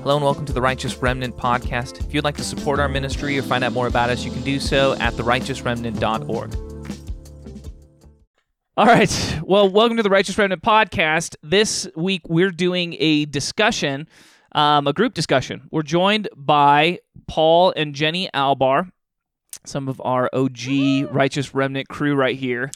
Hello and welcome to the Righteous Remnant podcast. If you'd like to support our ministry or find out more about us, you can do so at therighteousremnant.org. All right. Well, welcome to the Righteous Remnant podcast. This week we're doing a discussion, um, a group discussion. We're joined by Paul and Jenny Albar, some of our OG Righteous Remnant crew right here.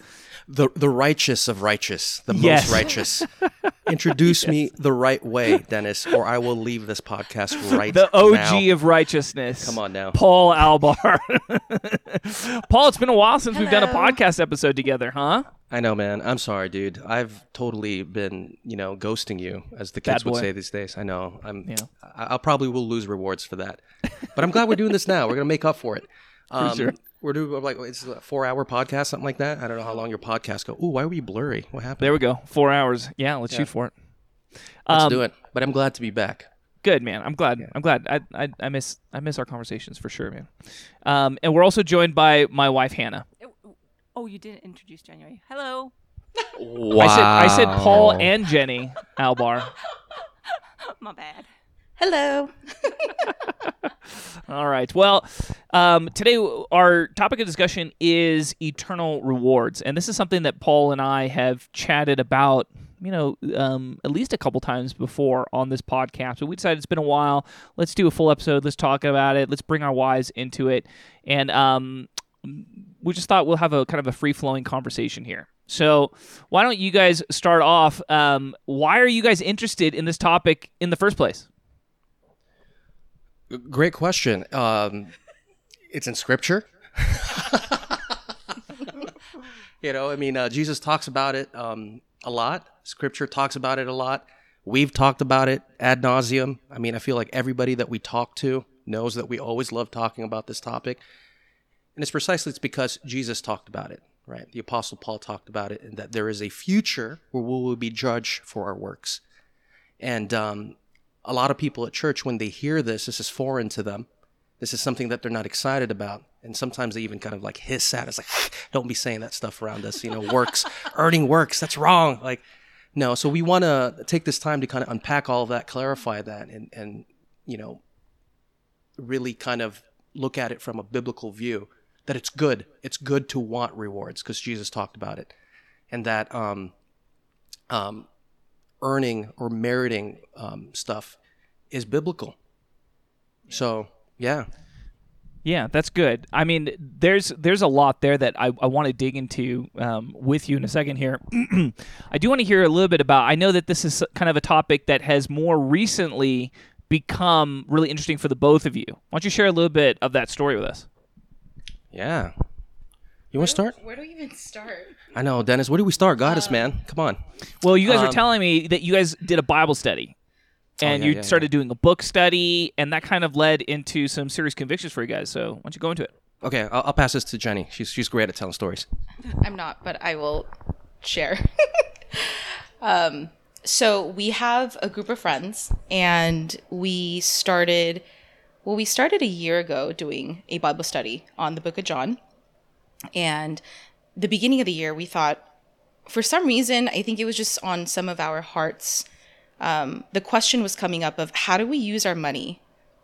The the righteous of righteous, the Yes. most righteous. Introduce me the right way, Dennis, or I will leave this podcast right The OG now. of righteousness. Come on now. Paul Albar. Paul, it's been a while since we've done a podcast episode together, huh? I know, man. I'm sorry, dude. I've totally been, you know, ghosting you, as the kids would say these days. I know. I'm. Yeah. I, I'll probably will lose rewards for that, but I'm glad we're doing this now. We're gonna make up for it. Um, sure. We're doing like it's a four hour podcast, something like that. I don't know how long your podcast go. Ooh, why were you blurry? What happened? There we go. Four hours. Yeah, let's shoot for it. Let's Um, do it. But I'm glad to be back. Good man. I'm glad. I'm glad. I, I I miss I miss our conversations for sure, man. Um, and we're also joined by my wife Hannah. Oh, you didn't introduce Jenny. Hello. Wow. I said I said Paul and Jenny Albar. My bad. Hello. All right. Well, um, today our topic of discussion is eternal rewards, and this is something that Paul and I have chatted about. You know, um, at least a couple times before on this podcast. But we decided it's been a while. Let's do a full episode. Let's talk about it. Let's bring our wives into it, and um, we just thought we'll have a kind of a free flowing conversation here. So, why don't you guys start off? Um, why are you guys interested in this topic in the first place? Great question. Um, it's in scripture. you know, I mean, uh, Jesus talks about it um, a lot. Scripture talks about it a lot. We've talked about it ad nauseum. I mean, I feel like everybody that we talk to knows that we always love talking about this topic, and it's precisely it's because Jesus talked about it, right? The Apostle Paul talked about it, and that there is a future where we will be judged for our works. And um, a lot of people at church, when they hear this, this is foreign to them. This is something that they're not excited about. And sometimes they even kind of like hiss at us, like, don't be saying that stuff around us, you know, works, earning works, that's wrong. Like, no. So we want to take this time to kind of unpack all of that, clarify that, and, and, you know, really kind of look at it from a biblical view that it's good. It's good to want rewards because Jesus talked about it. And that, um, um, earning or meriting um, stuff is biblical. So yeah, Yeah, that's good. I mean, there's there's a lot there that I, I want to dig into um, with you in a second here. I do want to hear a little bit about. I know that this is kind of a topic that has more recently become really interesting for the both of you. Why don't you share a little bit of that story with us? yeah. You want to start? Where do we even start? I know, Dennis. Where do we start? Got us, man. Come on. Well, you guys were Um, telling me that you guys did a Bible study. And yeah, you yeah, started doing a book study, and that kind of led into some serious convictions for you guys. So, why don't you go into it? Okay, I'll, I'll pass this to Jenny. She's she's great at telling stories. I'm not, but I will share. um, so we have a group of friends, and we started. Well, we started a year ago doing a Bible study on the Book of John, and the beginning of the year we thought, for some reason, I think it was just on some of our hearts. Um, the question was coming up of how do we use our money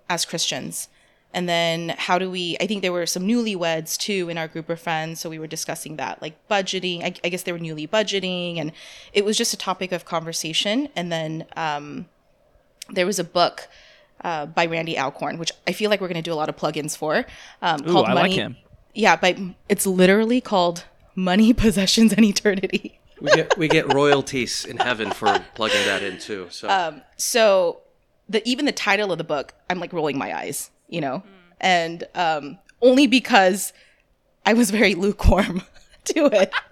as Christians? And then how do we, I think there were some newlyweds too in our group of friends. So we were discussing that, like budgeting. I, I guess they were newly budgeting. And it was just a topic of conversation. And then um, there was a book uh, by Randy Alcorn, which I feel like we're going to do a lot of plugins for. Um, Ooh, I like him. Yeah, but it's literally called Money, Possessions, and Eternity. We get we get royalties in heaven for plugging that in too. So. Um, so the even the title of the book i'm like rolling my eyes you know? And um only because i was very lukewarm to it.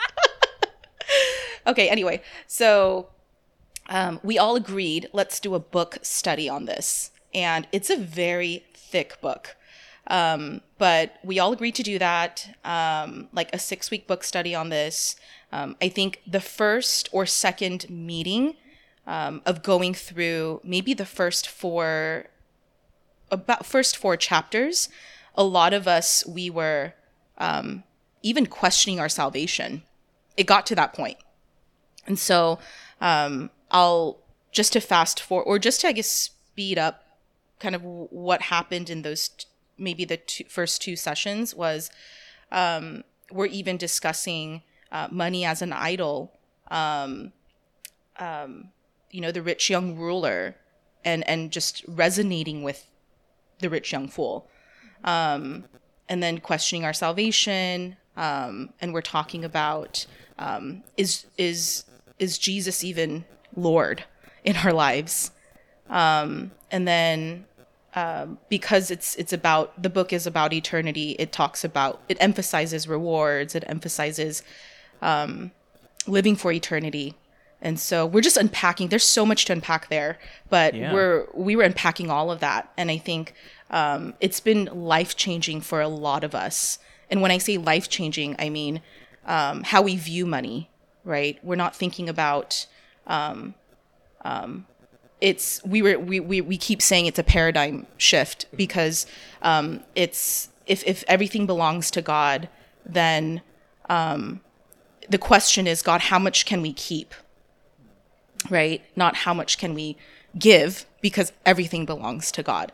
Okay anyway so um, we all agreed let's do a book study on this. And it's a very thick book um, but we all agreed to do that um, like a six week book study on this. Um, i think the first or second meeting um, of going through maybe the first four about first four chapters a lot of us we were um, even questioning our salvation. It got to that point. And so um, i'll just to fast forward, or just to I guess speed up, kind of what happened in those maybe the first two sessions was um, we're even discussing uh, money as an idol. Um, um, you know, the rich young ruler, and and just resonating with the rich young fool, um, and then questioning our salvation. Um, and we're talking about um, is is is Jesus even Lord in our lives? And then um, because it's it's about the book is about eternity, it talks about it emphasizes rewards, it emphasizes um, living for eternity. And so we're just unpacking. There's so much to unpack there, but Yeah. we're we were unpacking all of that, and I think um, it's been life changing for a lot of us. And when I say life changing, I mean um, how we view money. Right? We're not thinking about it's we were we, we we keep saying it's a paradigm shift because um, it's if if everything belongs to God, then um, the question is God, how much can we keep? Right, not how much can we give because everything belongs to God.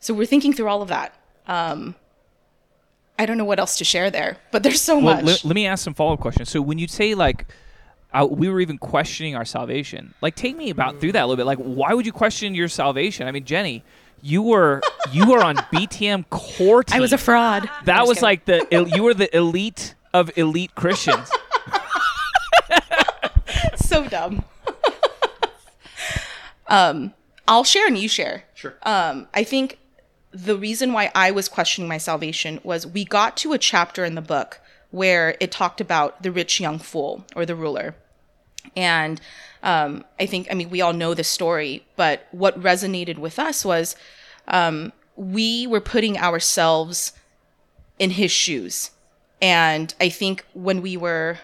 So we're thinking through all of that. Um, I don't know what else to share there, but there's so Well, much. let, let me ask some follow up questions. So when you say like uh, we were even questioning our salvation, like take me about through that a little bit. Like why would you question your salvation? I mean, Jenny, you were you were on BTM core team. I was a fraud. That I'm was kidding. like the you were the elite of elite Christians. so dumb. um, I'll share and you share. Sure. Um, I think the reason why I was questioning my salvation was we got to a chapter in the book where it talked about the rich young fool or the ruler. And um, I think, I mean, we all know the story, but what resonated with us was um, we were putting ourselves in his shoes. And I think when we were,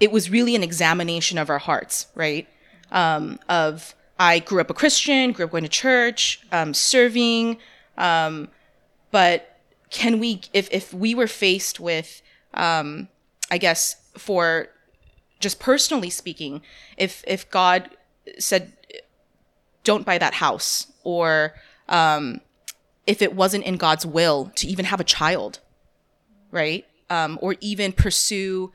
it was really an examination of our hearts, right? Um, of I grew up a Christian, grew up going to church, um, serving, um, but can we, if if we were faced with, um, I guess for just personally speaking, if if God said, "Don't buy that house," or um, if it wasn't in God's will to even have a child, right? Um, or even pursue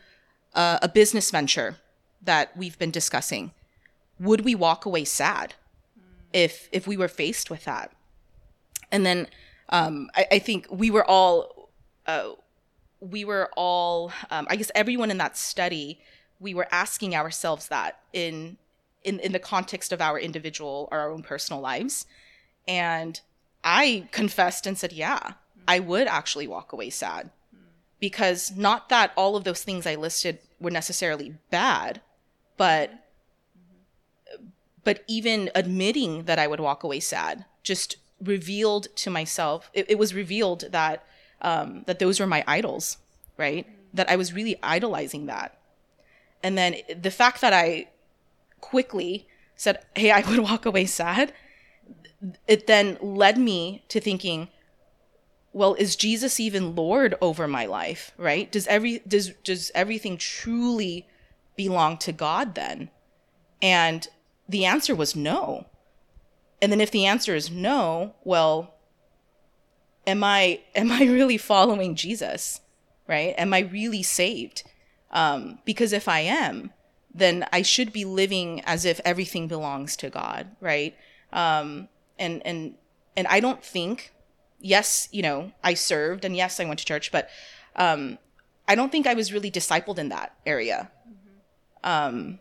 uh, a business venture that we've been discussing, would we walk away sad if if we were faced with that? And then um, I, I think we were all uh, we were all um, I guess everyone in that study we were asking ourselves that in in in the context of our individual or our own personal lives, and I confessed and said, yeah, I would actually walk away sad. Because not that all of those things I listed were necessarily bad, but but even admitting that I would walk away sad just revealed to myself. It, it was revealed that um, that those were my idols, right? That I was really idolizing that, and then the fact that I quickly said, "Hey, I would walk away sad," it then led me to thinking, well is jesus even lord over my life right? Does every does does everything truly belong to god then? And the answer was no. And then if the answer is no well am i am i really following jesus right am i really saved um, because if i am then i should be living as if everything belongs to god right um, and and and i don't think yes, you know, I served and yes, I went to church, but um, I don't think I was really discipled in that area. Um,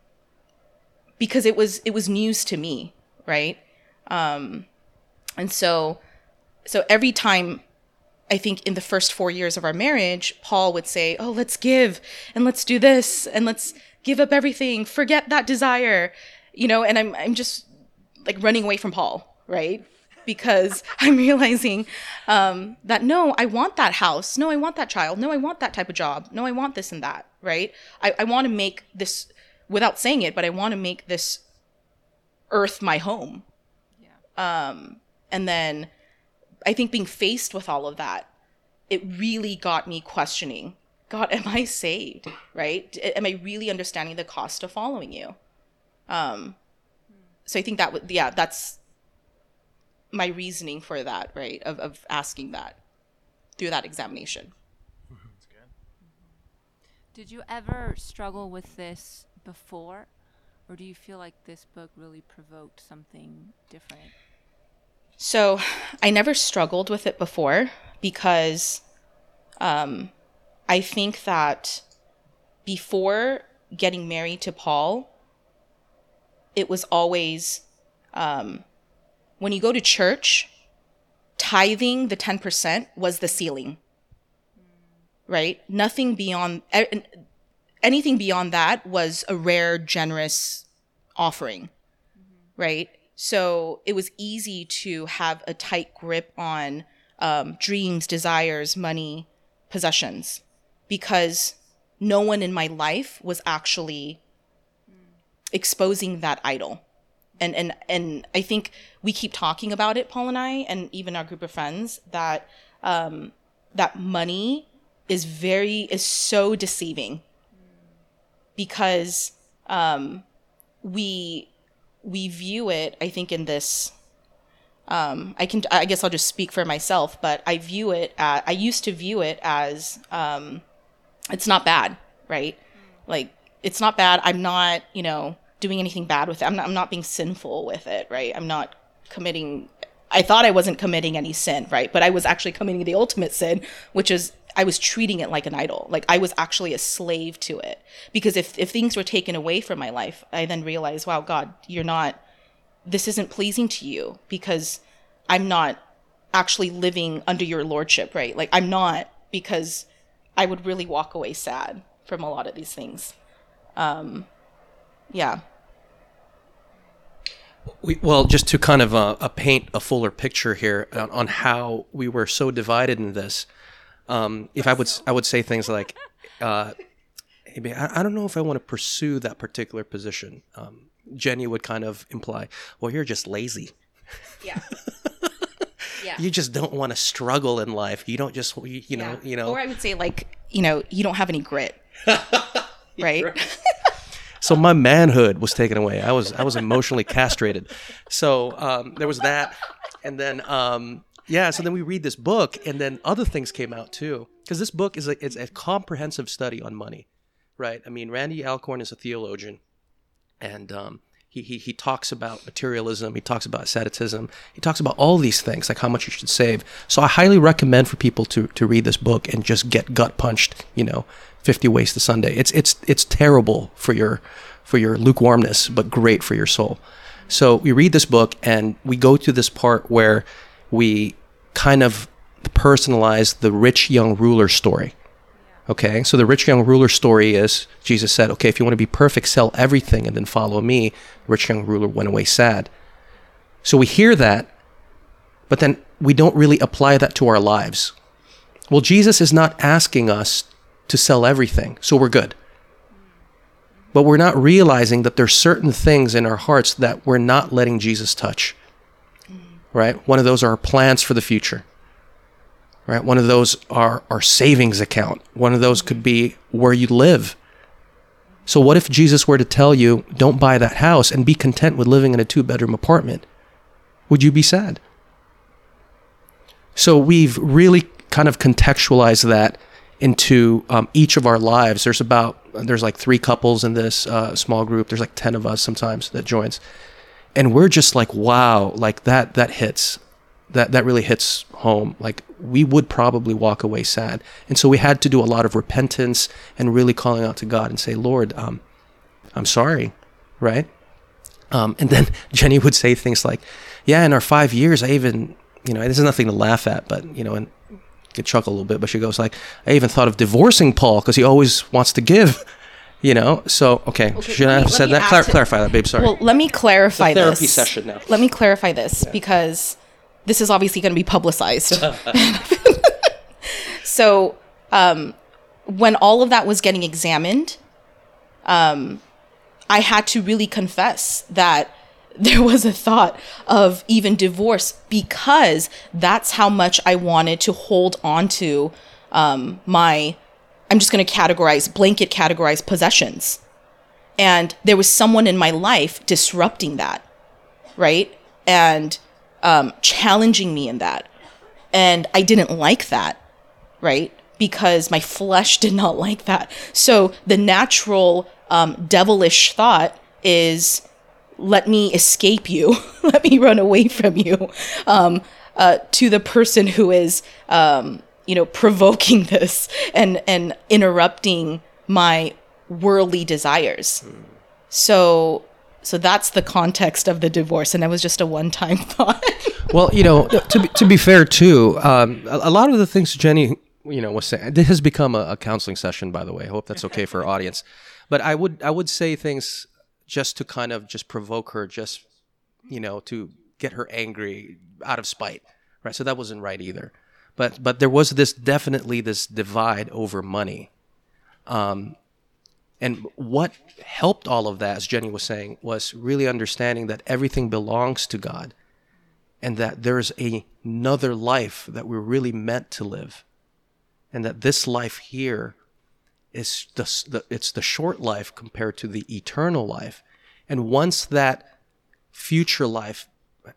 because it was it was news to me, right? Um, and so so every time I think in the first 4 years of our marriage, Paul would say, "Oh, let's give and let's do this and let's give up everything, forget that desire." You know, and I'm I'm just like running away from Paul, right? because I'm realizing um, that no, I want that house. No, I want that child. No, I want that type of job. No, I want this and that, right? I, I want to make this, without saying it, but I want to make this earth my home. Yeah. Um, and then I think being faced with all of that, it really got me questioning God, am I saved? Right? Am I really understanding the cost of following you? Um, so I think that would yeah that's my reasoning for that right of of asking that through that examination. That's good. Did you ever struggle with this before? Or do you feel like this book really provoked something different? So I never struggled with it before because um, I think that before getting married to Paul, it was always um, when you go to church, tithing the 10% was the ceiling, right? Nothing beyond, anything beyond that was a rare, generous offering, right? So it was easy to have a tight grip on um, dreams, desires, money, possessions, because no one in my life was actually exposing that idol. And and and I think we keep talking about it, Paul and I, and even our group of friends, that um, that money is very is so deceiving because um, we we view it. I think in this. Um, I can. I guess I'll just speak for myself, but I view it. At, I used to view it as um, it's not bad, right? Like it's not bad. I'm not, you know, doing anything bad with it. I'm not, I'm not being sinful with it, right? I'm not committing. I thought I wasn't committing any sin, right? But I was actually committing the ultimate sin, which is I was treating it like an idol. Like I was actually a slave to it. Because if if things were taken away from my life, I then realized, wow, God, you're not. This isn't pleasing to you because I'm not actually living under your lordship, right? Like I'm not because I would really walk away sad from a lot of these things. Um, yeah. We, well, just to kind of uh, paint a fuller picture here on, on how we were so divided in this, um, if I would I would say things like, uh, maybe I, I don't know if I want to pursue that particular position. Um, Jenny would kind of imply, well, you're just lazy. Yeah. yeah. You just don't want to struggle in life. You don't just you, you know you know. Or I would say like, you know, you don't have any grit. right? so my manhood was taken away. I was I was emotionally castrated. So um, there was that, and then um, yeah. So then we read this book, and then other things came out too. Because this book is a it's a comprehensive study on money, right? I mean, Randy Alcorn is a theologian, and um, he, he he talks about materialism. He talks about asceticism. He talks about all these things, like how much you should save. So I highly recommend for people to to read this book and just get gut punched. You know, Fifty Ways to Sunday. It's it's it's terrible for your for your lukewarmness, but great for your soul. So we read this book and we go to this part where we kind of personalize the rich young ruler story. Okay, so the rich young ruler story is Jesus said, okay, if you want to be perfect, sell everything and then follow me. The rich young ruler went away sad. So we hear that, but then we don't really apply that to our lives. Well, Jesus is not asking us to sell everything, so we're good. But we're not realizing that there's certain things in our hearts that we're not letting Jesus touch. Right? One of those are our plans for the future. Right? One of those are our savings account. One of those could be where you live. So what if Jesus were to tell you, don't buy that house and be content with living in a two bedroom apartment? Would you be sad? So we've really kind of contextualized that into um, each of our lives. There's about there's like three couples in this uh, small group. There's like ten of us sometimes that joins, and we're just like, wow, like that that hits, that that really hits home. Like we would probably walk away sad, and so we had to do a lot of repentance and really calling out to God and say, Lord, um, I'm sorry, right? Um, and then Jenny would say things like, "Yeah, in our five years, I even, you know, this is nothing to laugh at, but you know, and get chuckle a little bit." But she goes like, "I even thought of divorcing Paul because he always wants to give." You know, so okay, Okay, should let I have said that? Clar- to- clarify that, babe. Sorry. Well, let me clarify It's a therapy this. session now. Let me clarify this because this is obviously going to be publicized. so, um, when all of that was getting examined, um, I had to really confess that there was a thought of even divorce because that's how much I wanted to hold on to um, my, I'm just going to categorize, blanket categorize possessions. And there was someone in my life disrupting that. right? And um, challenging me in that. And I didn't like that, right? Because my flesh did not like that. So the natural um, devilish thought is let me escape you, let me run away from you um, uh, to the person who is, um, you know, provoking this and, and interrupting my worldly desires. So so that's the context of the divorce, and that was just a one-time thought. Well, you know, to be, to be fair too, um, a, a lot of the things Jenny, you know, was saying. This has become a, a counseling session, by the way. I hope that's okay for our audience. But I would I would say things just to kind of just provoke her, just you know, to get her angry out of spite, right? So that wasn't right either. But but there was this definitely this divide over money. Um, and what helped all of that, as Jenny was saying, was really understanding that everything belongs to God and that there's a, another life that we're really meant to live. And that this life here is the, the, it's the short life compared to the eternal life. And once that future life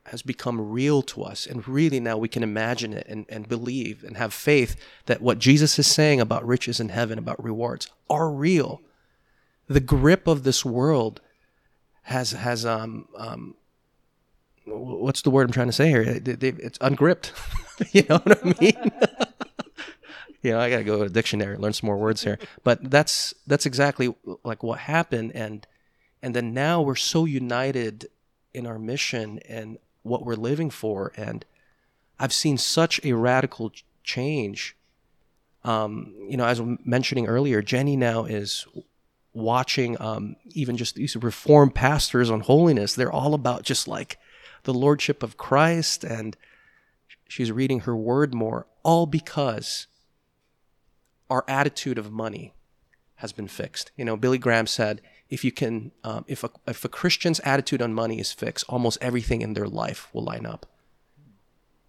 has become real to us, and really now we can imagine it and, and believe and have faith that what Jesus is saying about riches in heaven, about rewards, are real the grip of this world has has um um what's the word I'm trying to say here? it's ungripped. you know what I mean? you know, I gotta go to a dictionary, learn some more words here. But that's that's exactly like what happened, and and then now we're so united in our mission and what we're living for, and I've seen such a radical change. Um, you know, as I'm mentioning earlier, Jenny now is watching um, even just these reformed pastors on holiness. They're all about just like the lordship of Christ, and she's reading her word more, all because our attitude of money has been fixed. You know, Billy Graham said, if you can, um, if a if a Christian's attitude on money is fixed, almost everything in their life will line up.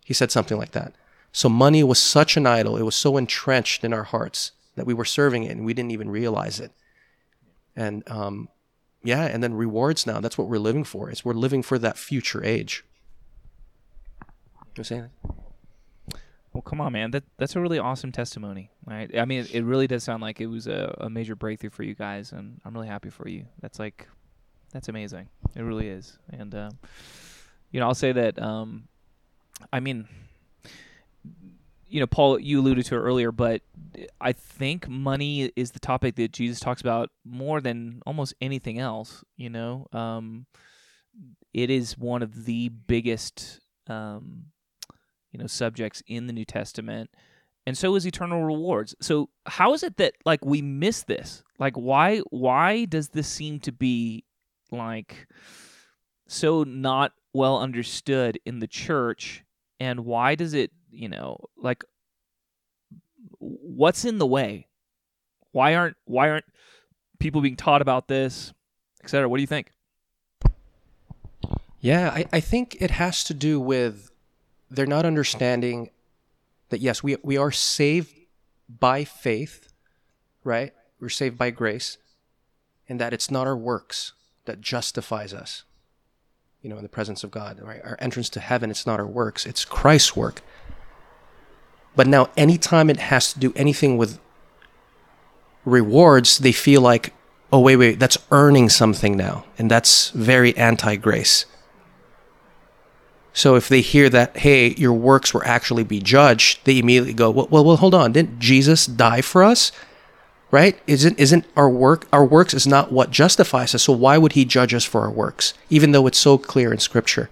He said something like that. So money was such an idol; it was so entrenched in our hearts that we were serving it and we didn't even realize it and um, yeah, and then rewards now. That's what we're living for. Is we're living for that future age. You saying? Well, come on, man. That that's a really awesome testimony, right? I mean, it, it really does sound like it was a, a major breakthrough for you guys, and I'm really happy for you. That's like, that's amazing. It really is. And um, you know, I'll say that. Um, I mean, you know, Paul, you alluded to it earlier, but I think money is the topic that Jesus talks about more than almost anything else. You know, um, it is one of the biggest, um, you know, subjects in the New Testament, and so is eternal rewards. So, how is it that like we miss this? Like, why? Why does this seem to be like so not well understood in the church? And why does it you know, like what's in the way? Why aren't why aren't people being taught about this, etc.? What do you think? Yeah, I, I think it has to do with they're not understanding that yes, we we are saved by faith, right? We're saved by grace, and that it's not our works that justifies us. You know, in the presence of God, right? Our entrance to heaven, it's not our works, it's Christ's work. But now, anytime it has to do anything with rewards, they feel like, oh, wait, wait, that's earning something now. And that's very anti grace. So if they hear that, hey, your works were actually be judged, they immediately go, well, well, well hold on. Didn't Jesus die for us? Right? Isn't isn't our work our works is not what justifies us. So why would he judge us for our works, even though it's so clear in Scripture?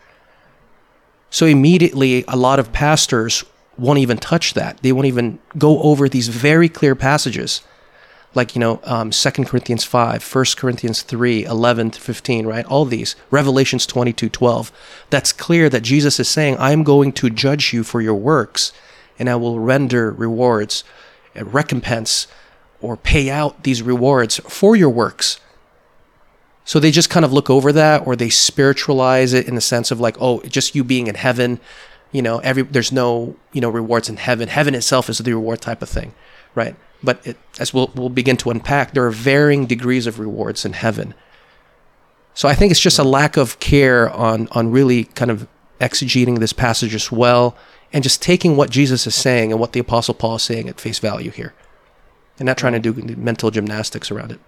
So immediately, a lot of pastors won't even touch that. They won't even go over these very clear passages. Like, you know, um, 2 Corinthians 5, 1 Corinthians 3, 11 to 15, right? All these. Revelations 22, 12. That's clear that Jesus is saying, I am going to judge you for your works, and I will render rewards, and recompense, or pay out these rewards for your works. So they just kind of look over that, or they spiritualize it in the sense of like, oh, just you being in heaven you know every there's no you know rewards in heaven heaven itself is the reward type of thing right but it, as we'll, we'll begin to unpack there are varying degrees of rewards in heaven So I think it's just a lack of care on on really kind of exegeting this passage as well and just taking what Jesus is saying and what the apostle Paul is saying at face value here. And not trying to do mental gymnastics around it.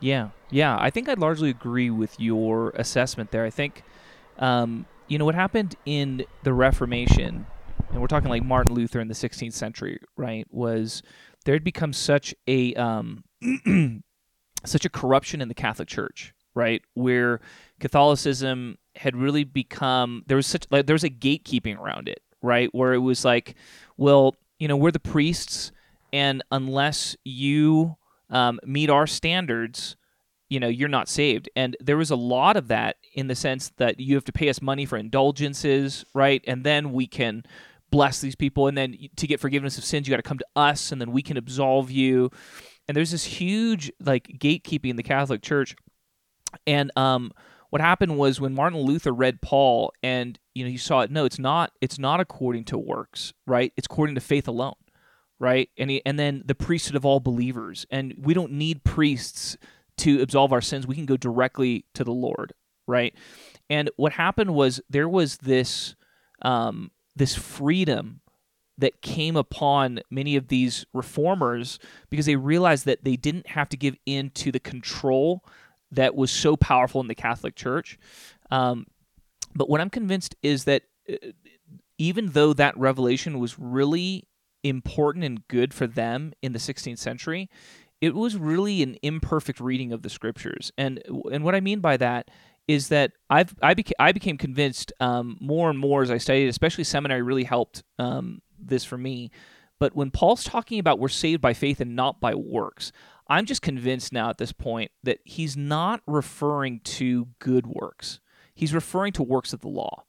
Yeah, yeah. I think I largely agree with your assessment there. I think, um, you know, what happened in the Reformation, and we're talking like Martin Luther in the 16th century, right? Was there had become such a um, such a corruption in the Catholic Church, right? Where Catholicism had really become there was such like there was a gatekeeping around it, right? Where it was like, well, you know, we're the priests, and unless you um, meet our standards, you know, you're not saved. And there was a lot of that in the sense that you have to pay us money for indulgences, right? And then we can bless these people. And then to get forgiveness of sins, you got to come to us, and then we can absolve you. And there's this huge like gatekeeping in the Catholic Church. And um, what happened was when Martin Luther read Paul, and you know, he saw it. No, it's not. It's not according to works, right? It's according to faith alone right? And he, and then the priesthood of all believers, and we don't need priests to absolve our sins. We can go directly to the Lord, right? And what happened was there was this um, this freedom that came upon many of these reformers because they realized that they didn't have to give in to the control that was so powerful in the Catholic Church. Um, but what I'm convinced is that uh, even though that revelation was really important and good for them in the 16th century, it was really an imperfect reading of the scriptures. And and what I mean by that is that I've I, I became convinced um, more and more as I studied, especially seminary really helped um, this for me. But when Paul's talking about we're saved by faith and not by works, I'm just convinced now at this point that he's not referring to good works. He's referring to works of the law,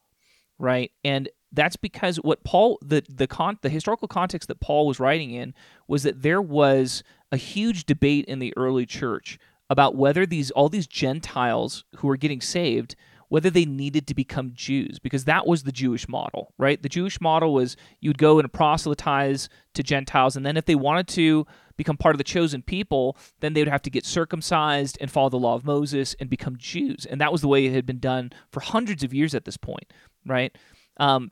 right? And that's because what Paul the the con the historical context that Paul was writing in was that there was a huge debate in the early church about whether these all these Gentiles who were getting saved whether they needed to become Jews because that was the Jewish model, right? The Jewish model was you'd go and proselytize to Gentiles and then if they wanted to become part of the chosen people, then they would have to get circumcised and follow the law of Moses and become Jews. And that was the way it had been done for hundreds of years at this point, right? Um,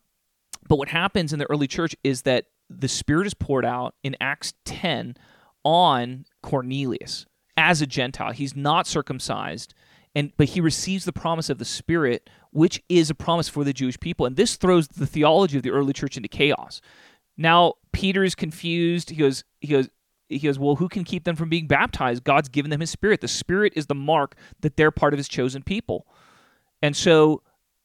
but what happens in the early church is that the Spirit is poured out in Acts 10 on Cornelius as a Gentile. He's not circumcised, and but he receives the promise of the Spirit, which is a promise for the Jewish people. And this throws the theology of the early church into chaos. Now Peter is confused. He goes, he goes, he goes, well, who can keep them from being baptized? God's given them His Spirit. The Spirit is the mark that they're part of His chosen people. And so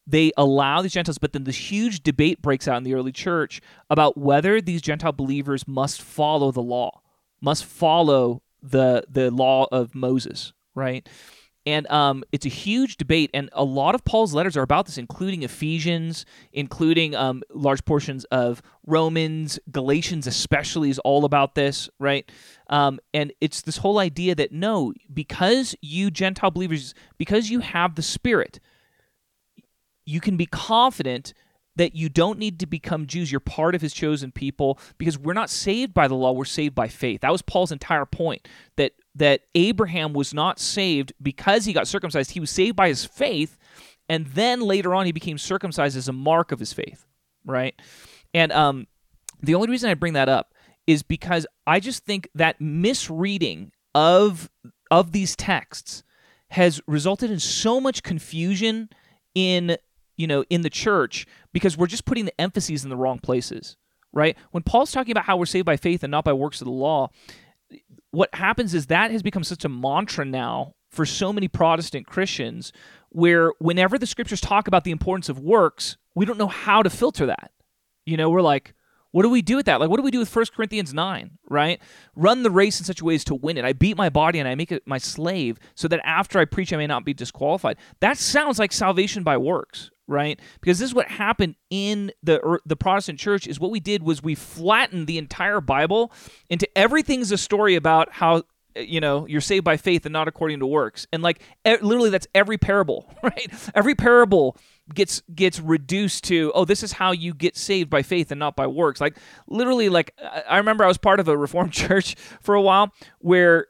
they allow these Gentiles, but then this huge debate breaks out in the early church about whether these Gentile believers must follow the law, must follow the the law of Moses, right? And um, it's a huge debate, and a lot of Paul's letters are about this, including Ephesians, including um, large portions of Romans, Galatians, especially is all about this, right? Um, and it's this whole idea that no, because you Gentile believers, because you have the Spirit, you can be confident that you don't need to become Jews. You're part of his chosen people because we're not saved by the law, we're saved by faith. That was Paul's entire point that that Abraham was not saved because he got circumcised. He was saved by his faith and then later on he became circumcised as a mark of his faith, right? And um the only reason I bring that up is because I just think that misreading of of these texts has resulted in so much confusion in you know, in the church because we're just putting the emphases in the wrong places, right? When Paul's talking about how we're saved by faith and not by works of the law, what happens is that has become such a mantra now for so many Protestant Christians where whenever the scriptures talk about the importance of works, we don't know how to filter that. You know, we're like, what do we do with that? Like, what do we do with 1 Corinthians 9, right? Run the race in such a way as to win it. I beat my body and I make it my slave so that after I preach, I may not be disqualified. That sounds like salvation by works, right? Because this is what happened in the the Protestant church is what we did was we flattened the entire Bible into everything's a story about how eh, you know you're saved by faith and not according to works. And like literally that's every parable right? Every parable gets gets reduced to oh this is how you get saved by faith and not by works. Like literally like i remember i was part of a reformed church for a while where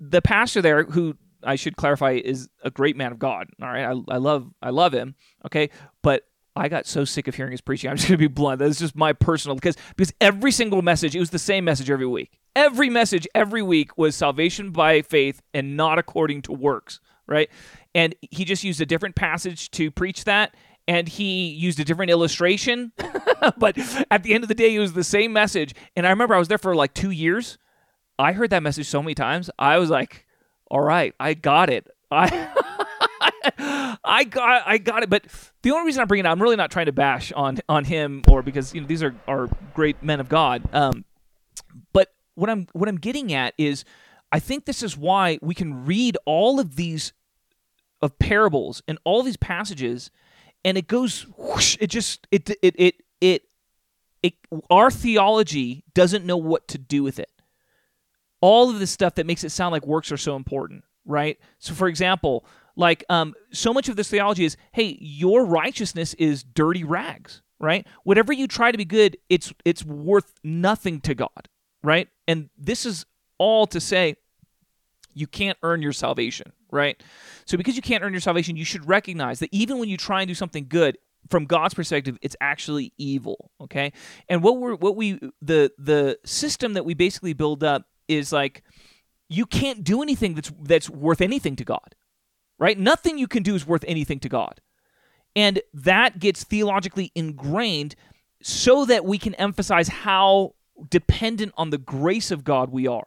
the pastor there who I should clarify, is a great man of God. All right, I, I love I love him. Okay, but I got so sick of hearing his preaching. I'm just gonna be blunt. That's just my personal because because every single message, it was the same message every week. Every message every week was salvation by faith and not according to works. Right, and he just used a different passage to preach that. And he used a different illustration, but at the end of the day, it was the same message. And I remember I was there for like two years. I heard that message so many times. I was like, "All right, I got it. I I got I got it. But the only reason I'm bringing it I'm really not trying to bash on on him or because you know these are are great men of God. Um, but what I'm what I'm getting at is I think this is why we can read all of these of parables and all these passages, and it goes whoosh, it just it it it it it our theology doesn't know what to do with it. All of this stuff that makes it sound like works are so important, right? So, for example, like um, so much of this theology is, hey, your righteousness is dirty rags, right? Whatever you try to be good, it's it's worth nothing to God, right? And this is all to say you can't earn your salvation, right? So because you can't earn your salvation, you should recognize that even when you try and do something good, from God's perspective, it's actually evil. Okay, and what we're what we the the system that we basically build up is like you can't do anything that's that's worth anything to God right? Nothing you can do is worth anything to God. And that gets theologically ingrained so that we can emphasize how dependent on the grace of God we are,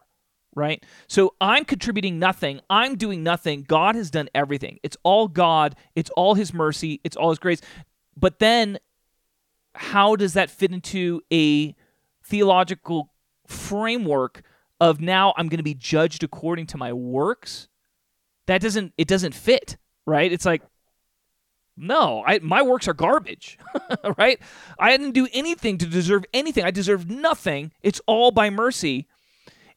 right? So I'm contributing nothing. I'm doing nothing. God has done everything. It's all God. It's all His mercy. It's all His grace. But then how does that fit into a theological framework of now I'm going to be judged according to my works? that doesn't it doesn't fit, right? It's like no, I, my works are garbage, right? I didn't do anything to deserve anything. I deserve nothing. It's all by mercy.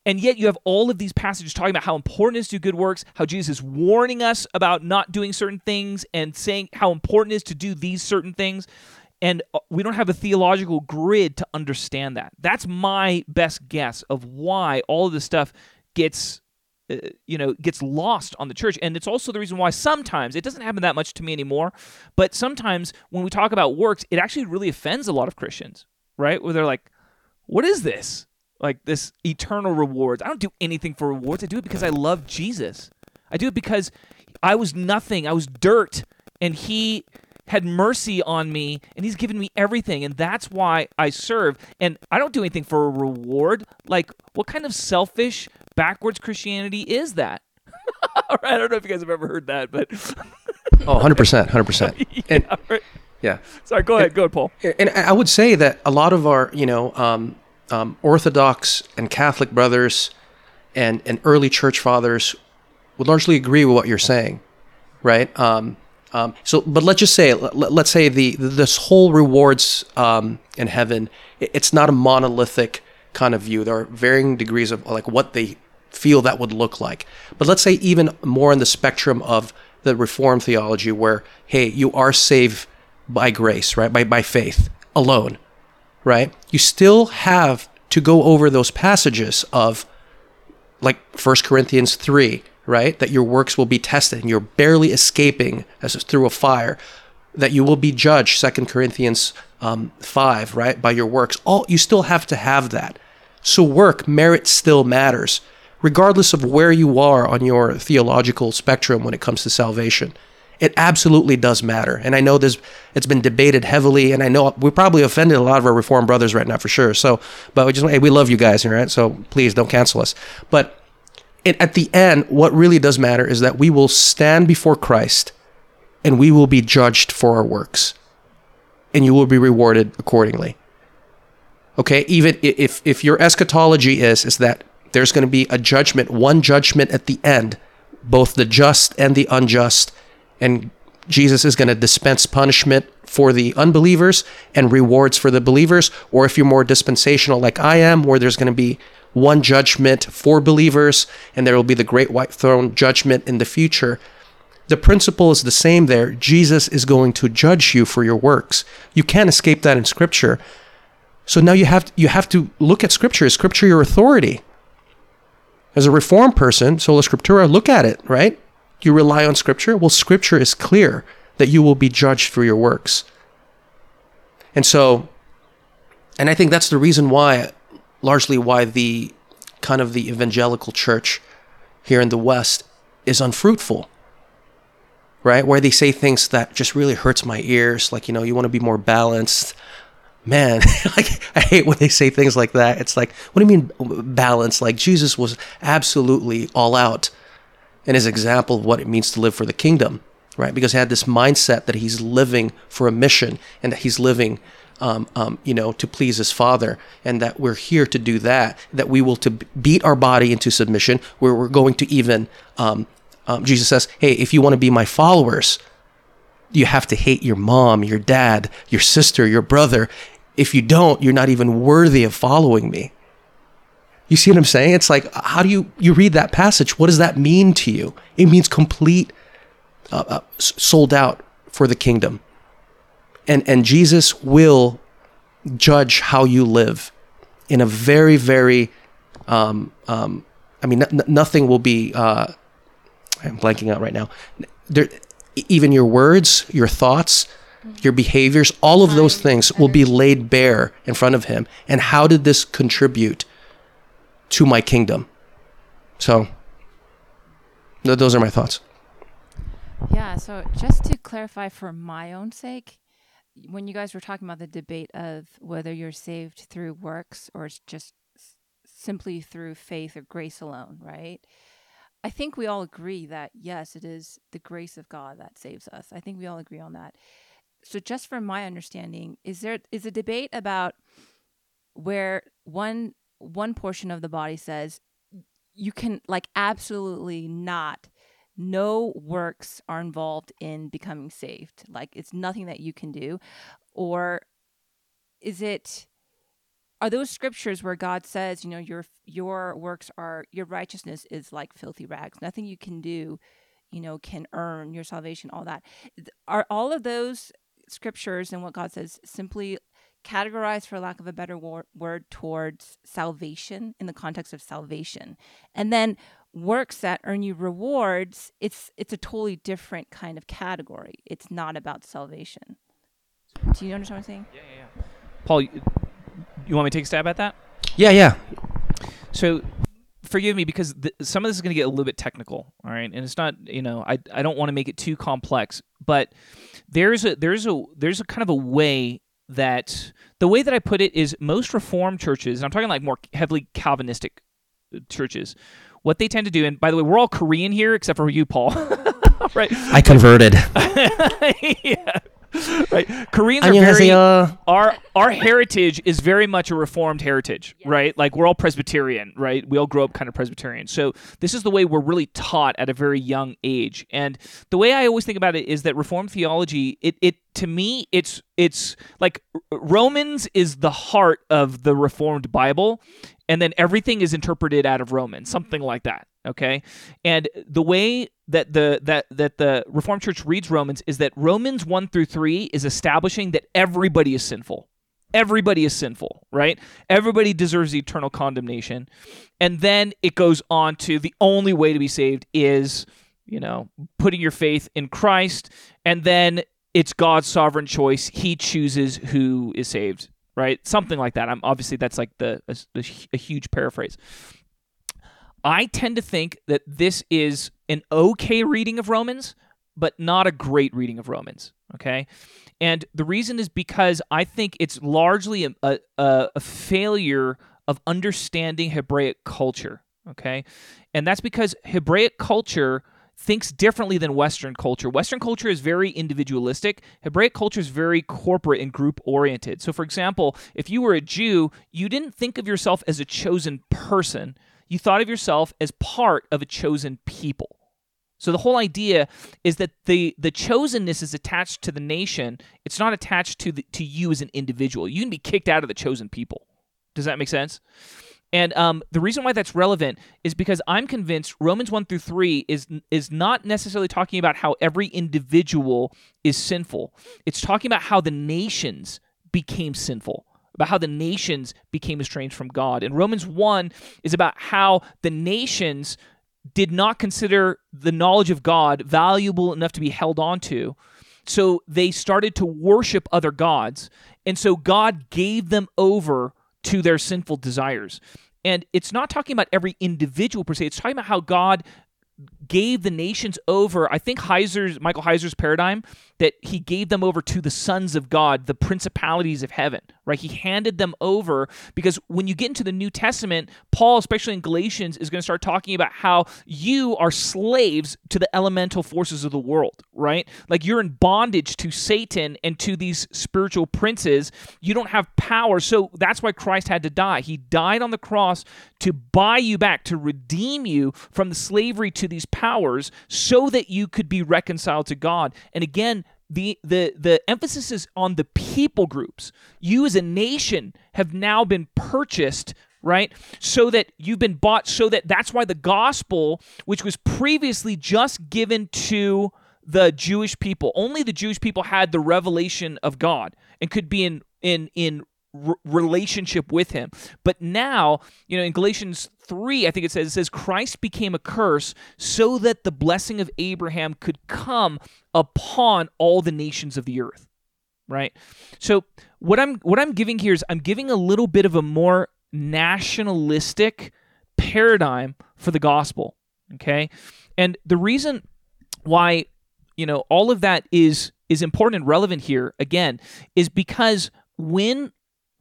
And yet you have all of these passages talking about how important it is to do good works, how Jesus is warning us about not doing certain things and saying how important it is to do these certain things. And uh, we don't have a theological grid to understand that. That's my best guess of why all of this stuff gets uh, you know gets lost on the church. And it's also the reason why sometimes it doesn't happen that much to me anymore but sometimes when we talk about works it actually really offends a lot of christians right? Where they're like what is this? Like this eternal rewards. I don't do anything for rewards. I do it because i love jesus. I do it because i was nothing. I was dirt. And he had mercy on me and he's given me everything and that's why I serve and I don't do anything for a reward like what kind of selfish backwards Christianity is that? I don't know if you guys have ever heard that, but oh, 100%, 100%. yeah, and, right. yeah. Sorry, go ahead, go ahead, Paul. And I would say that a lot of our, you know, um, um, Orthodox and Catholic brothers and, and early church fathers would largely agree with what you're saying, right? Um, um, so, but let's just say, let, us say the this whole rewards um, in heaven, it's not a monolithic kind of view. There are varying degrees of like what they feel that would look like. But let's say even more in the spectrum of the reform theology, where hey, you are saved by grace, right, by by faith alone, right? You still have to go over those passages of like 1 Corinthians 3, right? That your works will be tested and you're barely escaping as through a fire. That you will be judged, 2 Corinthians um, 5, right, by your works. All you still have to have that. So work, merit still matters, regardless of where you are on your theological spectrum when it comes to salvation. It absolutely does matter. And I know this it's been debated heavily, and I know we probably offended a lot of our reformed brothers right now for sure. So, but we just hey, we love you guys, right? So please don't cancel us. But it, at the end, what really does matter is that we will stand before Christ and we will be judged for our works. And you will be rewarded accordingly. Okay, even if if your eschatology is is that there's going to be a judgment, one judgment at the end, both the just and the unjust, and Jesus is going to dispense punishment for the unbelievers and rewards for the believers, or if you're more dispensational like I am, where there's going to be one judgment for believers and there will be the great white throne judgment in the future. The principle is the same there. Jesus is going to judge you for your works. You can't escape that in scripture. So now you have you have to look at scripture. Is scripture your authority? As a reformed person, sola scriptura, look at it, right? you rely on Scripture. Well, Scripture is clear that you will be judged for your works. And so, and I think that's the reason why, largely why the kind of the evangelical church here in the West is unfruitful. Right? Where they say things that just really hurts my ears, like, you know, you want to be more balanced. Man, like I hate when they say things like that. It's like, what do you mean balance? Like Jesus was absolutely all out in his example of what it means to live for the kingdom, right? Because he had this mindset that he's living for a mission and that he's living, um, um, you know, to please his father, and that we're here to do that. That we will to beat our body into submission, where we're going to even. Um, um Jesus says, "Hey, if you want to be my followers, you have to hate your mom, your dad, your sister, your brother. If you don't, you're not even worthy of following me." You see what I'm saying? It's like, how do you you read that passage? What does that mean to you? It means complete, uh, uh, sold out for the kingdom, and and Jesus will judge how you live in a very very, um, um, I mean, n- nothing will be. Uh, I'm blanking out right now. There, even your words, your thoughts, your behaviors, all of those things will be laid bare in front of him. And how did this contribute to my kingdom. So, th- those are my thoughts. Yeah, so just to clarify for my own sake, when you guys were talking about the debate of whether you're saved through works or it's just simply through faith or grace alone, right? I think we all agree that yes, it is the grace of God that saves us. I think we all agree on that. So just from my understanding, is there is a debate about where one one portion of the body says you can like absolutely not no works are involved in becoming saved. Like it's nothing that you can do. Or is it are those scriptures where god says you know your your works are your righteousness is like filthy rags. Nothing you can do you know can earn your salvation all that. Are all of those scriptures and what god says simply categorized, for lack of a better wor- word, towards salvation in the context of salvation. And then works that earn you rewards, it's it's a totally different kind of category. It's not about salvation. Do you understand what I'm saying? Yeah, yeah, yeah. Paul, you, you want me to take a stab at that? Yeah, yeah. So forgive me because th- some of this is going to get a little bit technical all right and it's not you know i, I don't want to make it too complex but there's a there's a there's a kind of a way that the way that I put it is most Reformed churches, and I'm talking like more heavily Calvinistic uh, churches, what they tend to do, and by the way, we're all Korean here except for you, Paul. right? I converted. yeah. Right. Koreans are very, our our heritage is very much a reformed heritage, right? Like we're all Presbyterian, right? We all grow up kind of Presbyterian. So this is the way we're really taught at a very young age. And the way I always think about it is that reformed theology, it it to me it's it's like Romans is the heart of the reformed Bible and then everything is interpreted out of Romans, something like that. Okay, and the way that the that that the Reformed Church reads Romans is that Romans one through three is establishing that everybody is sinful. Everybody is sinful, right? Everybody deserves eternal condemnation, and then it goes on to the only way to be saved is, you know, putting your faith in Christ, and then it's God's sovereign choice. He chooses who is saved right? Something like that. I'm obviously that's like the a, a, huge paraphrase. I tend to think that this is an okay reading of Romans, but not a great reading of Romans. Okay, and the reason is because I think it's largely a, a, a failure of understanding Hebraic culture. Okay, and that's because Hebraic culture thinks differently than Western culture. Western culture is very individualistic. Hebraic culture is very corporate and group oriented. So, for example, if you were a Jew, you didn't think of yourself as a chosen person, you thought of yourself as part of a chosen people. So the whole idea is that the the chosenness is attached to the nation. It's not attached to the, to you as an individual. You can be kicked out of the chosen people. Does that make sense? And um, the reason why that's relevant is because I'm convinced Romans 1 through 3 is, is not necessarily talking about how every individual is sinful. It's talking about how the nations became sinful, about how the nations became estranged from God. And Romans 1 is about how the nations did not consider the knowledge of God valuable enough to be held onto. So they started to worship other gods. And so God gave them over to their sinful desires. And it's not talking about every individual per se, it's talking about how God gave the nations over. I think Heiser's Michael Heiser's paradigm that he gave them over to the sons of God, the principalities of heaven, right? He handed them over because when you get into the New Testament, Paul, especially in Galatians, is going to start talking about how you are slaves to the elemental forces of the world, right? Like you're in bondage to Satan and to these spiritual princes. You don't have power. So that's why Christ had to die. He died on the cross to buy you back, to redeem you from the slavery to these powers so that you could be reconciled to God. And again, the the the emphasis is on the people groups. You as a nation have now been purchased right so that you've been bought so that that's why the gospel which was previously just given to the Jewish people only the Jewish people had the revelation of God and could be in in in relationship with him. But now you know in Galatians 3 I think it says it says Christ became a curse so that the blessing of Abraham could come upon all the nations of the earth. Right? So what i'm what i'm giving here is i'm giving a little bit of a more nationalistic paradigm for the gospel okay? And the reason why you know all of that is is important and relevant here again is because when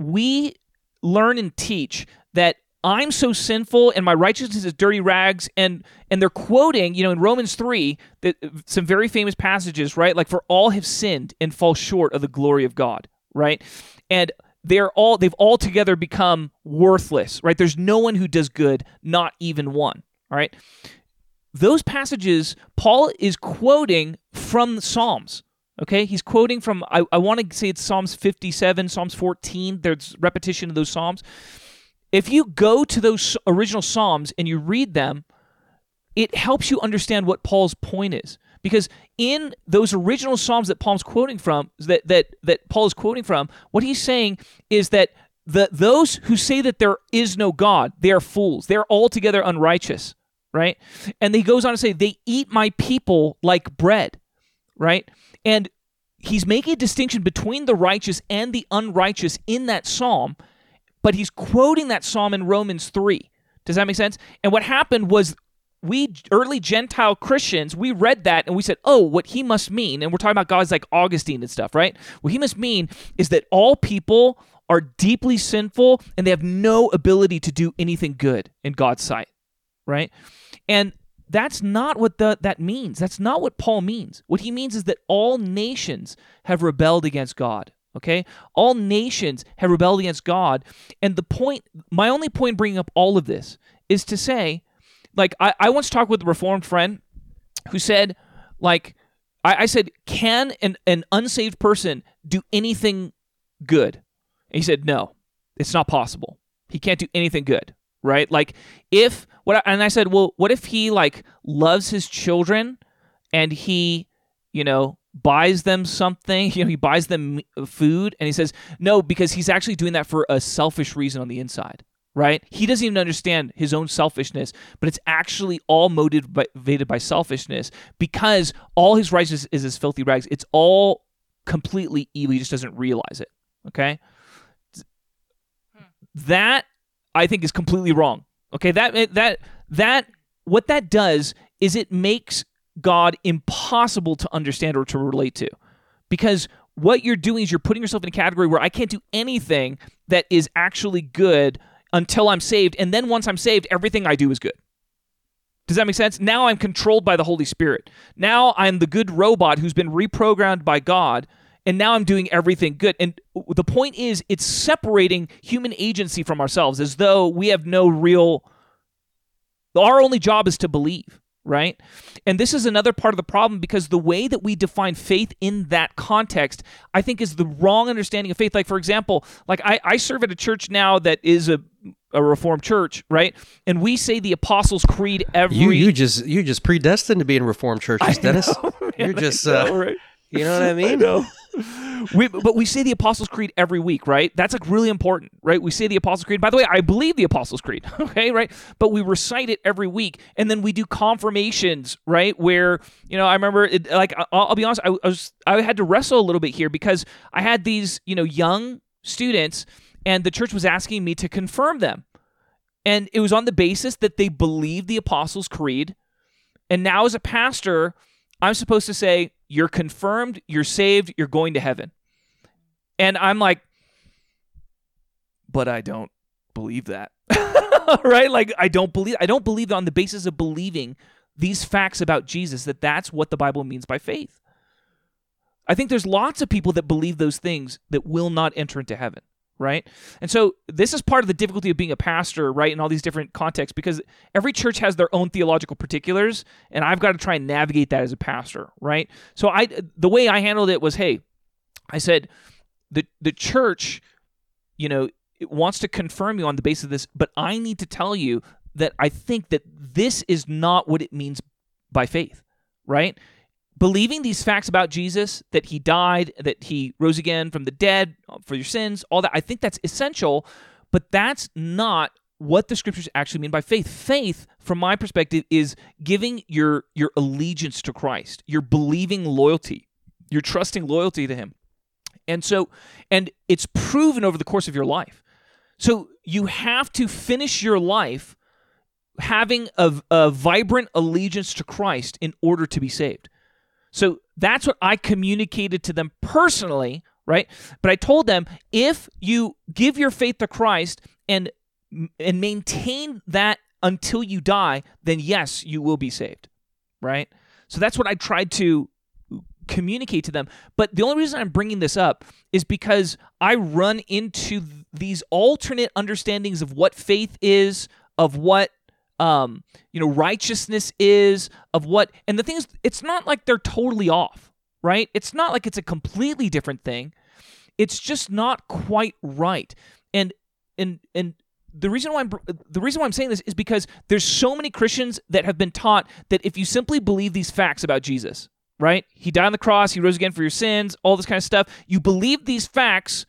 we learn and teach that I'm so sinful and my righteousness is dirty rags and and they're quoting, you know, in Romans 3, that some very famous passages, right? Like for all have sinned and fall short of the glory of God, right? And they're all they've all together become worthless, right? There's no one who does good, not even one, all right? Those passages Paul is quoting from the Psalms. Okay, he's quoting from I, I want to say it's Psalms 57, Psalms 14. There's repetition of those Psalms if you go to those original Psalms and you read them, it helps you understand what Paul's point is. Because in those original Psalms that Paul's quoting from, that that that Paul is quoting from, what he's saying is that the those who say that there is no God, they are fools. They're altogether unrighteous, right? And he goes on to say, they eat my people like bread, right? And he's making a distinction between the righteous and the unrighteous in that psalm but he's quoting that psalm in Romans 3. Does that make sense? And what happened was we early Gentile Christians, we read that and we said, oh, what he must mean, and we're talking about guys like Augustine and stuff, right? What he must mean is that all people are deeply sinful and they have no ability to do anything good in God's sight, right? And that's not what the, that means. That's not what Paul means. What he means is that all nations have rebelled against God. Okay? All nations have rebelled against God. And the point, my only point bringing up all of this is to say, like, I, I once talked with a reformed friend who said, like, I, I said, can an, an unsaved person do anything good? And he said, no, it's not possible. He can't do anything good, right? Like, if, what, and I said, well, what if he, like, loves his children and he, you know, buys them something, you know, he buys them food and he says, no, because he's actually doing that for a selfish reason on the inside, right? He doesn't even understand his own selfishness, but it's actually all motivated by selfishness because all his righteousness is his filthy rags. It's all completely evil. He just doesn't realize it, okay? Hmm. That I think is completely wrong. Okay, that eh, that that what that does is it makes God impossible to understand or to relate to. Because what you're doing is you're putting yourself in a category where I can't do anything that is actually good until I'm saved. And then once I'm saved, everything I do is good. Does that make sense? Now I'm controlled by the Holy Spirit. Now I'm the good robot who's been reprogrammed by God. And now I'm doing everything good. And the point is, it's separating human agency from ourselves as though we have no real. Our only job is to believe right? And this is another part of the problem because the way that we define faith in that context, I think, is the wrong understanding of faith. Like, for example, like I, I serve at a church now that is a a reformed church, right? And we say the Apostles' Creed every. You you just you just predestined to be in reformed churches, Dennis. Know, man, You're just uh, right? you know what I mean. I know. we, but we say the Apostles' Creed every week, right? That's like really important, right? We say the Apostles' Creed. By the way, I believe the Apostles' Creed, okay, right? But we recite it every week, and then we do confirmations, right? Where you know, I remember, it, like, I'll, I'll be honest, I, I was I had to wrestle a little bit here because I had these, you know, young students, and the church was asking me to confirm them, and it was on the basis that they believed the Apostles' Creed, and now as a pastor, I'm supposed to say you're confirmed, you're saved, you're going to heaven. And I'm like, but I don't believe that. right? Like I don't believe I don't believe on the basis of believing these facts about Jesus that that's what the Bible means by faith. I think there's lots of people that believe those things that will not enter into heaven right? And so this is part of the difficulty of being a pastor, right, in all these different contexts because every church has their own theological particulars, and I've got to try and navigate that as a pastor, right? So I the way I handled it was, hey, I said the the church, you know, wants to confirm you on the basis of this, but I need to tell you that I think that this is not what it means by faith, right? Believing these facts about Jesus, that he died, that he rose again from the dead uh, for your sins, all that, I think that's essential, but that's not what the scriptures actually mean by faith. Faith, from my perspective, is giving your your allegiance to Christ, your believing loyalty, your trusting loyalty to him. And so and it's proven over the course of your life. So you have to finish your life having a, a vibrant allegiance to Christ in order to be saved. So that's what I communicated to them personally, right? But I told them if you give your faith to Christ and and maintain that until you die, then yes, you will be saved, right? So that's what I tried to communicate to them. But the only reason I'm bringing this up is because I run into these alternate understandings of what faith is, of what um, you know, righteousness is, of what, and the thing is, it's not like they're totally off, right? It's not like it's a completely different thing. It's just not quite right. And, and, and, the reason why I'm the reason why I'm saying this is because there's so many Christians that have been taught that if you simply believe these facts about Jesus, right? He died on the cross, he rose again for your sins, all this kind of stuff. You believe these facts,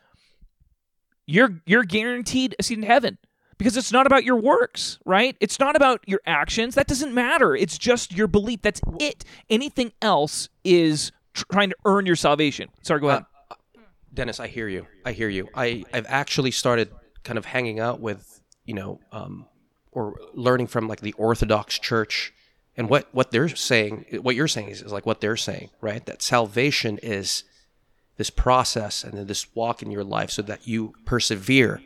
you're you're guaranteed a seat in heaven because it's not about your works, right? It's not about your actions. That doesn't matter. It's just your belief. That's it. Anything else is trying to earn your salvation. Sorry, go ahead. Uh, Dennis, I hear you. I hear you. I, I've actually started kind of hanging out with, you know, um, or learning from like the Orthodox Church and what, what they're saying, what you're saying is, is like what they're saying, right? That salvation is this process and then this walk in your life so that you persevere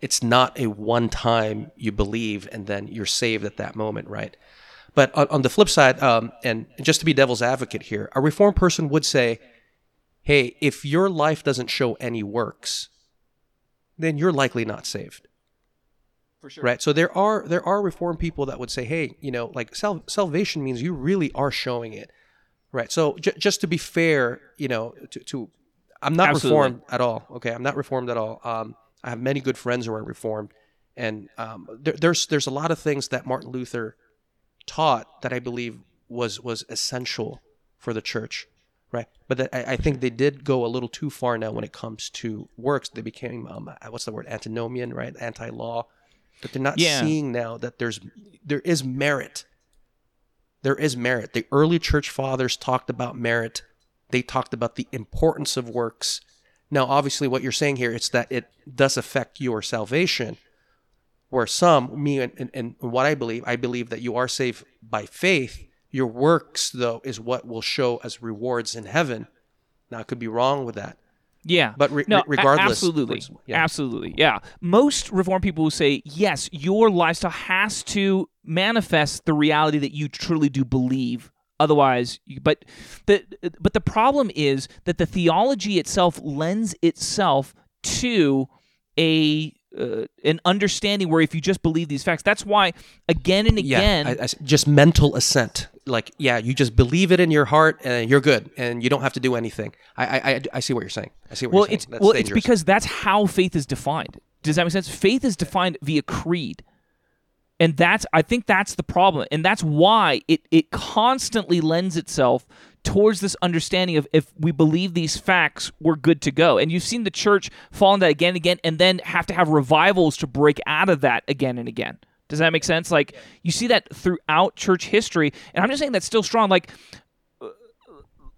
it's not a one time you believe and then you're saved at that moment, right? But on, on the flip side, um, and just to be devil's advocate here, a reformed person would say, hey, if your life doesn't show any works, then you're likely not saved. For sure. Right. So there are there are reformed people that would say, hey, you know, like sal- salvation means you really are showing it. Right. So j- just to be fair, you know, to, to I'm not Absolutely. reformed at all. Okay, I'm not reformed at all. Um, I have many good friends who are Reformed, and um, there, there's there's a lot of things that Martin Luther taught that I believe was was essential for the church, right? But that, I, I, think they did go a little too far now when it comes to works. They became um, what's the word antinomian, right? Anti-law. But they're not yeah. seeing now that there's there is merit. There is merit. The early church fathers talked about merit. They talked about the importance of works now, obviously, what you're saying here is that it does affect your salvation. Where some, me and, and, and what I believe, I believe that you are saved by faith. Your works, though, is what will show as rewards in heaven. Now, I could be wrong with that. Yeah. But re- no, regardless. Absolutely. Yeah. Absolutely. Yeah. Most Reformed people will say, yes, your lifestyle has to manifest the reality that you truly do believe Otherwise, but the but the problem is that the theology itself lends itself to a uh, an understanding where if you just believe these facts, that's why again and again, yeah, I, I, just mental assent. Like, yeah, you just believe it in your heart, and you're good, and you don't have to do anything. I I, I see what you're saying. I see what well, you're it's, saying. That's well, dangerous. it's because that's how faith is defined. Does that make sense? Faith is defined via creed and that's i think that's the problem and that's why it it constantly lends itself towards this understanding of if we believe these facts, we're good to go. And you've seen the church fall into that again and again, and then have to have revivals to break out of that again and again. Does that make sense? Like you see that throughout church history, and I'm just saying that's still strong. Like,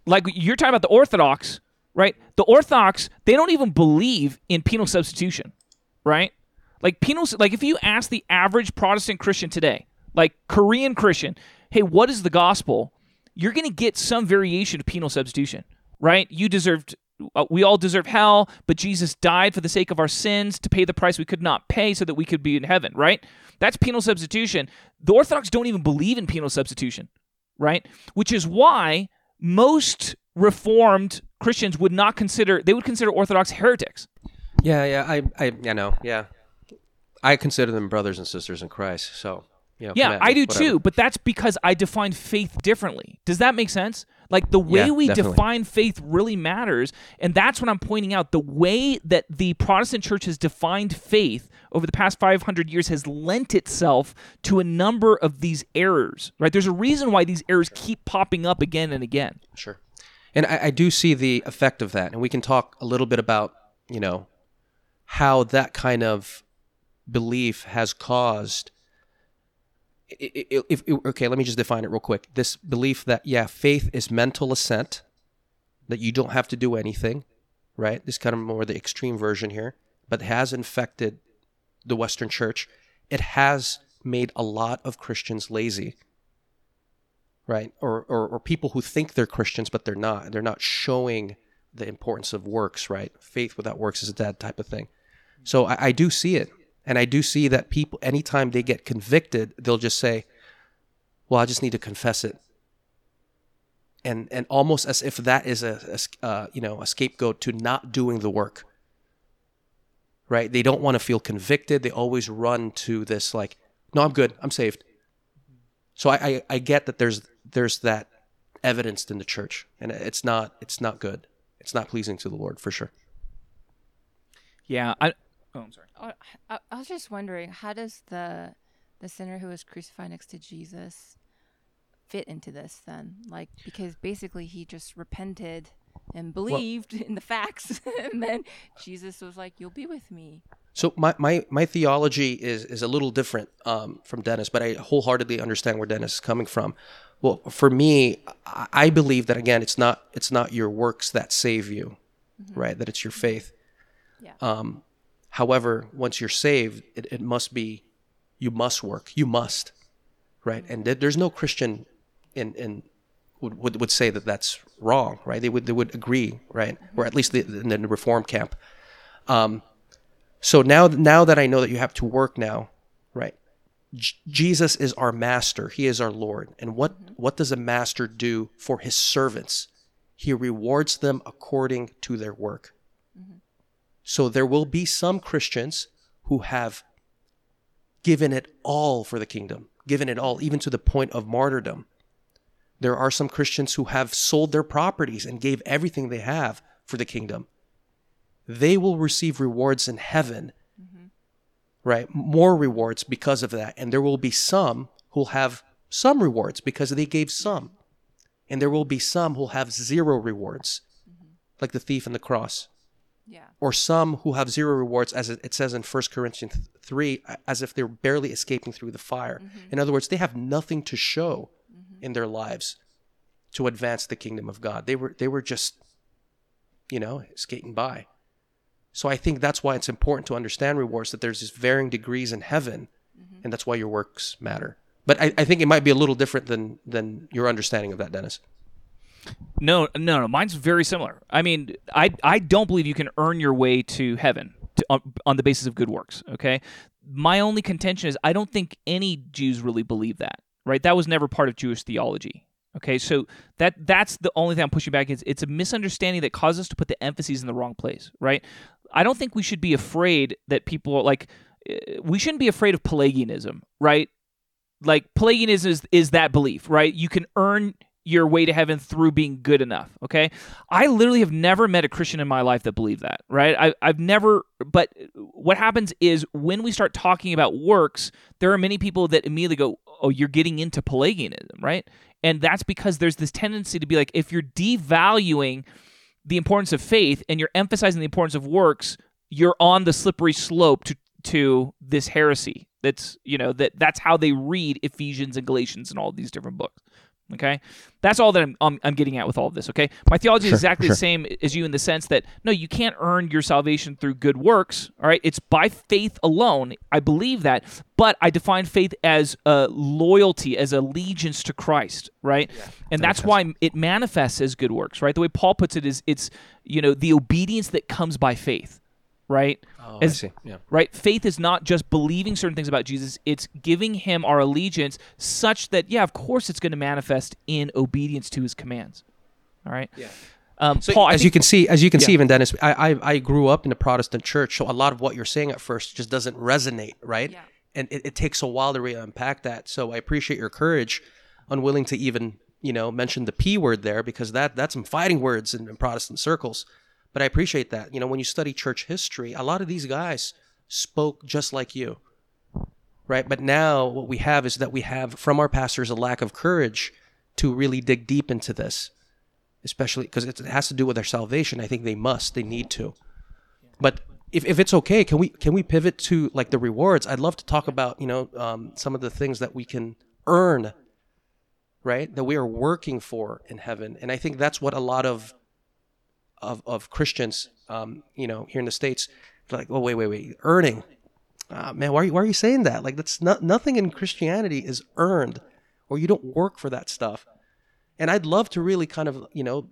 like you're talking about the Orthodox, right? The Orthodox they don't even believe in penal substitution, right? Like penal, like if you ask the average Protestant Christian today, like Korean Christian, hey, what is the gospel? You're going to get some variation of penal substitution, right? You deserved uh, we all deserve hell, but Jesus died for the sake of our sins to pay the price we could not pay so that we could be in heaven, right? That's penal substitution. The Orthodox don't even believe in penal substitution, right? Which is why most Reformed Christians would not consider, they would consider Orthodox heretics. Yeah, yeah, I, I, I know, yeah. I consider them brothers and sisters in Christ, so. You know, Yeah, I do whatever. too, but that's because I define faith differently. Does that make sense? Like the way Yeah, we definitely. define faith really matters, and that's what I'm pointing out. The way that the Protestant church has defined faith over the past 500 years has lent itself to a number of these errors, right? There's a reason why these errors keep popping up again and again. Sure. And I, I do see the effect of that. And we can talk a little bit about, you know, how that kind of belief has caused. i- i- i- If, okay, let me just define it real quick. This belief that, yeah, faith is mental assent, that you don't have to do anything, right? This is kind of more the extreme version here, but has infected the Western church. It has made a lot of Christians lazy right? Or, or or people who think they're Christians but they're not. They're not showing the importance of works, right? Faith without works is a dead type of thing. So I, I do see it, and I do see that people, anytime they get convicted, they'll just say, "Well, I just need to confess it," and and almost as if that is a uh, you know a scapegoat to not doing the work. Right? They don't want to feel convicted. They always run to this like, "No, I'm good. I'm saved." So I, I, I get that there's there's that evidenced in the church, and it's not it's not good. It's not pleasing to the Lord for sure. Yeah, I. Oh, I'm sorry. Oh, I, I was just wondering, how does the the sinner who was crucified next to Jesus fit into this then? Like, because basically he just repented and believed in the facts, and then Jesus was like, "You'll be with me." So my, my, my theology is is a little different um, from Dennis, but I wholeheartedly understand where Dennis is coming from. Well, for me, I I believe that again, it's not it's not your works that save you, right? That it's your faith. Yeah. Um, however, once you're saved, it, it must be you must work. You must, right? And there- there's no Christian in in would, would would say that that's wrong, right? They would they would agree, right? Or at least the, in the Reform camp. Um, so now, now that I know that you have to work now, right? J- Jesus is our master. He is our Lord. And what what does a master do for his servants? He rewards them according to their work. So there will be some Christians who have given it all for the kingdom, given it all, even to the point of martyrdom. There are some Christians who have sold their properties and gave everything they have for the kingdom they will receive rewards in heaven, mm-hmm. right? More rewards because of that. And there will be some who'll have some rewards because they gave some. And there will be some who'll have zero rewards, mm-hmm. like the thief and the cross. Yeah. Or some who have zero rewards, as it says in 1 Corinthians 3, as if they're barely escaping through the fire. Mm-hmm. In other words, they have nothing to show mm-hmm. in their lives to advance the kingdom of God. They were they were just, you know, skating by. So I think that's why it's important to understand rewards that there's just varying degrees in heaven, mm-hmm. and that's why your works matter. But I, I think it might be a little different than than your understanding of that, Dennis. No, no, no. Mine's very similar. I mean, I I don't believe you can earn your way to heaven to, on, on the basis of good works. Okay. My only contention is I don't think any Jews really believe that. Right. That was never part of Jewish theology. Okay. So that that's the only thing I'm pushing back is it's a misunderstanding that causes us to put the emphasis in the wrong place. Right. I don't think we should be afraid that people like eh, we shouldn't be afraid of Pelagianism. Right. Like Pelagianism is is that belief. Right. You can earn your way to heaven through being good enough. Okay. I literally have never met a Christian in my life that believed that, right? I, I've never, but what happens is when we start talking about works, there are many people that immediately go, oh, you're getting into Pelagianism, right? And that's because there's this tendency to be like, if you're devaluing the importance of faith and you're emphasizing the importance of works, you're on the slippery slope to to this heresy. That's you know that that's how they read Ephesians and Galatians and all these different books. Okay, that's all that I'm, I'm, I'm getting at with all of this. Okay, my theology Sure, is exactly sure. the same as you in the sense that no, you can't earn your salvation through good works. All right, it's by faith alone. I believe that, but I define faith as a loyalty, as allegiance to Christ. Right, and that's why it manifests as good works. Right, the way Paul puts it is it's you know the obedience that comes by faith. Right, Oh, As- I see. Yeah. right? Faith is not just believing certain things about Jesus, it's giving him our allegiance such that, yeah, of course it's going to manifest in obedience to his commands. All right? Yeah. Um, So Paul, as think- you can see, as you can see, even Dennis, I, I I grew up in a Protestant church, so a lot of what you're saying at first just doesn't resonate, right? Yeah. And it, it takes a while to really unpack that. So I appreciate your courage, unwilling to even you know mention the p word there because that that's some fighting words in, in Protestant circles. But I appreciate that. You know, when you study church history, a lot of these guys spoke just like you, right? But now what we have is that we have from our pastors a lack of courage to really dig deep into this especially because it has to do with their salvation. I think they must, they need to. But if, if it's okay, can we can we pivot to like the rewards? I'd love to talk about you know um, some of the things that we can earn, right? That we are working for in heaven, and I think that's what a lot of of, of Christians, um, you know, here in the states, like, oh wait, wait, wait, earning. Ah, man, why are, you, why are you saying that? Like that's not nothing in Christianity is earned, or you don't work for that stuff and I'd love to really kind of you know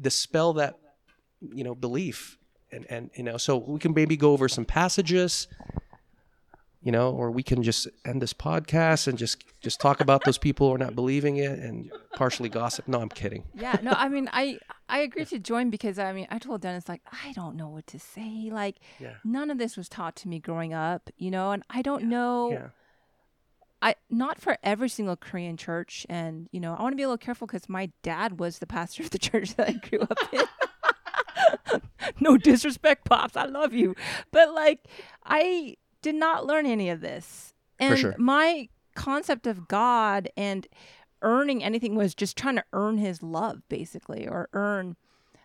dispel that you know belief and and you know so we can maybe go over some passages you know or we can just end this podcast and just just talk about those people who are not believing it and partially gossip. No i'm kidding. Yeah no i mean i i agreed to join because i mean i told dennis like i don't know what to say. Like Yeah. none of this was taught to me growing up you know and i don't know yeah. I not for every single korean church and you know i want to be a little careful because my dad was the pastor of the church that i grew up in. No disrespect pops i love you. But like i did not learn any of this. And sure. my concept of god and earning anything was just trying to earn his love basically or earn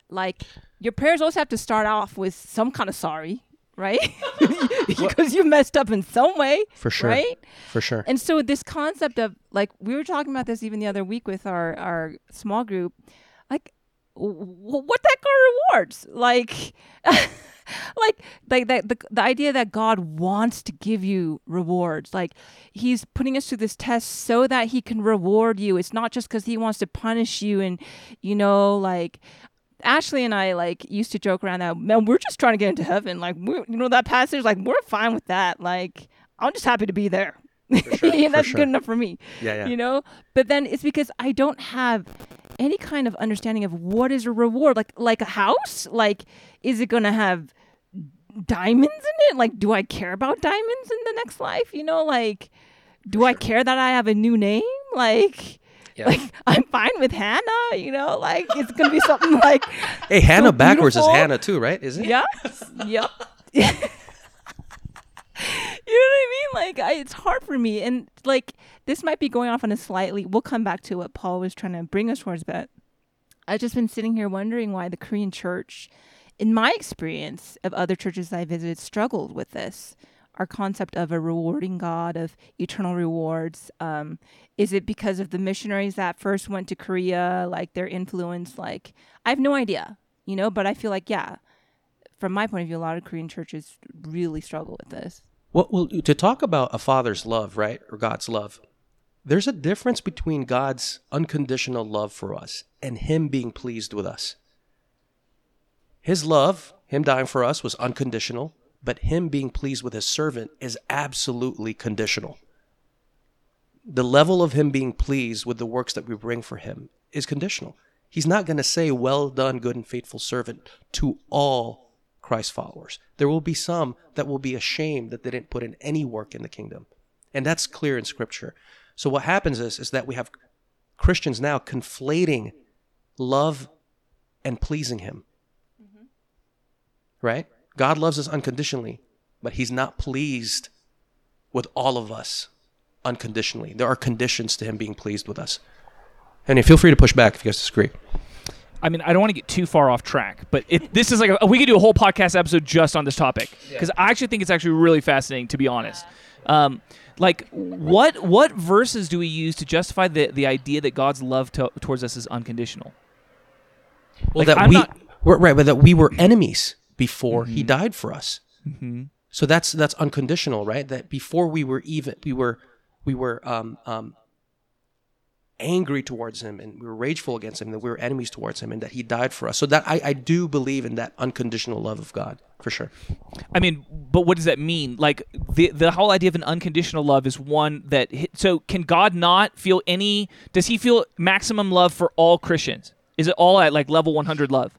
like your prayers always have to start off with some kind of sorry right? Because you messed up in some way for sure. right? For sure. And so this concept of like we were talking about this even the other week with our our small group, like w- w- what that got rewards? Like. like like that the, the idea that god wants to give you rewards. Like he's putting us through this test so that he can reward you. It's not just because he wants to punish you and you know like Ashley and I like used to joke around that man we're just trying to get into heaven. Like we you know that passage like we're fine with that. Like I'm just happy to be there. Sure, Yeah, that's sure. good enough for me yeah yeah. you know? But then it's because i don't have any kind of understanding of what is a reward. Like like a house? Like is it gonna have diamonds in it like do i care about diamonds in the next life you know like do i care that i have a new name like Yeah. like i'm fine with hannah you know like it's gonna be something like hey hannah backwards is hannah too right is it Yeah. yep. you know what I mean? Like, I, it's hard for me. And, like, this might be going off on a slightly, we'll come back to what Paul was trying to bring us towards, but I've just been sitting here wondering why the Korean church, in my experience of other churches I visited, struggled with this. Our concept of a rewarding God, of eternal rewards. Um, is it because of the missionaries that first went to Korea, like their influence? Like, I have no idea, you know, but I feel like, yeah, from my point of view, a lot of Korean churches really struggle with this. Well, well, to talk about a father's love, right, or God's love, there's a difference between God's unconditional love for us and Him being pleased with us. His love, Him dying for us, was unconditional, but Him being pleased with His servant is absolutely conditional. The level of Him being pleased with the works that we bring for Him is conditional. He's not going to say, Well done, good and faithful servant, to all Christ followers. There will be some that will be ashamed that they didn't put in any work in the kingdom. And that's clear in scripture. So what happens is is that we have Christians now conflating love and pleasing him. Right? God loves us unconditionally, but he's not pleased with all of us unconditionally. There are conditions to him being pleased with us. And feel free to push back if you guys disagree. I mean, I don't want to get too far off track, but it, this is like a, we could do a whole podcast episode just on this topic because I actually think it's actually really fascinating, to be honest. Um, like, what what verses do we use to justify the the idea that God's love to, towards us is unconditional? Well, Like, that I'm we not- we're, right, but that we were enemies before He died for us. Mm-hmm. So that's that's unconditional, right? That before we were even we were we were um, um, angry towards Him and we were rageful against Him, that we were enemies towards Him, and that He died for us. So that I, I do believe in that unconditional love of God for sure. I mean, but what does that mean? Like the the whole idea of an unconditional love is one that so can God not feel any? Does He feel maximum love for all Christians? Is it all at like level 100 love?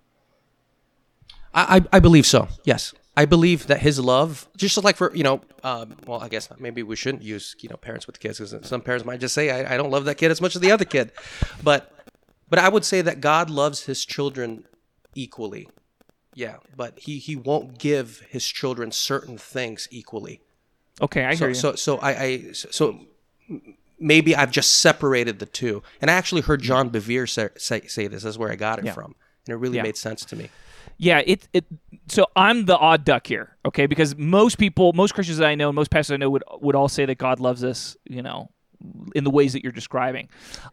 I, I, I believe so. Yes, I believe that his love, just like for you know, um, well, I guess maybe we shouldn't use you know parents with kids because some parents might just say I, I don't love that kid as much as the other kid, but but I would say that God loves his children equally. Yeah, but he he won't give his children certain things equally. Okay, I hear So you. so so I, I so maybe I've just separated the two. And I actually heard John Bevere say say, say this. That's where I got it Yeah. from, and it really Yeah. made sense to me. Yeah, it it. So I'm the odd duck here, okay? Because most people, most Christians that I know, most pastors I know would would all say that God loves us, you know, in the ways that you're describing.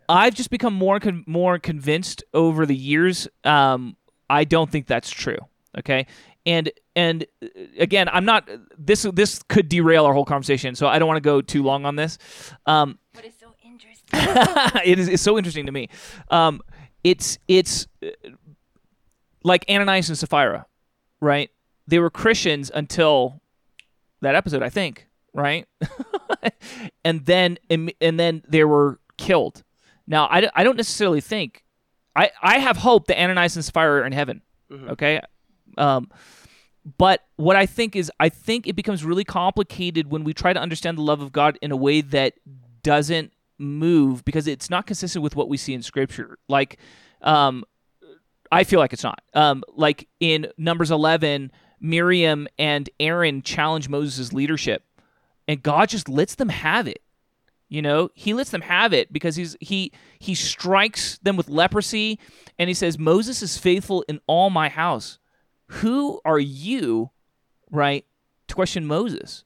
I've just become more con- more convinced over the years. Um, I don't think that's true. Okay, and and uh, again, I'm not. This this could derail our whole conversation, so I don't want to go too long on this. Um, But it's so interesting. it is it's so interesting to me. Um, it's it's uh, like Ananias and Sapphira, right? They were Christians until that episode, I think, right? and then and then they were killed. Now, I, don't- I don't necessarily think I I have hope that Ananias and Sapphira are in heaven. Okay, um, but what I think is, I think it becomes really complicated when we try to understand the love of God in a way that doesn't move because it's not consistent with what we see in Scripture. Like, um, I feel like it's not. Um, like in Numbers 11, Miriam and Aaron challenge Moses' leadership, and God just lets them have it. You know, he lets them have it because he's he he strikes them with leprosy, and he says, "Moses is faithful in all my house." Who are you, right, to question Moses,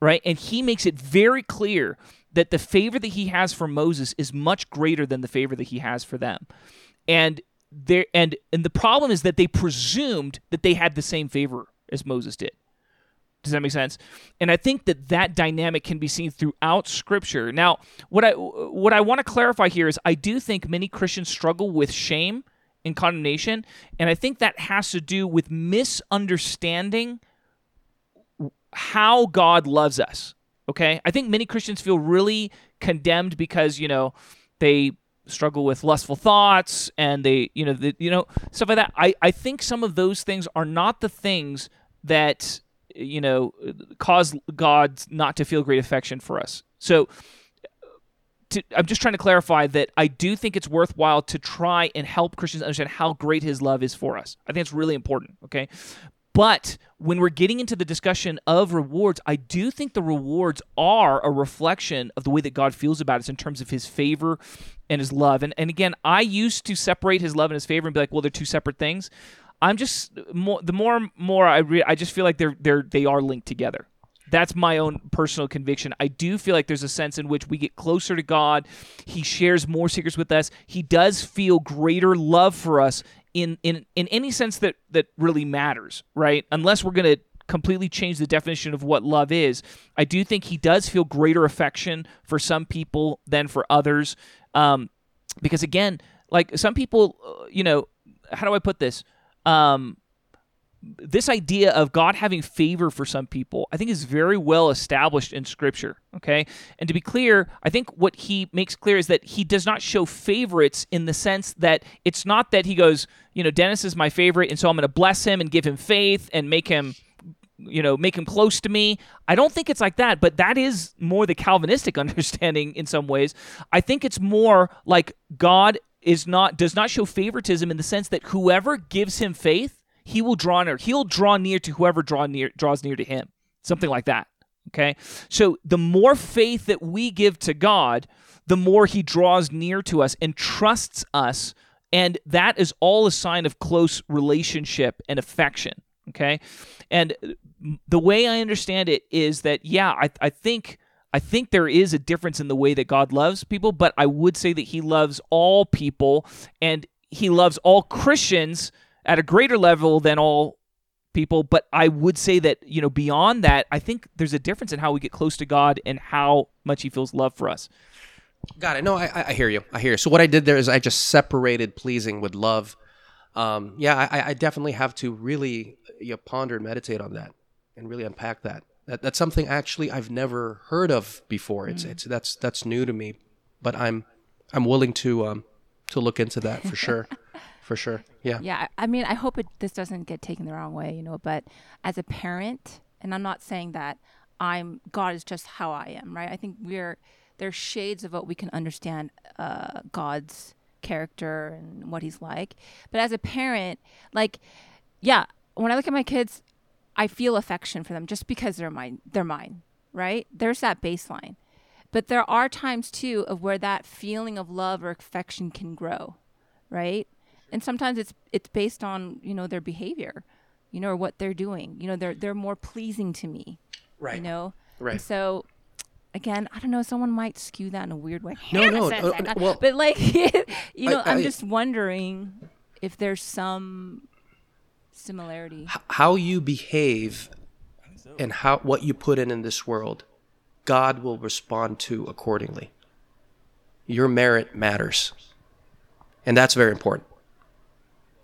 right? And he makes it very clear that the favor that he has for Moses is much greater than the favor that he has for them, and there and and the problem is that they presumed that they had the same favor as Moses did. Does that make sense? And I think that that dynamic can be seen throughout Scripture. Now, what I what I want to clarify here is I do think many Christians struggle with shame and condemnation, and I think that has to do with misunderstanding how God loves us. Okay, I think many Christians feel really condemned because you know they struggle with lustful thoughts and they you know the, you know stuff like that. I I think some of those things are not the things that you know cause God not to feel great affection for us. So to, I'm just trying to clarify that I do think it's worthwhile to try and help Christians understand how great His love is for us. I think it's really important. Okay. But when we're getting into the discussion of rewards, I do think the rewards are a reflection of the way that God feels about us in terms of his favor and his love. And, and again, I used to separate his love and his favor and be like, well, they're two separate things. I'm just more the more more I re- I just feel like they're they're they are linked together. That's my own personal conviction. I do feel like there's a sense in which we get closer to God. He shares more secrets with us. He does feel greater love for us in in in any sense that that really matters, right? Unless we're going to completely change the definition of what love is. I do think he does feel greater affection for some people than for others. Um, because again, like some people, uh, you know, how do I put this? Um, this idea of God having favor for some people, I think, is very well established in Scripture. Okay, and to be clear, I think what he makes clear is that he does not show favorites in the sense that it's not that he goes, you know, Dennis is my favorite, and so I'm going to bless him and give him faith and make him you know make him close to me i don't think it's like that but that is more the calvinistic understanding in some ways i think it's more like god is not does not show favoritism in the sense that whoever gives him faith he will draw near he'll draw near to whoever draw near draws near to him something like that okay so the more faith that we give to god the more he draws near to us and trusts us. And that is all a sign of close relationship and affection. Okay. And the way I understand it is that, yeah, I, I think. I think there is a difference in the way that God loves people, but I would say that He loves all people and He loves all Christians at a greater level than all people. But I would say that, you know, beyond that, I think there's a difference in how we get close to God and how much He feels love for us. Got it. No, I, I hear you. I hear you. So what I did there is I just separated pleasing with love. Um, yeah, I, I definitely have to really you know, ponder and meditate on that and really unpack that. that. That's something actually I've never heard of before. It's it's that's that's new to me, but I'm I'm willing to um to look into that for sure. for sure. Yeah. Yeah, I I mean, I hope it, this doesn't get taken the wrong way, you know. But as a parent, and I'm not saying that I'm God is just how I am, right? I think we're there's shades of what we can understand uh, God's character and what He's like. But as a parent, like, yeah, when I look at my kids, I feel affection for them just because they're mine. They're mine, right? There's that baseline. But there are times too of where that feeling of love or affection can grow, right? And sometimes it's it's based on you know their behavior, you know, or what they're doing. You know, they're they're more pleasing to me, Right. you know. Right. And so, again, I don't know. Someone might skew that in a weird way. No, Hannah no, says uh, uh, well- but like, you know, I- I, am just wondering if there's some similarity. How you behave and how what you put in in this world, God will respond to accordingly. Your merit matters, and that's very important,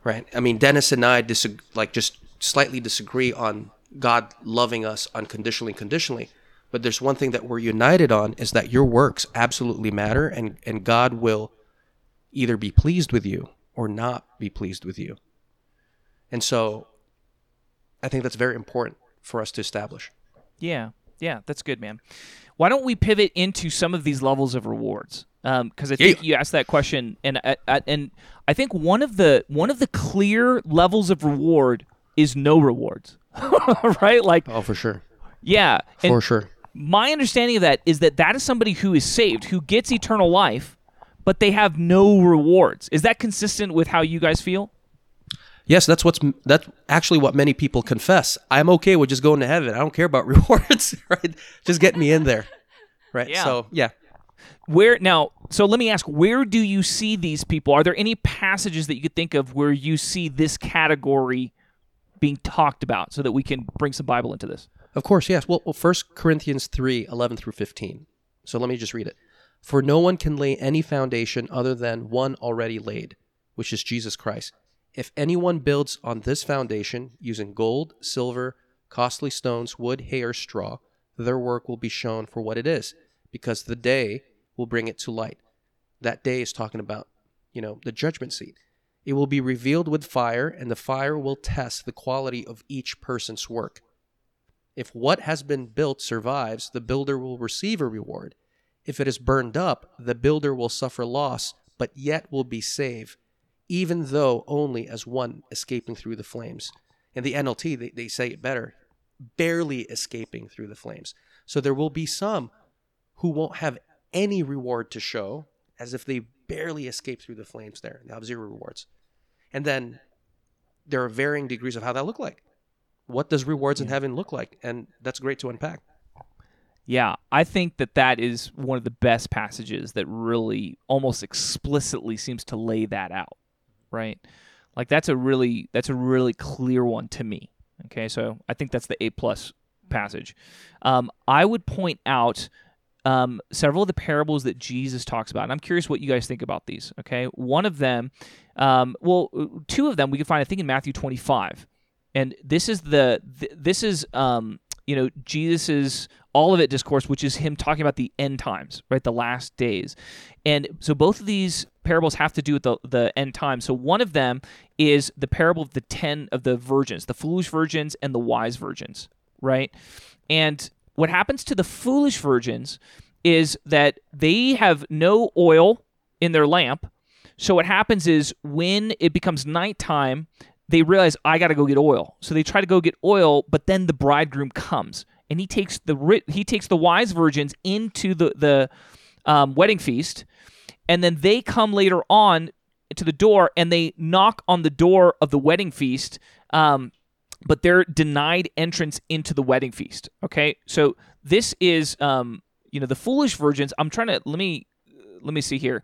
right? I mean, Dennis and I disag- like just slightly disagree on God loving us unconditionally, conditionally. But there's one thing that we're united on is that your works absolutely matter, and and God will either be pleased with you or not be pleased with you. And so I think that's very important for us to establish. Yeah, yeah, that's good, man. Why don't we pivot into some of these levels of rewards? Um, because I think Yeah. you asked that question, and I, I, and I think one of the one of the clear levels of reward is no rewards, right? Like, Oh, for sure. yeah, and For sure. My understanding of that is that that is somebody who is saved, who gets eternal life, but they have no rewards. Is that consistent with how you guys feel? Yes, that's what's that's actually what many people confess. I'm okay with just going to heaven. I don't care about rewards, right? Just get me in there. Right? Yeah. So, yeah. Where now? So let me ask: Where do you see these people? Are there any passages that you could think of where you see this category being talked about, so that we can bring some Bible into this? Of course, yes. Well, well 1 Corinthians 3 11 through 15. So let me just read it. For no one can lay any foundation other than one already laid, which is Jesus Christ. If anyone builds on this foundation using gold, silver, costly stones, wood, hay, or straw, their work will be shown for what it is, because the day will bring it to light. That day is talking about, you know, the judgment seat. It will be revealed with fire, and the fire will test the quality of each person's work. If what has been built survives, the builder will receive a reward. If it is burned up, the builder will suffer loss, but yet will be saved, even though only as one escaping through the flames. In the NLT, they, they say it better barely escaping through the flames. So there will be some who won't have any reward to show, as if they barely escaped through the flames there. They have zero rewards. And then there are varying degrees of how that look like what does rewards in heaven look like and that's great to unpack Yeah, I think that that is one of the best passages that really almost explicitly seems to lay that out, right? Like that's a really that's a really clear one to me. Okay, so I think that's the A plus passage. Um, I would point out um, several of the parables that Jesus talks about, and I'm curious what you guys think about these. Okay, one of them, um, well, two of them we can find I think in Matthew 25 and this is the th- this is um you know jesus's Olivet discourse which is him talking about the end times right? The last days. And so both of these parables have to do with the, the end times. So one of them is the parable of the 10 of the virgins the foolish virgins and the wise virgins right? And what happens to the foolish virgins is that they have no oil in their lamp. So what happens is when it becomes nighttime they realize I got to go get oil. So they try to go get oil, but then the bridegroom comes and he takes the he takes the wise virgins into the the um, wedding feast, and then they come later on to the door and they knock on the door of the wedding feast. Um, but they're denied entrance into the wedding feast. Okay, so this is, um, you know, the foolish virgins. I'm trying to let me let me see here.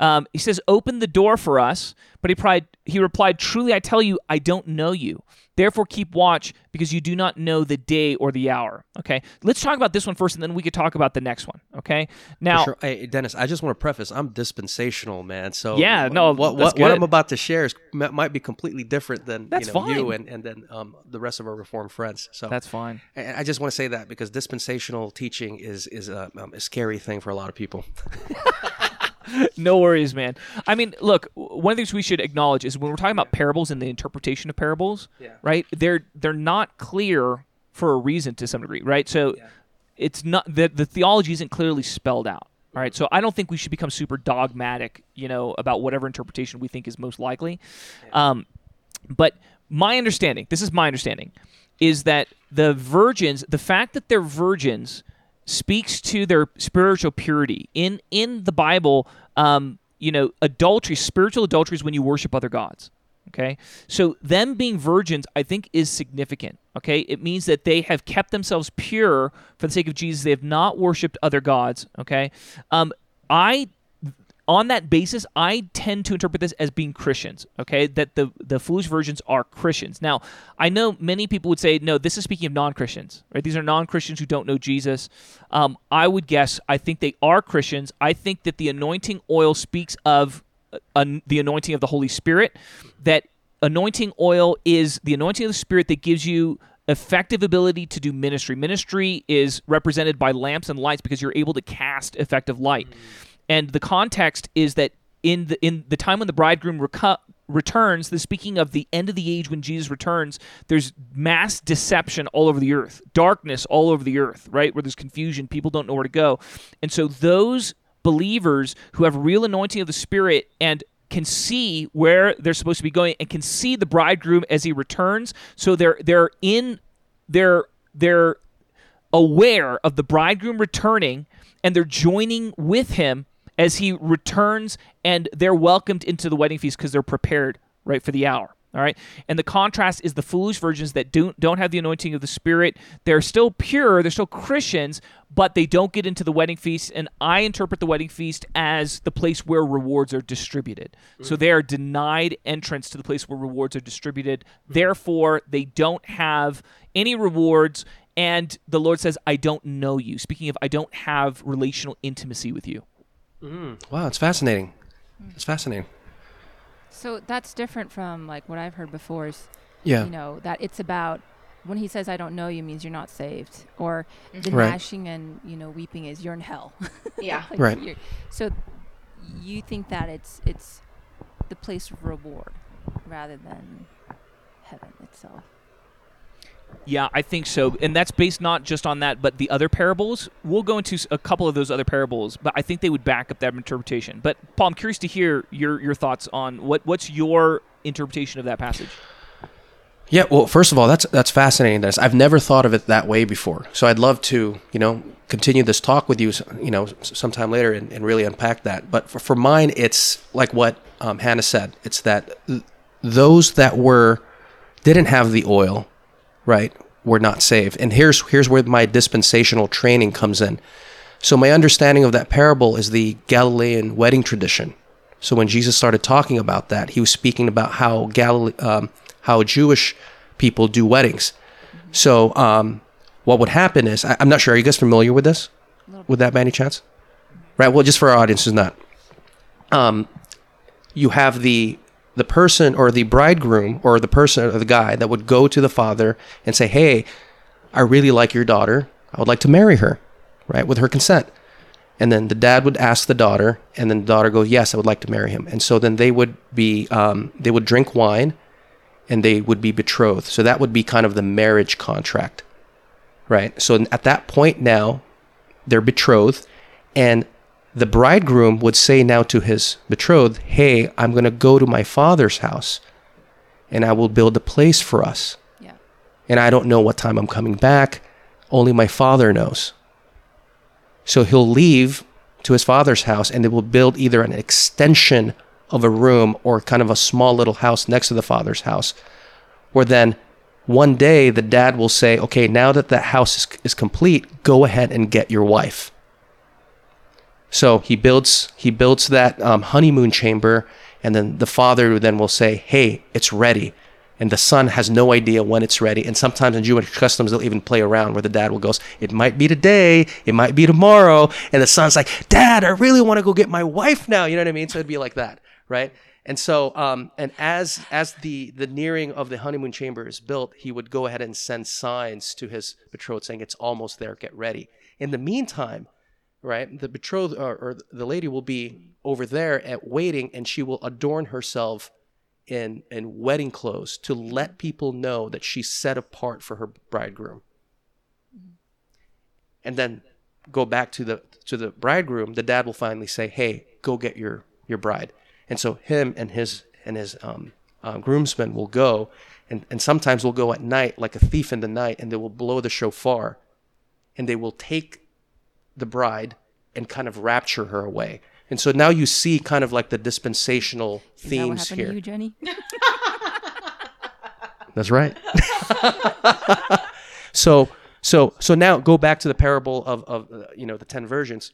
Um, he says, "Open the door for us." But he replied, "He replied, Truly, I tell you, I don't know you. Therefore, keep watch, because you do not know the day or the hour." Okay, let's talk about this one first, and then we could talk about the next one. Okay, now, Sure. Hey, Dennis, I just want to preface: I'm dispensational, man. So Yeah, no, what what, what. I'm about to share is might be completely different than That's you, know, you and and then um, the rest of our Reformed friends. So that's fine. And I just want to say that because dispensational teaching is is a, um, a scary thing for a lot of people. no worries, man. I mean, look, one of the things we should acknowledge is when we're talking about parables and the interpretation of parables, Yeah. right? They're they're not clear for a reason to some degree, right? So it's not the the theology isn't clearly spelled out. All right, so I don't think we should become super dogmatic, you know, about whatever interpretation we think is most likely. Um, but my understanding, this is my understanding, is that the virgins, the fact that they're virgins, speaks to their spiritual purity. In in the Bible, um, you know, adultery, spiritual adultery is when you worship other gods. Okay, so them being virgins, I think, is significant. Okay, it means that they have kept themselves pure for the sake of Jesus. They have not worshipped other gods. Okay, um, I on that basis, I tend to interpret this as being Christians. Okay, that the the foolish virgins are Christians. Now, I know many people would say, no, this is speaking of non-Christians, right? These are non-Christians who don't know Jesus. Um, I would guess, I think they are Christians. I think that the anointing oil speaks of uh, the anointing of the Holy Spirit. That anointing oil is the anointing of the Spirit that gives you effective ability to do ministry. Ministry is represented by lamps and lights because you're able to cast effective light. And the context is that in the in the time when the bridegroom returns, the speaking of the end of the age when Jesus returns, there's mass deception all over the earth, darkness all over the earth, right? Where there's confusion, people don't know where to go. And so those believers who have real anointing of the Spirit and can see where they're supposed to be going and can see the bridegroom as he returns, so they're they're in they're they're aware of the bridegroom returning and they're joining with him as he returns and they're welcomed into the wedding feast because they're prepared right for the hour all right? And the contrast is the foolish virgins that don't don't have the anointing of the spirit. They're still pure they're still christians but they don't get into the wedding feast and i interpret the wedding feast as the place where rewards are distributed. Mm. So they are denied entrance to the place where rewards are distributed. Mm. Therefore they don't have any rewards and the lord says i don't know you. Speaking of i don't have relational intimacy with you Mm. Wow, it's fascinating. It's fascinating. So that's different from like what I've heard before is Yeah. you know that it's about when he says I don't know you means you're not saved or mm-hmm. the Right. gnashing and you know weeping is you're in hell. Yeah. Like, Right. So you think that it's it's the place of reward rather than heaven itself. Yeah, I think so. And that's based not just on that, but the other parables. We'll go into a couple of those other parables, but I think they would back up that interpretation. But Paul, I'm curious to hear your your thoughts on what what's your interpretation of that passage. Yeah, well, first of all, that's that's fascinating. Dennis. I've never thought of it that way before. So I'd love to, you know, continue this talk with you, you know, sometime later and, and really unpack that. But for, for mine, it's like what um, Hannah said. It's that th- those that were didn't have the oil, right, were not saved. And here's here's where my dispensational training comes in. So my understanding of that parable is the Galilean wedding tradition. So when Jesus started talking about that, he was speaking about how Galilee, um, how Jewish people do weddings. So um, what would happen is, I, I'm not sure. Are you guys familiar with this? With that by any chance? Right. Well, just for our audience who's not. Um, you have the the person or the bridegroom or the person or the guy that would go to the father and say, "Hey, I really like your daughter. I would like to marry her." Right, with her consent. And then the dad would ask the daughter, and then the daughter goes, "Yes, I would like to marry him." And so then they would be, um, they would drink wine, and they would be betrothed. So that would be kind of the marriage contract, right? So at that point now, they're betrothed, and the bridegroom would say now to his betrothed, "Hey, I'm going to go to my father's house, and I will build a place for us." Yeah. and I don't know what time I'm coming back. Only my father knows. So he'll leave to his father's house and they will build either an extension of a room or kind of a small little house next to the father's house. Or then one day the dad will say, okay, now that that house is, is complete, go ahead and get your wife. So he builds he builds that um, honeymoon chamber, and then the father then will say, "Hey, it's ready," and the son has no idea when it's ready. And sometimes in Jewish customs, they'll even play around where the dad will goes, "It might be today, it might be tomorrow," and the son's like, "Dad, I really want to go get my wife now." You know what I mean? So it'd be like that, right? And so, um, and as as the the nearing of the honeymoon chamber is built, he would go ahead and send signs to his betrothed saying, "It's almost there. Get ready." In the meantime, right, the betrothed or, or the lady will be over there at waiting, and she will adorn herself in in wedding clothes to let people know that she's set apart for her bridegroom. And then go back to the to the bridegroom. The dad will finally say, "Hey, go get your your bride." And so him and his and his um, uh, groomsmen will go, and, and sometimes will go at night like a thief in the night, and they will blow the shofar, and they will take the bride and kind of rapture her away. And so now you see kind of like the dispensational Is that what themes happened here. to you, Jenny? That's right. so so so now go back to the parable of of uh, you know the ten virgins.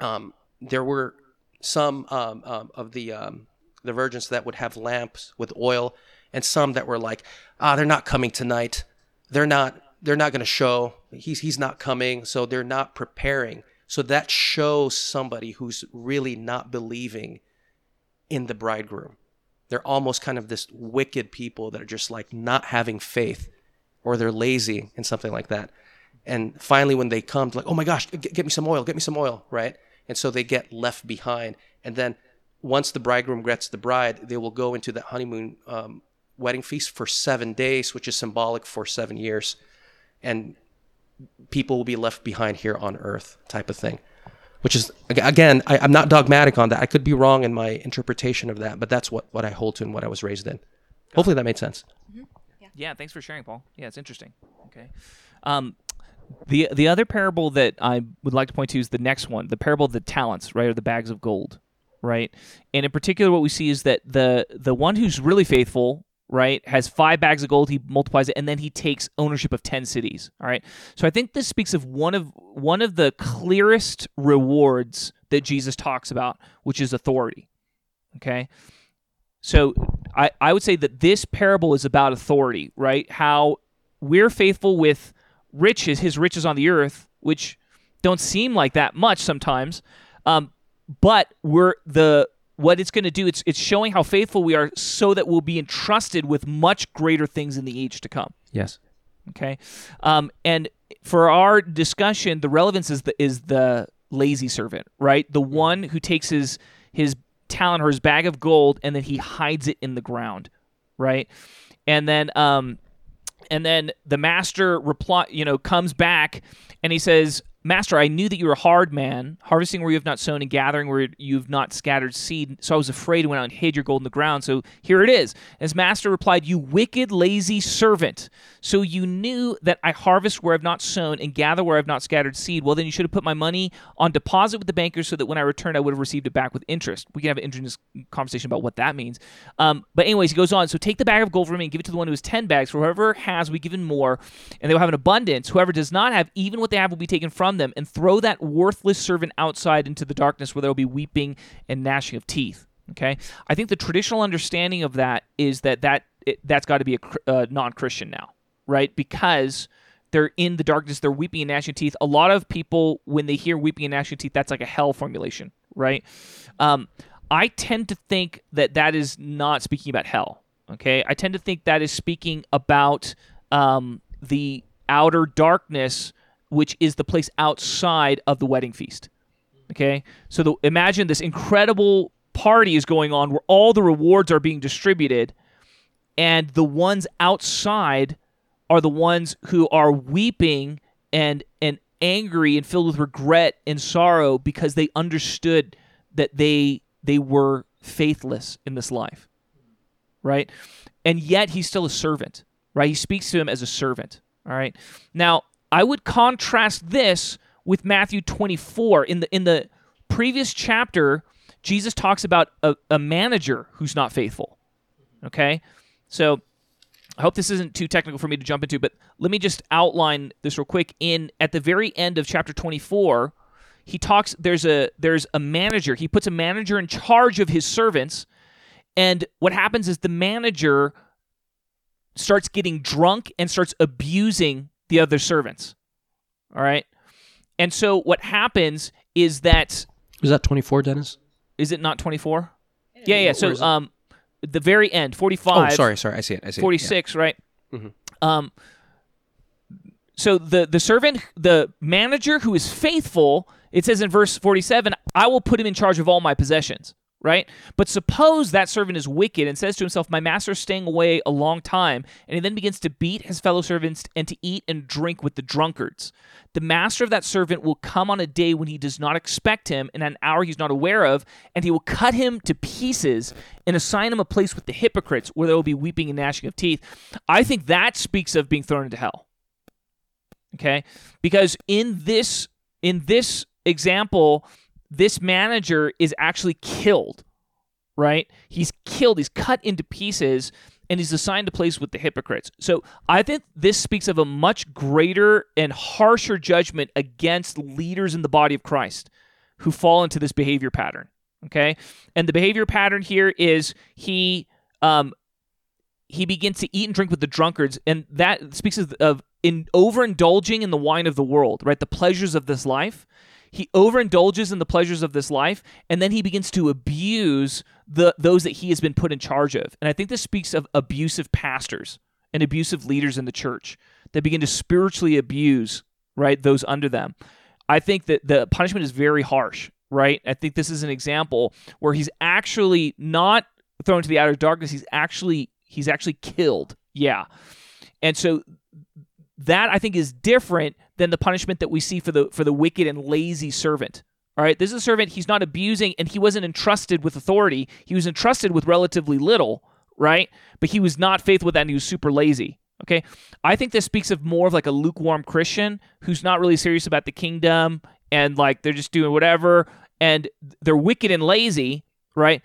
Um, there were some um, um, of the um, the virgins that would have lamps with oil, and some that were like, ah, they're not coming tonight. They're not. They're not going to show. He's he's not coming, so they're not preparing. So that shows somebody who's really not believing in the bridegroom. They're almost kind of this wicked people that are just like not having faith or they're lazy and something like that. And finally when they come like oh my gosh get, get me some oil get me some oil right? And so they get left behind. And then once the bridegroom gets the bride they will go into the honeymoon um, wedding feast for seven days which is symbolic for seven years and people will be left behind here on earth type of thing which is again I, i'm not dogmatic on that i could be wrong in my interpretation of that but that's what, what i hold to and what i was raised in hopefully that made sense Yeah. Yeah, thanks for sharing, Paul. Yeah, it's interesting. Okay. Um, the the other parable that I would like to point to is the next one, the parable of the talents, right, or the bags of gold, right? And in particular, what we see is that the the one who's really faithful, right, has five bags of gold. He multiplies it, and then he takes ownership of ten cities. All right. So I think this speaks of one of one of the clearest rewards that Jesus talks about, which is authority. Okay. So I, I would say that this parable is about authority, right? How we're faithful with riches, his riches on the earth, which don't seem like that much sometimes. Um, but we're the what it's going to do. It's it's showing how faithful we are, so that we'll be entrusted with much greater things in the age to come. yes Okay, um, and for our discussion, the relevance is the is the lazy servant, right? The one who takes his his talent or his bag of gold and then he hides it in the ground, right? And then um, and then the master reply, you know, comes back and he says, "Master, I knew that you were a hard man, harvesting where you have not sown and gathering where you have not scattered seed. So I was afraid and went out and hid your gold in the ground. So here it is." As master replied, "You wicked, lazy servant. So you knew that I harvest where I've not sown and gather where I've not scattered seed. Well, then you should have put my money on deposit with the bankers, so that when I returned, I would have received it back with interest." We can have an interesting conversation about what that means. Um, but anyways, he goes on. So take the bag of gold from me and give it to the one who has ten bags. For whoever has, we give him more, and they will have an abundance. Whoever does not have, even what they have will be taken from them. And throw that worthless servant outside into the darkness, where there will be weeping and gnashing of teeth. Okay, I think the traditional understanding of that is that that it, that's got to be a uh, non-Christian now, right? Because they're in the darkness, they're weeping and gnashing teeth. A lot of people, when they hear weeping and gnashing teeth, that's like a hell formulation, right? Um, I tend to think that that is not speaking about hell. Okay, I tend to think that is speaking about um, the outer darkness, which is the place outside of the wedding feast. Okay, so the, imagine this incredible party is going on where all the rewards are being distributed, and the ones outside are the ones who are weeping and and angry and filled with regret and sorrow because they understood that they they were faithless in this life right? And yet he's still a servant right? He speaks to him as a servant all right? Now i would contrast this with matthew 24 in the in the previous chapter, Jesus talks about a, a manager who's not faithful. Okay? So I hope this isn't too technical for me to jump into, but let me just outline this real quick. In at the very end of chapter 24, he talks there's a there's a manager. He puts a manager in charge of his servants, and what happens is the manager starts getting drunk and starts abusing the other servants. All right? And so what happens is that Was that 24, Dennis? is it not 24? Yeah, yeah. Where So um the very end, 45 Oh, sorry, sorry. I see it. I see it. 46 right Mhm. um so the the servant the manager who is faithful it says in verse 47 i will put him in charge of all my possessions right? But suppose that servant is wicked and says to himself my master is staying away a long time and he then begins to beat his fellow servants and to eat and drink with the drunkards. The master of that servant will come on a day when he does not expect him in an hour he's not aware of and he will cut him to pieces and assign him a place with the hypocrites where there will be weeping and gnashing of teeth. I think that speaks of being thrown into hell. Okay? Because in this in this example this manager is actually killed right? He's killed. He's cut into pieces and he's assigned to place with the hypocrites. So i think this speaks of a much greater and harsher judgment against leaders in the body of christ who fall into this behavior pattern okay? And the behavior pattern here is he um he begins to eat and drink with the drunkards and that speaks of, of in overindulging in the wine of the world right? The pleasures of this life he overindulges in the pleasures of this life and then he begins to abuse the those that he has been put in charge of. And i think this speaks of abusive pastors and abusive leaders in the church that begin to spiritually abuse right those under them. I think that the punishment is very harsh right? I think this is an example where he's actually not thrown to the outer darkness. He's actually he's actually killed. Yeah. And so that I think is different than the punishment that we see for the for the wicked and lazy servant. All right, this is a servant he's not abusing and he wasn't entrusted with authority. He was entrusted with relatively little, right? But he was not faithful with that and he was super lazy. Okay? I think this speaks of more of like a lukewarm Christian who's not really serious about the kingdom and like they're just doing whatever and they're wicked and lazy, right?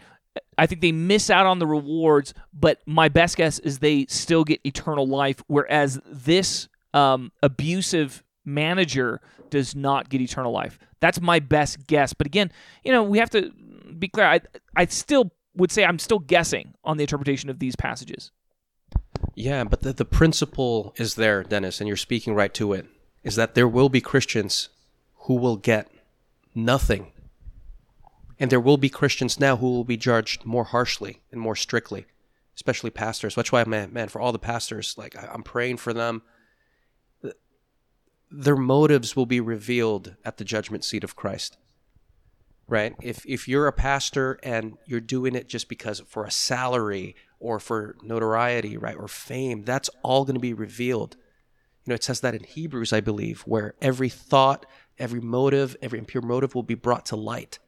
I think they miss out on the rewards, but my best guess is they still get eternal life, whereas this um, abusive manager does not get eternal life. That's my best guess. But again, you know, we have to be clear. I, I still would say I'm still guessing on the interpretation of these passages. Yeah, but the, the principle is there, Dennis, and you're speaking right to it, is that there will be Christians who will get nothing. And there will be Christians now who will be judged more harshly and more strictly, especially pastors. That's why, man, man, for all the pastors, like I'm praying for them. Their motives will be revealed at the judgment seat of Christ. Right? If if you're a pastor and you're doing it just because for a salary or for notoriety, right, or fame, that's all going to be revealed. You know, it says that in Hebrews, I believe, where every thought, every motive, every impure motive will be brought to light.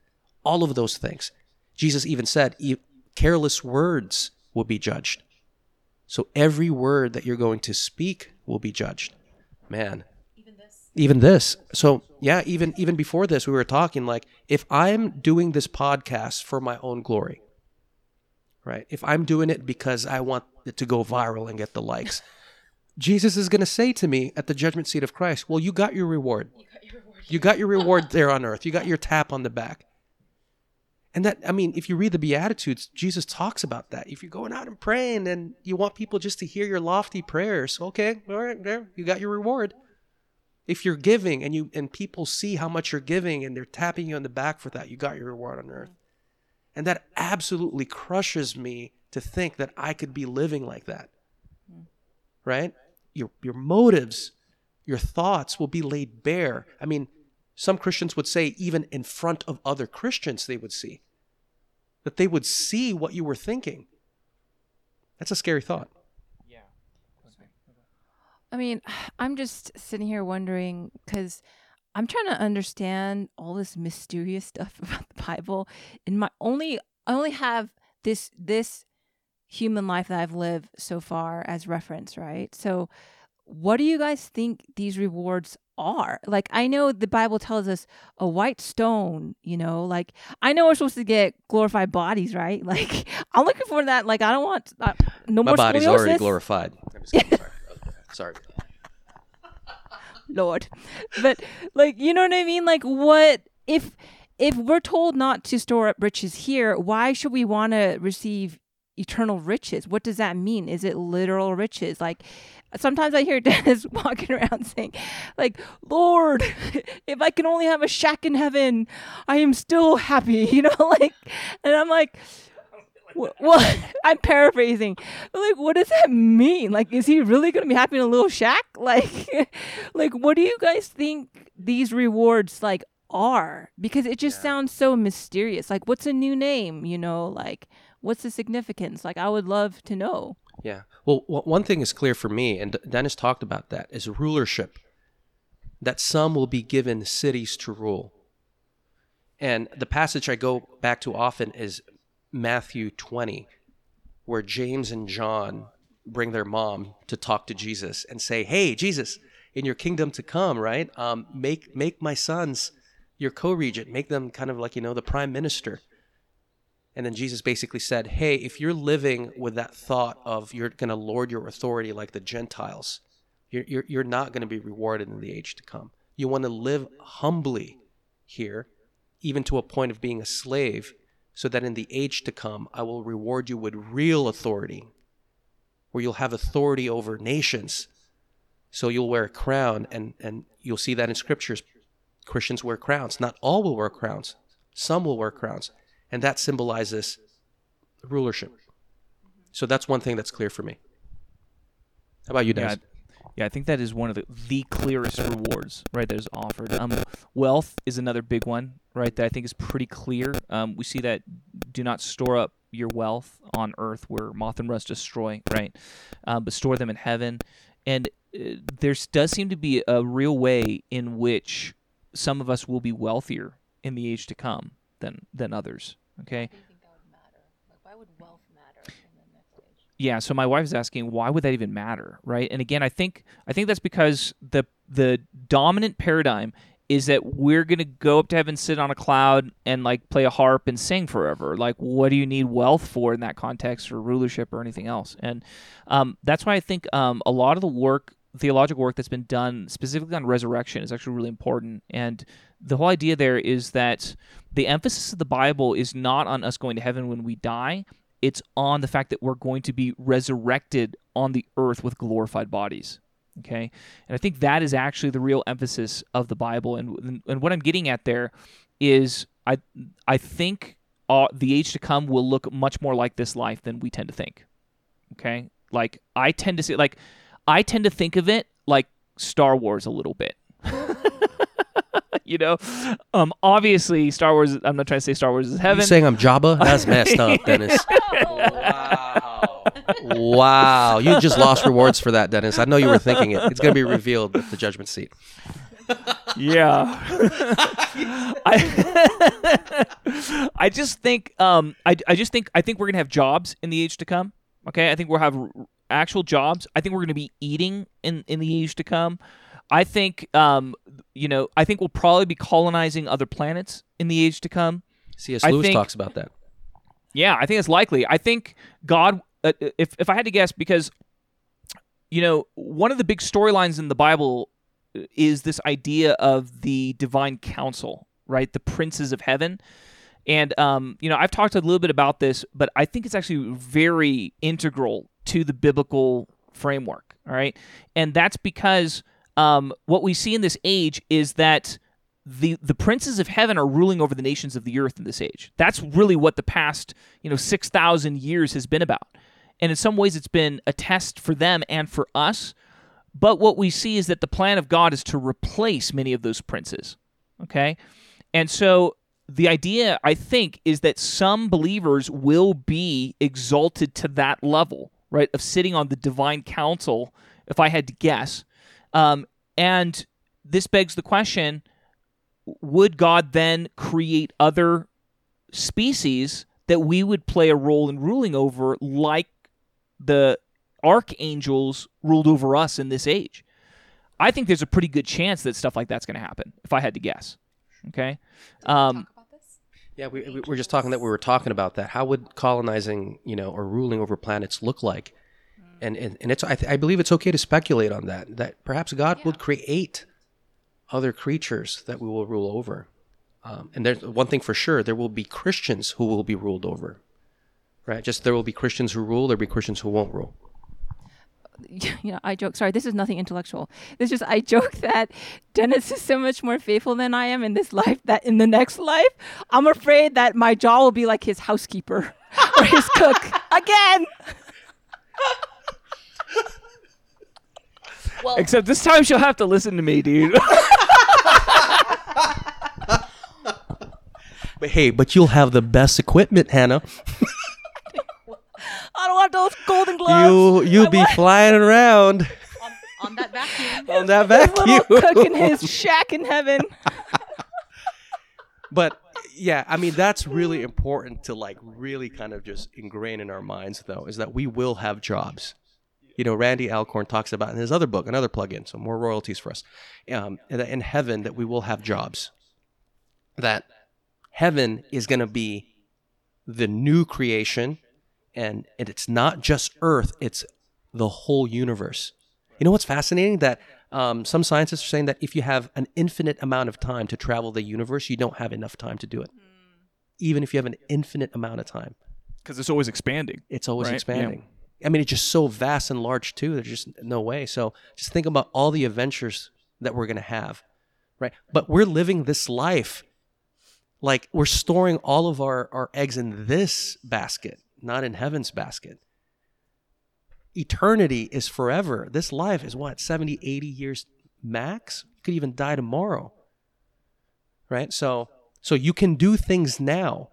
All of those things. Jesus even said, "E- careless words will be judged. So every word that you're going to speak will be judged. Man. Even this. So yeah, even even before this, we were talking like if I'm doing this podcast for my own glory, right? If I'm doing it because I want it to go viral and get the likes, Jesus is going to say to me at the judgment seat of Christ, "Well, you got your reward. You got your reward there on earth. You got your tap on the back." And that, I mean, if you read the Beatitudes, Jesus talks about that. If you're going out and praying and you want people just to hear your lofty prayers, okay, all right, there, you got your reward. If you're giving and you and people see how much you're giving and they're tapping you on the back for that, you got your reward on earth. And that absolutely crushes me to think that I could be living like that. Right? Your your motives, your thoughts will be laid bare. I mean, some Christians would say even in front of other Christians they would see that they would see what you were thinking. That's a scary thought. I mean, I'm just sitting here wondering because I'm trying to understand all this mysterious stuff about the Bible. And my only, I only have this this human life that I've lived so far as reference, right? So, what do you guys think these rewards are. Like I know the Bible tells us a white stone, you know, like I know we're supposed to get glorified bodies, right? Like I'm looking for that. Like I don't want uh, no more. My more body's scoliosis. already glorified. Sorry. Lord. But like you know what I mean? Like what if if we're told not to store up riches here, why should we want to receive eternal riches? What does that mean? Is it literal riches? Like sometimes I hear Dennis walking around saying, like, Lord, if I can only have a shack in heaven, I am still happy, you know, like and I'm like what I'm paraphrasing. Like, what does that mean? Like, is he really going to be happy in a little shack? Like, like, what do you guys think these rewards like are? Because it just sounds so mysterious. Like, what's a new name? You know, like, what's the significance? Like, I would love to know. Yeah. Well, w- one thing is clear for me, and Dennis talked about that, is rulership. That some will be given cities to rule. And the passage I go back to often is Matthew 20, where James and John bring their mom to talk to Jesus and say, "Hey, Jesus, in your kingdom to come, right? Um, make make my sons your co-regent, make them kind of like you know the prime minister." And then Jesus basically said, Hey, if you're living with that thought of you're going to lord your authority like the Gentiles, you're, you're, you're not going to be rewarded in the age to come. You want to live humbly here, even to a point of being a slave, so that in the age to come, I will reward you with real authority, where you'll have authority over nations. So you'll wear a crown, and, and you'll see that in scriptures. Christians wear crowns. Not all will wear crowns, some will wear crowns and that symbolizes rulership. So that's one thing that's clear for me. How about you, Yeah, yeah, I think that is one of the, the clearest rewards, right? That is offered. Um, wealth is another big one, right? That I think is pretty clear. Um, we see that do not store up your wealth on earth where moth and rust destroy, right? Um, but store them in heaven. And uh, there does seem to be a real way in which some of us will be wealthier in the age to come than than others. Okay. why would wealth matter in the next age? yeah so my wife is asking why would that even matter right and again i think i think that's because the the dominant paradigm is that we're going to go up to heaven sit on a cloud and like play a harp and sing forever. Like what do you need wealth for in that context or rulership or anything else? And um, that's why i think um, a lot of the work theological work that's been done specifically on resurrection is actually really important. And the whole idea there is that the emphasis of the bible is not on us going to heaven when we die. It's on the fact that we're going to be resurrected on the earth with glorified bodies. Okay, and I think that is actually the real emphasis of the Bible. And and what I'm getting at there is I I think uh, the age to come will look much more like this life than we tend to think. Okay, like I tend to see like I tend to think of it like Star Wars a little bit. you know, um, obviously Star Wars. I'm not trying to say Star Wars is heaven. You heaven. saying I'm Jabba? That's messed up, Dennis. wow. Wow. You just lost rewards for that, Dennis. I know you were thinking it. It's going to be revealed at the judgment seat. Yeah. I, I just think um I, I just think I think we're gonna have jobs in the age to come. Okay, I think we'll have r- actual jobs. I think we're gonna be eating in in the age to come. I think um you know I think we'll probably be colonizing other planets in the age to come. C.S. Lewis think- talks about that. Yeah, I think it's likely. I think God, if if I had to guess, because you know one of the big storylines in the Bible is this idea of the divine council, right? The princes of heaven. And um, you know, I've talked a little bit about this, but I think it's actually very integral to the biblical framework. All right, and that's because um, what we see in this age is that the the princes of heaven are ruling over the nations of the earth in this age. That's really what the past you know six thousand years has been about, and in some ways, it's been a test for them and for us. But what we see is that the plan of God is to replace many of those princes. Okay, and so the idea, I think, is that some believers will be exalted to that level, right, of sitting on the divine council, if I had to guess. Um, and this begs the question would God then create other species that we would play a role in ruling over, like the archangels ruled over us in this age? I think there's a pretty good chance that stuff like that's going to happen. If I had to guess, okay. Um, Yeah, we, we were just talking that we were talking about that. How would colonizing, you know, or ruling over planets look like? And and, and it's I, th- I believe it's okay to speculate on that. That perhaps God would create other creatures that we will rule over. Um, and there's one thing for sure: there will be Christians who will be ruled over. Right? Just there will be Christians who rule. There'll be Christians who won't rule. you know, I joke. Sorry, this is nothing intellectual. This is just I joke that Dennis is so much more faithful than I am in this life. That in the next life, I'm afraid that my jaw will be like his housekeeper or his cook again. Well, except this time she'll have to listen to me, dude. But hey, but you'll have the best equipment, Hannah. I don't want those golden gloves. You you'll be flying around on, on that vacuum. on that Little vacuum. cook in his shack in heaven. but yeah i mean that's really important to like really kind of just ingrain in our minds though is that we will have jobs you know randy alcorn talks about in his other book another plug-in so more royalties for us um, and that in heaven that we will have jobs that heaven is going to be the new creation and, and it's not just earth it's the whole universe you know what's fascinating that um, some scientists are saying that if you have an infinite amount of time to travel the universe, you don't have enough time to do it. Even if you have an infinite amount of time, Because it's always expanding. it's always Right, yeah. expanding. I mean, it's just so vast and large too. There's just no way. So just think about all the adventures that we're gonna have, right? But we're living this life like we're storing all of our, our eggs in this basket, not in heaven's basket. Eternity is forever. This life is what, 70, 80 years max? You could even die tomorrow. Right? So so you can do things now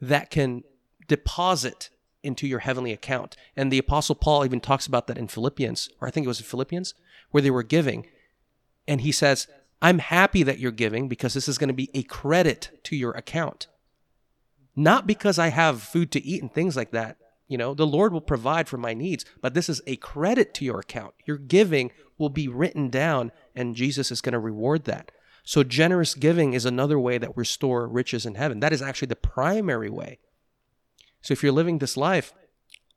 that can deposit into your heavenly account. And the apostle Paul even talks about that in Philippians, or I think it was in Philippians, where they were giving. And he says, I'm happy that you're giving because this is going to be a credit to your account. Not because I have food to eat and things like that. You know, the Lord will provide for my needs, but this is a credit to your account. Your giving will be written down, and Jesus is going to reward that. So, generous giving is another way that we store riches in heaven. That is actually the primary way. So, if you're living this life,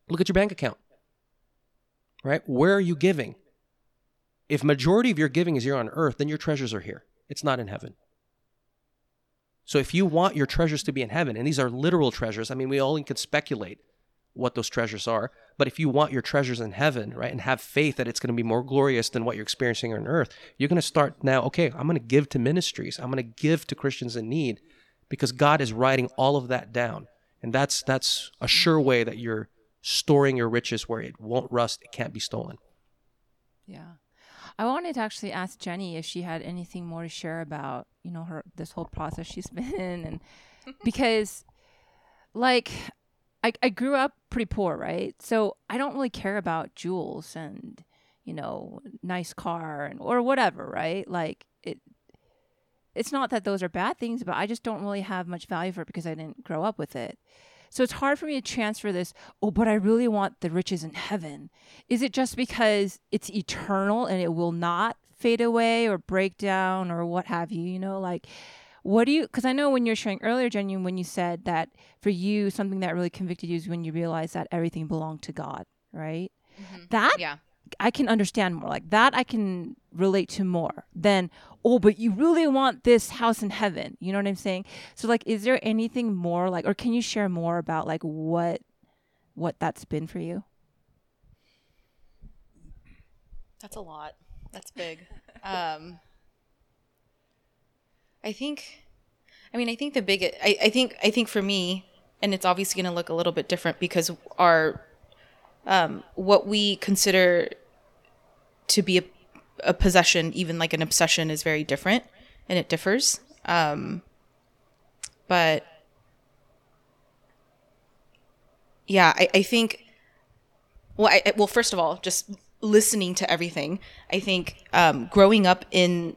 look at your bank account. Right? Where are you giving? If majority of your giving is here on earth, then your treasures are here. It's not in heaven. So if you want your treasures to be in heaven, and these are literal treasures, I mean, we only can speculate what those treasures are. But if you want your treasures in heaven, right, and have faith that it's going to be more glorious than what you're experiencing on earth, you're going to start now, okay, I'm going to give to ministries. I'm going to give to Christians in need because God is writing all of that down. And that's that's a sure way that you're storing your riches where it won't rust, it can't be stolen. Yeah. I wanted to actually ask Jenny if she had anything more to share about, you know, her this whole process she's been in and because like I I grew up pretty poor, right? So I don't really care about jewels and, you know, nice car and or whatever, right? Like it it's not that those are bad things, but I just don't really have much value for it because I didn't grow up with it. So it's hard for me to transfer this, oh, but I really want the riches in heaven. Is it just because it's eternal and it will not fade away or break down or what have you? You know, like, what do you, because I know when you're sharing earlier, Jenny, when you said that for you, something that really convicted you is when you realized that everything belonged to God, right? Mm-hmm. That Yeah. I can understand more. Like that, I can relate to more than, oh, but you really want this house in heaven. You know what I'm saying? So, like, is there anything more, like, or can you share more about like what, what that's been for you? That's a lot. That's big. um, I think, I mean, I think the big, I, I think, I think for me, and it's obviously going to look a little bit different because our, um, what we consider to be a, a possession, even like an obsession, is very different and it differs. Um, but yeah, I, I think well, I, I- well, first of all, just listening to everything. I think um, growing up in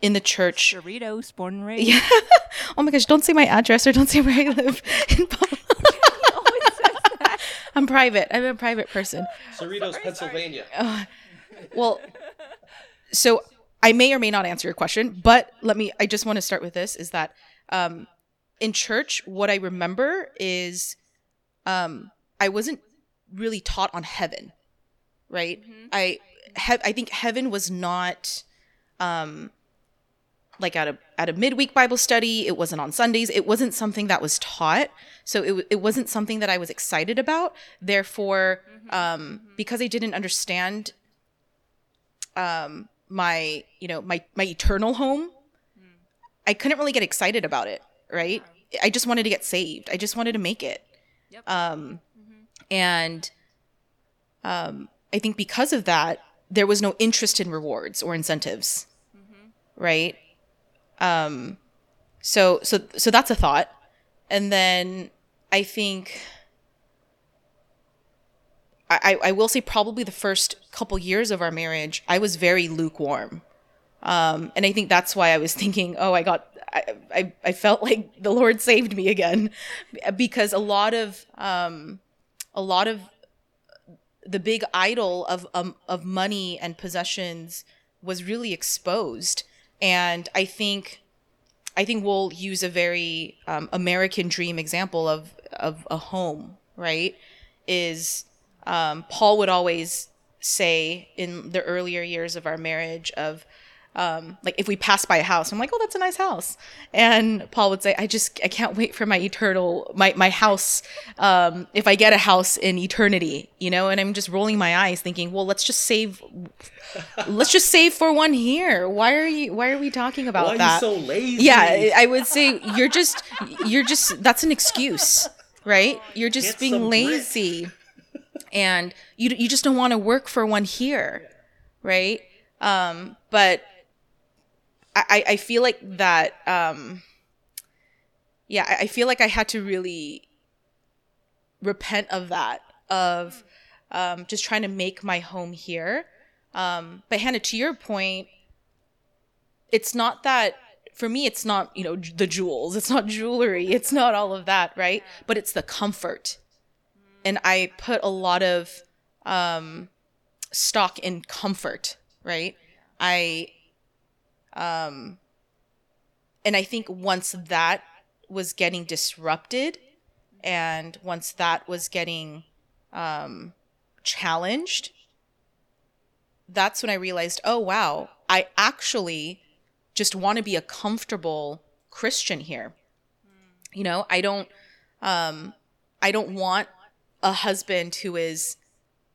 in the church. Cerritos, born and raised. Yeah. oh my gosh! Don't say my address or don't say where I live. in public. I'm private. I'm a private person. Cerritos, Pennsylvania. Well, so I may or may not answer your question, but let me. I just want to start with this: is that um, in church, what I remember is um, I wasn't really taught on heaven, right? I he- I think heaven was not um, like at a at a midweek Bible study. It wasn't on Sundays. It wasn't something that was taught. So it it wasn't something that I was excited about. Therefore, um, because I didn't understand um, my you know my my eternal home, I couldn't really get excited about it. Right? I just wanted to get saved. I just wanted to make it. Um, and um, I think because of that, there was no interest in rewards or incentives. Right? Um, so so so that's a thought, and then I think I I- will say probably the first couple years of our marriage, I was very lukewarm, um, and I think that's why I was thinking, oh, I got. I, I, I felt like the Lord saved me again because a lot of um, a lot of the big idol of um, of money and possessions was really exposed and i think i think we'll use a very um, american dream example of of a home right is um, paul would always say in the earlier years of our marriage of um, like if we pass by a house, I'm like, oh, that's a nice house. And Paul would say, I just, I can't wait for my eternal, my, my house. Um, if I get a house in eternity, you know, and I'm just rolling my eyes thinking, well, let's just save, let's just save for one here. Why are you, why are we talking about Why are that? you so lazy? yeah, I- would say you're just, you're just, that's an excuse, right? You're just Get being lazy and you, you just don't want to work for one here. Right. Um, but I, I feel like that um yeah I, feel like i had to really repent of that of um just trying to make my home here um but hannah to your point it's not that for me it's not you know the jewels it's not jewelry it's not all of that right but it's the comfort and i put a lot of um stock in comfort right? I um and i think once that was getting disrupted and once that was getting um challenged that's when i realized oh wow i actually just want to be a comfortable christian here. You know i don't um i don't want a husband who is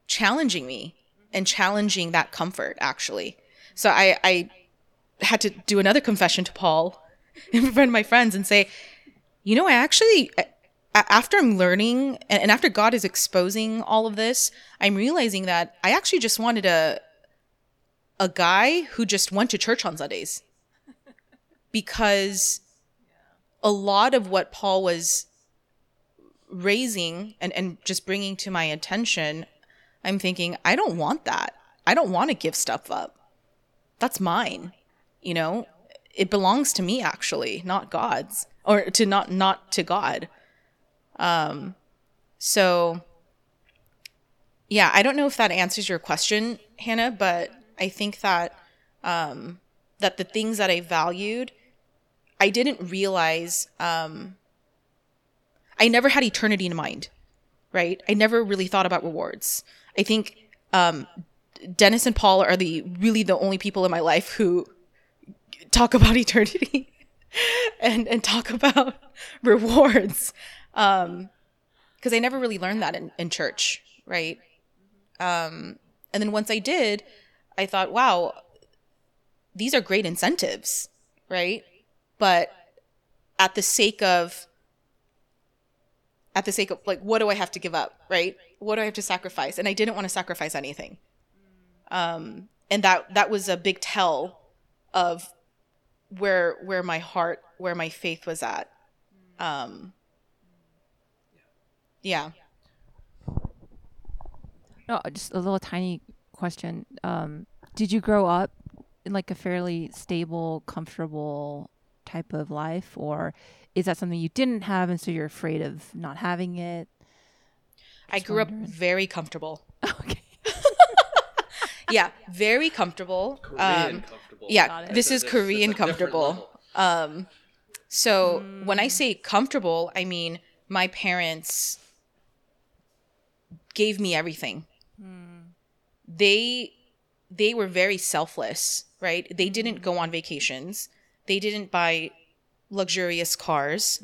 challenging me and challenging that comfort actually. So i i had to do another confession to Paul in front of my friends and say, you know, I actually, after I'm learning and, after God is exposing all of this, I'm realizing that I actually just wanted a a guy who just went to church on Sundays. Because a lot of what Paul was raising and, and just bringing to my attention, I'm thinking, I don't want that. I don't want to give stuff up. That's mine you know it belongs to me actually not god's or to not not to god um so yeah i don't know if that answers your question hannah but i think that um that the things that i valued i didn't realize um i never had eternity in mind right? I never really thought about rewards. I think um dennis and paul are the really the only people in my life who talk about eternity and and talk about rewards. Um because i never really learned that in, in church right? Um and then once i did i thought wow these are great incentives right? But at the sake of at the sake of like what do i have to give up right? What do i have to sacrifice? And i didn't want to sacrifice anything. Um and that that was a big tell of where where my heart where my faith was at. Um yeah. No, just a little tiny question. Um, did you grow up in like a fairly stable, comfortable type of life, or is that something you didn't have, and so you're afraid of not having it? i Just grew up very comfortable Okay. yeah, very comfortable. um, comfortable. yeah, it. this is Korean it's comfortable. Um, so when I say comfortable, I mean my parents gave me everything. mm. They they were very selfless, right? They didn't go on vacations. They didn't buy luxurious cars.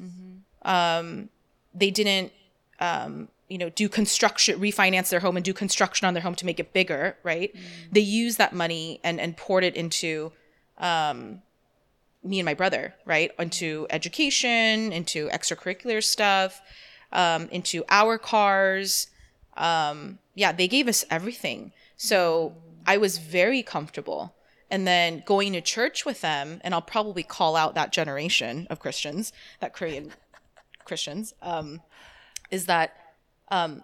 Um, they didn't um, you know do construction refinance their home and do construction on their home to make it bigger right? They used that money and and poured it into um, me and my brother right? Into education into extracurricular stuff um, into our cars. Um, yeah they gave us everything. So i was very comfortable and then going to church with them and i'll probably call out that generation of christians that korean christians um, is that um,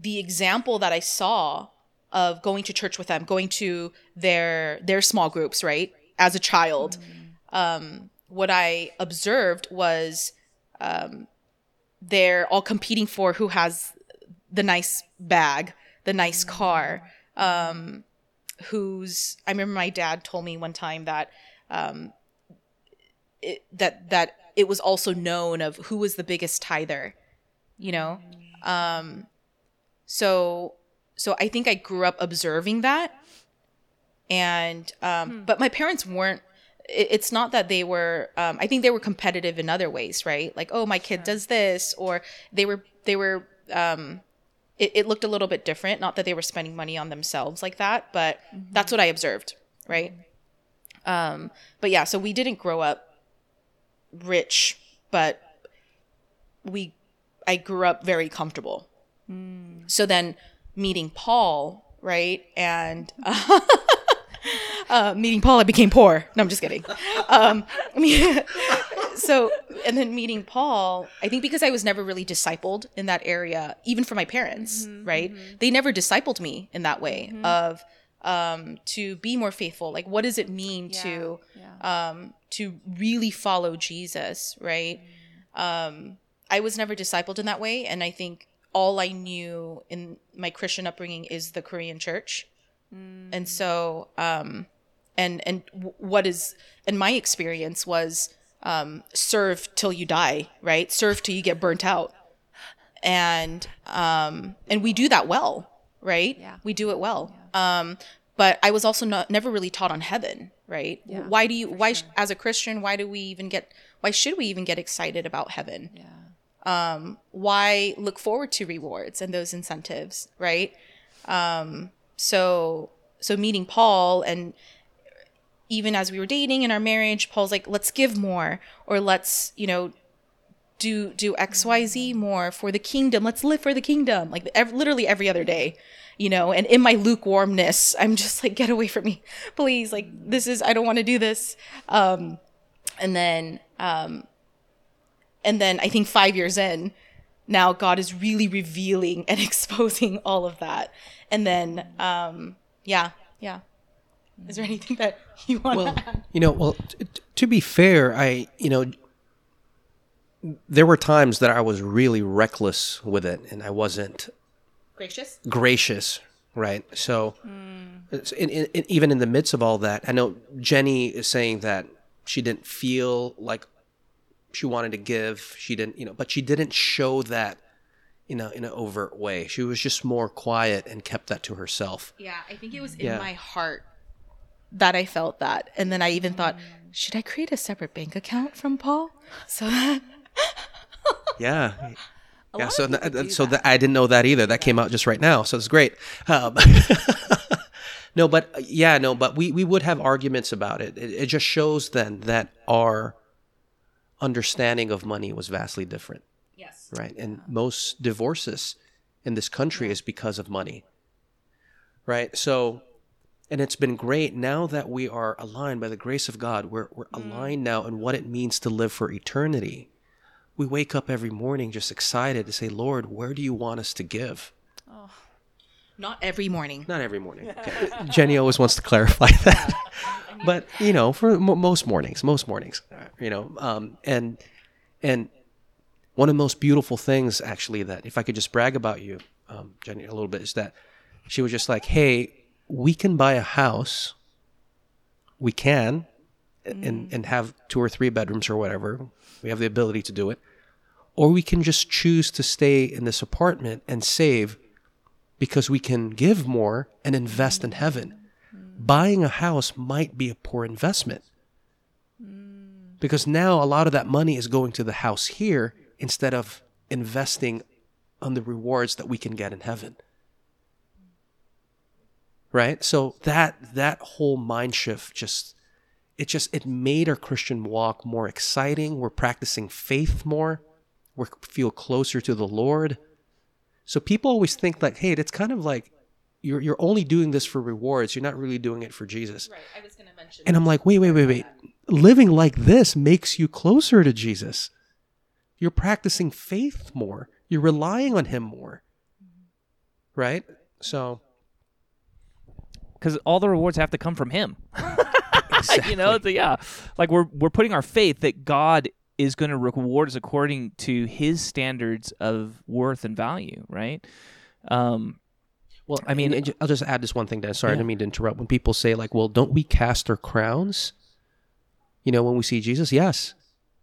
the example that I saw of going to church with them, going to their their small groups, right? As a child, um, what I observed was um, they're all competing for who has the nice bag, the nice car. Who's I remember my dad told me one time that um, it, that that it was also known of who was the biggest tither, you know. Um, so so I think I grew up observing that, and um, but my parents weren't. It, it's not that they were. Um, I think they were competitive in other ways, right? Like, oh, my kid does this, or they were they were. Um, it, it looked a little bit different. Not that they were spending money on themselves like that, but that's what I observed, right? Um, but yeah, so we didn't grow up rich, but we I grew up very comfortable. So then meeting Paul, right? And uh, meeting Paul, I became poor. No, I'm just kidding. Um, I mean, so, and then meeting Paul, I think because I was never really discipled in that area, even for my parents, right? They never discipled me in that way of um, to be more faithful. Like, what does it mean to yeah. um, to really follow Jesus, right? Um, I was never discipled in that way, and I think all I knew in my Christian upbringing is the Korean church, and so um, and and what is and my experience was um, serve till you die, right? Serve till you get burnt out, and um, and we do that well, right? Yeah. We do it well. Um, but I was also not never really taught on heaven, right? Yeah, why do you why sh as a Christian why do we even get why should we even get excited about heaven? Yeah. why look forward to rewards and those incentives right um so so meeting paul and even as we were dating in our marriage paul's like let's give more or let's you know do do xyz more for the kingdom let's live for the kingdom like ev- literally every other day you know and in my lukewarmness i'm just like get away from me please like this is i don't want to do this um and then um and then I think five years in, now God is really revealing and exposing all of that. And then, um, yeah, yeah. Is there anything that you want Well, to add? you know, well, t- t- to be fair, I, you know, there were times that I was really reckless with it and I wasn't Gracious? gracious, right? So, hmm. it's in, in, in- even in the midst of all that, I know Jenny is saying that she didn't feel like she wanted to give. She didn't, you know, but she didn't show that, you know, in an overt way. She was just more quiet and kept that to herself. Yeah, I think it was in Yeah. my heart that I felt that. And then I even thought, should I create a separate bank account from Paul? So that. Yeah. Yeah, so of th- do so that. th- I didn't know that either. That came out just right now, so it's great. Um, no, but yeah, no, but we we would have arguments about it. it. It just shows then that our understanding of money was vastly different, Yes. right? And most divorces in this country is because of money, right? So, and it's been great now that we are aligned by the grace of God. We're we're aligned now in what it means to live for eternity we wake up every morning just excited to say, Lord, where do you want us to give? Oh, Not every morning. Not every morning. Okay. Jenny always wants to clarify that. but, you know, for mo most mornings, most mornings, uh, you know, um, and, and one of the most beautiful things actually that if I could just brag about you, um, Jenny, a little bit is that she was just like, Hey, we can buy a house. We can, mm-hmm. and and have two or three bedrooms or whatever. We have the ability to do it, or we can just choose to stay in this apartment and save, because we can give more and invest in heaven. Mm-hmm. Buying a house might be a poor investment mm. because now a lot of that money is going to the house here instead of investing on the rewards that we can get in heaven right so that that whole mind shift just it just it made our christian walk more exciting we're practicing faith more we feel closer to the lord so people always think like hey it's kind of like you're you're only doing this for rewards you're not really doing it for jesus Right. I was going to mention. and I'm like, wait, wait, wait, wait. Living like this makes you closer to Jesus. You're practicing faith more. You're relying on Him more. Mm-hmm. Right? So, because all the rewards have to come from him. you know, a, yeah, like we're we're putting our faith that God is going to reward us according to His standards of worth and value, right? Um, well, I mean- and- and I'll just add this one thing, Dan. Sorry, I didn't mean to interrupt. When people say, like, well, don't we cast our crowns? You know, when we see Jesus, yes.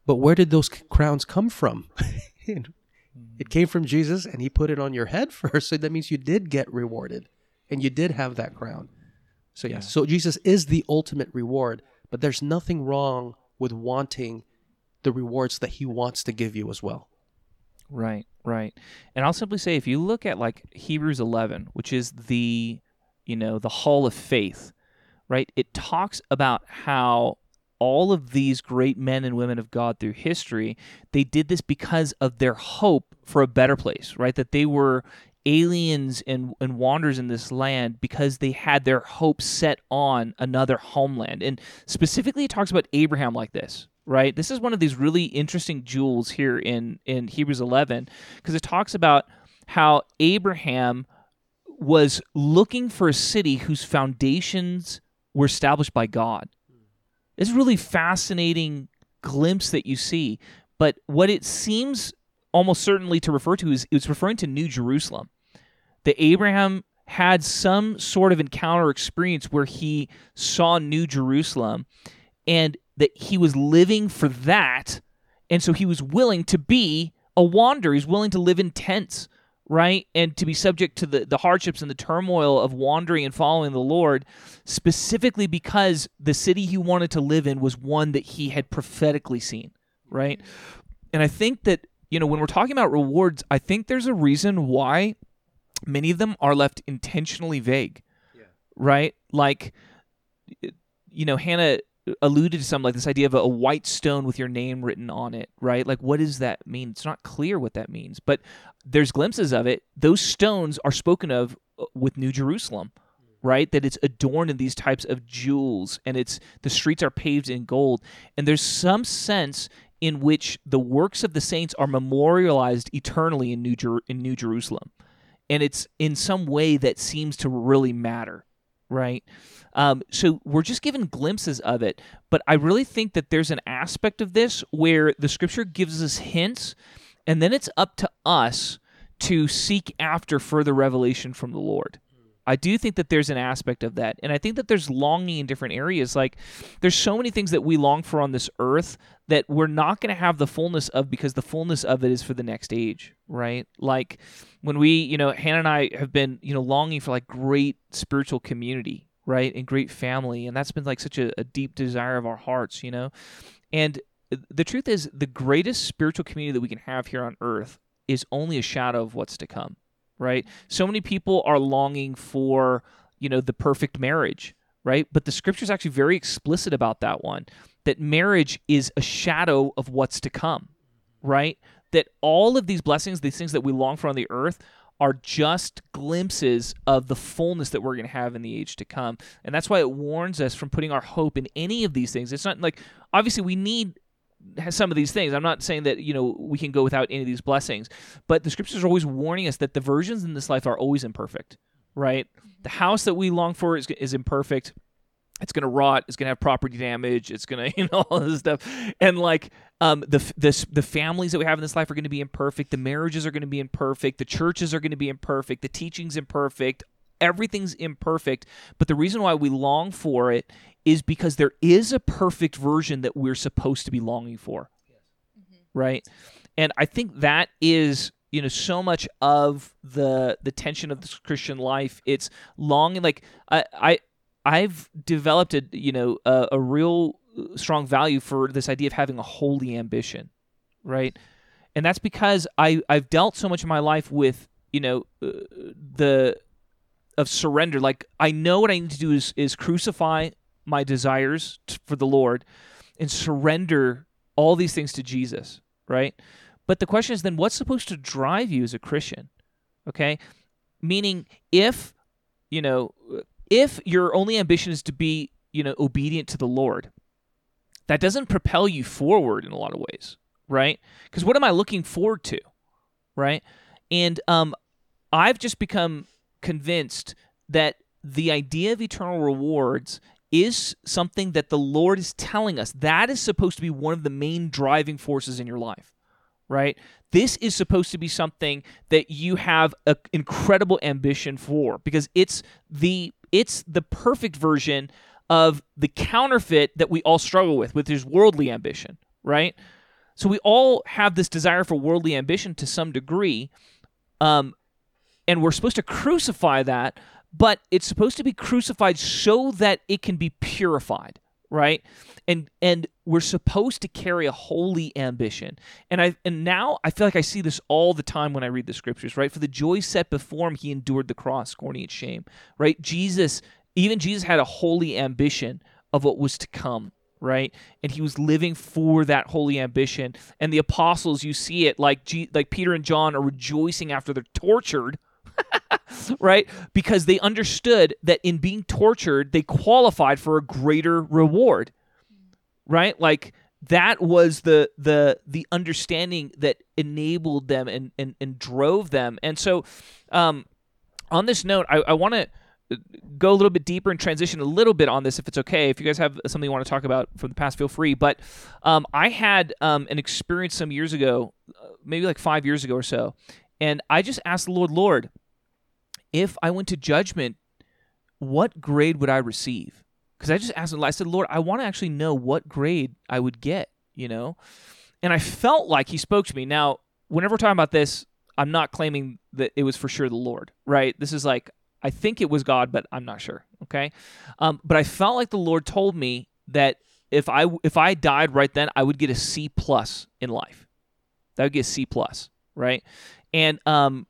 But where did those c- crowns come from? it came from Jesus, and He put it on your head first. So that means you did get rewarded, and you did have that crown. So yes, so Jesus is the ultimate reward. But there's nothing wrong with wanting the rewards that He wants to give you as well. Right, right. And I'll simply say if you look at like Hebrews 11, which is the, you know, the hall of faith, right? It talks about how all of these great men and women of God through history, they did this because of their hope for a better place, right? That they were aliens and, and wanderers in this land because they had their hopes set on another homeland. And specifically, it talks about Abraham like this, right? This is one of these really interesting jewels here in, in Hebrews 11 because it talks about how Abraham was looking for a city whose foundations were established by God. It's a really fascinating glimpse that you see. But what it seems almost certainly to refer to is it's referring to New Jerusalem. That Abraham had some sort of encounter experience where he saw New Jerusalem and that he was living for that. And so he was willing to be a wanderer. He's willing to live in tents, right? And to be subject to the, the hardships and the turmoil of wandering and following the Lord, specifically because the city he wanted to live in was one that he had prophetically seen, right? And I think that, you know, when we're talking about rewards, I think there's a reason why many of them are left intentionally vague, right? Like, you know, Hannah alluded to something like this idea of a, white stone with your name written on it, right? Like, what does that mean? It's not clear what that means, but there's glimpses of it. Those stones are spoken of uh, with New Jerusalem, right? That it's adorned in these types of jewels, and it's the streets are paved in gold, and there's some sense in which the works of the saints are memorialized eternally in New Jer- in New Jerusalem, and it's in some way that seems to really matter, right? Um, so we're just given glimpses of it, but I really think that there's an aspect of this where the scripture gives us hints, and then it's up to us to seek after further revelation from the Lord. I do think that there's an aspect of that. And I think that there's longing in different areas. Like, there's so many things that we long for on this earth that we're not going to have the fullness of because the fullness of it is for the next age, right? Like, when we, you know, Hannah and I have been, you know, longing for like great spiritual community, right? And great family. And that's been like such a, a deep desire of our hearts, you know? And the truth is, the greatest spiritual community that we can have here on earth is only a shadow of what's to come right? So many people are longing for, you know, the perfect marriage, right? But the scripture is actually very explicit about that one that marriage is a shadow of what's to come, right? That all of these blessings, these things that we long for on the earth, are just glimpses of the fullness that we're going to have in the age to come. And that's why it warns us from putting our hope in any of these things. It's not like, obviously, we need some of these things. I'm not saying that you know we can go without any of these blessings, but the scriptures are always warning us that the versions in this life are always imperfect. Right? The house that we long for is is imperfect. It's gonna rot. It's gonna have property damage. It's gonna you know all this stuff, and like um the the the families that we have in this life are gonna be imperfect. The marriages are gonna be imperfect. The churches are gonna be imperfect. The teachings imperfect. everything's imperfect, but the reason why we long for it is because there is a perfect version that we're supposed to be longing for. Right? And I think that is you know so much of the the tension of this Christian life. It's longing like I I I've developed a you know a, a real strong value for this idea of having a holy ambition, right? And that's because I I've dealt so much in my life with you know uh, the of surrender. Like I know what I need to do is is crucify my desires t- for the Lord and surrender all these things to Jesus, right? But the question is then what's supposed to drive you as a Christian? Okay? Meaning if, you know, if your only ambition is to be, you know, obedient to the Lord, that doesn't propel you forward in a lot of ways, right? Because what am I looking forward to, right? And um, I've just become convinced that the idea of eternal rewards is something that the Lord is telling us. That is supposed to be one of the main driving forces in your life, right? This is supposed to be something that you have an incredible ambition for because it's the it's the perfect version of the counterfeit that we all struggle with, which is worldly ambition, right? So we all have this desire for worldly ambition to some degree, um, and we're supposed to crucify that, but it's supposed to be crucified so that it can be purified, right? And and we're supposed to carry a holy ambition. And I and now I feel like I see this all the time when I read the scriptures, right? For the joy set before him, he endured the cross, scorning its shame, right? Jesus even Jesus had a holy ambition of what was to come, right? And he was living for that holy ambition. And the apostles, you see it like G- like Peter and John are rejoicing after they're tortured, right? Because they understood that in being tortured, they qualified for a greater reward, right? Like that was the the the understanding that enabled them and and, and drove them. And so, um, on this note, I, I want to go a little bit deeper and transition a little bit on this if it's okay. If you guys have something you want to talk about from the past, feel free. But um, I had um, an experience some years ago, uh, maybe like five years ago or so, and I just asked the Lord, Lord, if I went to judgment, what grade would I receive? Because I just asked him, I said, Lord, I want to actually know what grade I would get, you know? And I felt like he spoke to me. Now, whenever we're talking about this, I'm not claiming that it was for sure the Lord, right? This is like I think it was God, but I'm not sure. Okay, um, but I felt like the Lord told me that if I if I died right then, I would get a C plus in life. That would get a C plus, right? And um,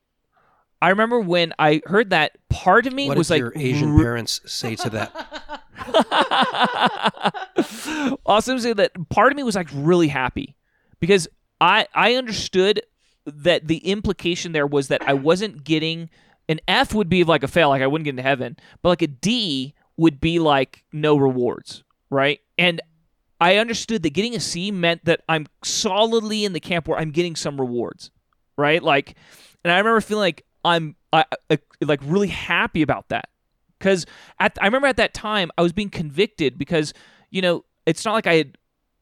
I remember when I heard that, part of me was like, What was did like, your Asian parents say to that? also say that part of me was like really happy because I I understood that the implication there was that I wasn't getting an F would be like a fail, like I wouldn't get into heaven, but like a D would be like no rewards, right? And I understood that getting a C meant that I'm solidly in the camp where I'm getting some rewards, right? Like, and I remember feeling like I'm I, I, like really happy about that because at I remember at that time I was being convicted because you know it's not like I had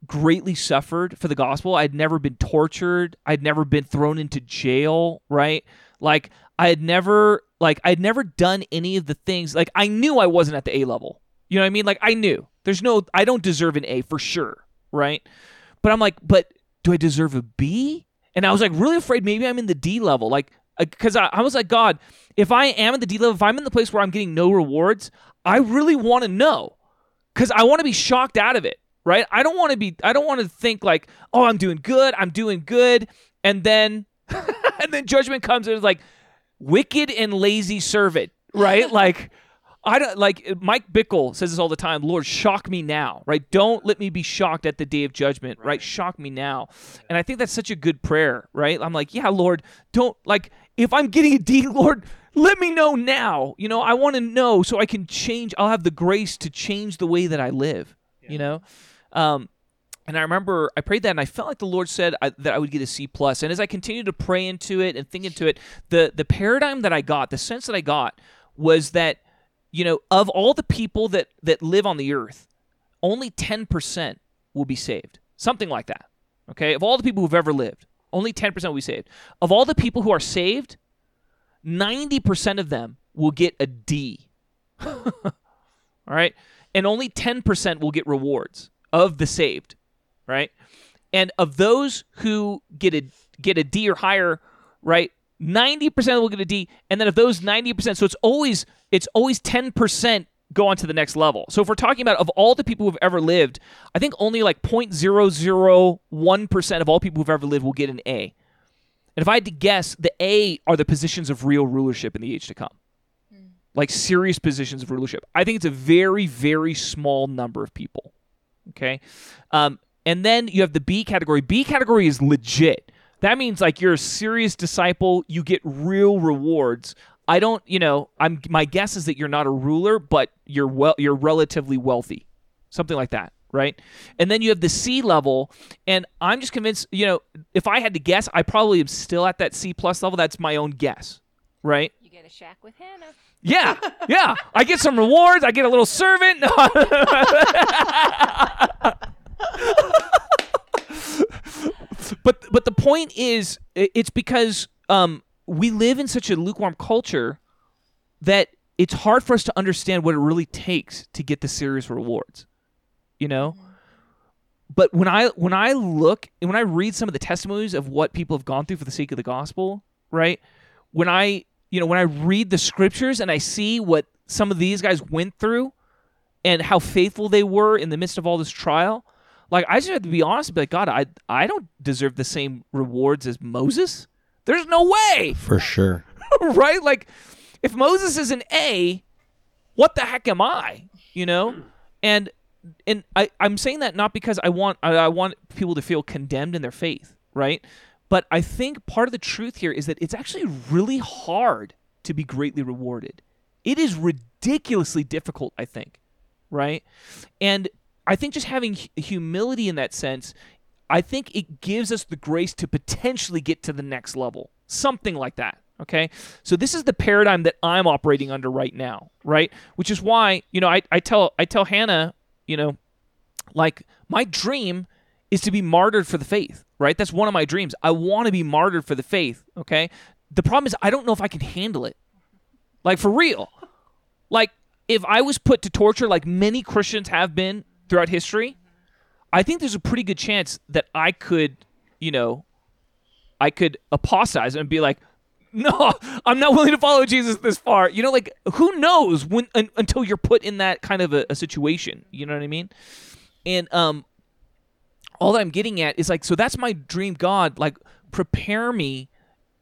greatly suffered for the gospel. I'd never been tortured. I'd never been thrown into jail, right? Like I had never like I'd never done any of the things like I knew I wasn't at the A level. You know what I mean? Like I knew. There's no I don't deserve an A for sure, right? But I'm like, but do I deserve a B? And I was like really afraid maybe I'm in the D level. Like because I, I was like, God, if I am in the D level, if I'm in the place where I'm getting no rewards, I really want to know. Cause I want to be shocked out of it, right? I don't want to be I don't want to think like, oh, I'm doing good, I'm doing good, and then and then judgment comes and it's like wicked and lazy servant, right? like I don't like Mike Bickle says this all the time. Lord, shock me now, right? Don't let me be shocked at the day of judgment, right? Shock me now, and I think that's such a good prayer, right? I'm like, yeah, Lord, don't like if I'm getting a D, Lord, let me know now. You know, I want to know so I can change. I'll have the grace to change the way that I live. You know, um, and I remember I prayed that, and I felt like the Lord said I, that I would get a C plus. And as I continued to pray into it and think into it, the the paradigm that I got, the sense that I got, was that you know of all the people that that live on the earth, only ten percent will be saved, something like that. Okay, of all the people who've ever lived, only ten percent will be saved. Of all the people who are saved, ninety percent of them will get a D. All right? And only 10% will get rewards of the saved, right? And of those who get a get a D or higher, right? 90% will get a D, and then of those 90%, so it's always it's always 10% go on to the next level. So if we're talking about of all the people who've ever lived, I think only like 0.001% of all people who've ever lived will get an A. And if I had to guess, the A are the positions of real rulership in the age to come. Like serious positions of rulership. I think it's a very, very small number of people. Okay. Um, and then you have the B category. B category is legit. That means like you're a serious disciple, you get real rewards. I don't, you know, I'm my guess is that you're not a ruler, but you're well you're relatively wealthy. Something like that, right? And then you have the C level, and I'm just convinced, you know, if I had to guess, I probably am still at that C plus level. That's my own guess, right? You get a shack with Hannah. Yeah, yeah. I get some rewards. I get a little servant. but but the point is, it's because um, we live in such a lukewarm culture that it's hard for us to understand what it really takes to get the serious rewards. You know. But when I when I look and when I read some of the testimonies of what people have gone through for the sake of the gospel, right? When I you know when I read the scriptures and I see what some of these guys went through and how faithful they were in the midst of all this trial, like I just have to be honest and be like, God, I I don't deserve the same rewards as Moses. There's no way, For sure. right? Like if Moses is an A, what the heck am I? You know? And and I, I'm saying that not because I want I, I want people to feel condemned in their faith, right? But I think part of the truth here is that it's actually really hard to be greatly rewarded. It is ridiculously difficult, I think, right? And I think just having humility in that sense, I think it gives us the grace to potentially get to the next level. Something like that. Okay. So this is the paradigm that I'm operating under right now, right? Which is why, you know, I, I tell I tell Hannah, you know, like my dream is to be martyred for the faith, right? That's one of my dreams. I want to be martyred for the faith, okay? The problem is I don't know if I can handle it. Like for real. Like if I was put to torture like many Christians have been throughout history, I think there's a pretty good chance that I could, you know, I could apostatize and be like, no, I'm not willing to follow Jesus this far. You know, like who knows when un, until you're put in that kind of a, a situation. You know what I mean? And um, all that I'm getting at is like, so that's my dream. God, like, prepare me,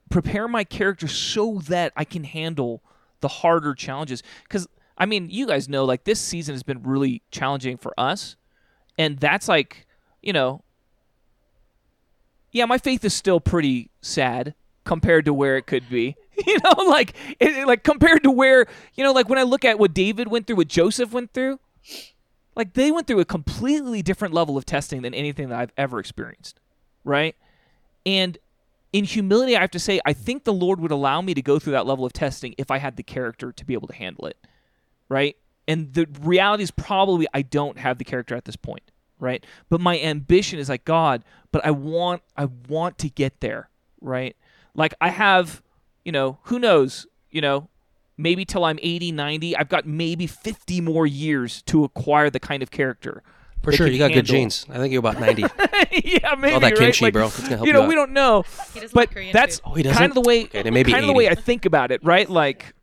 prepare my character so that I can handle the harder challenges. Because I mean, you guys know, like, this season has been really challenging for us, and that's like, you know, yeah, my faith is still pretty sad compared to where it could be. You know, like it, like compared to where you know, like when I look at what David went through, what Joseph went through, like they went through a completely different level of testing than anything that I've ever experienced, right? And in humility, I have to say, I think the Lord would allow me to go through that level of testing if I had the character to be able to handle it, right? And the reality is probably I don't have the character at this point, right? But my ambition is like God, but I want I want to get there, right? Like I have, you know, who knows, you know, maybe till I'm 80, 90, I've got maybe 50 more years to acquire the kind of character. For sure, you got good genes. I think you're about 90. yeah, maybe All that right? kimchi, Like, bro. It's gonna help you you know, out. we don't know, He doesn't but like Korean that's food. Oh, he kind doesn't? of the way, Okay, then maybe kind of the way I think about it, right? Like,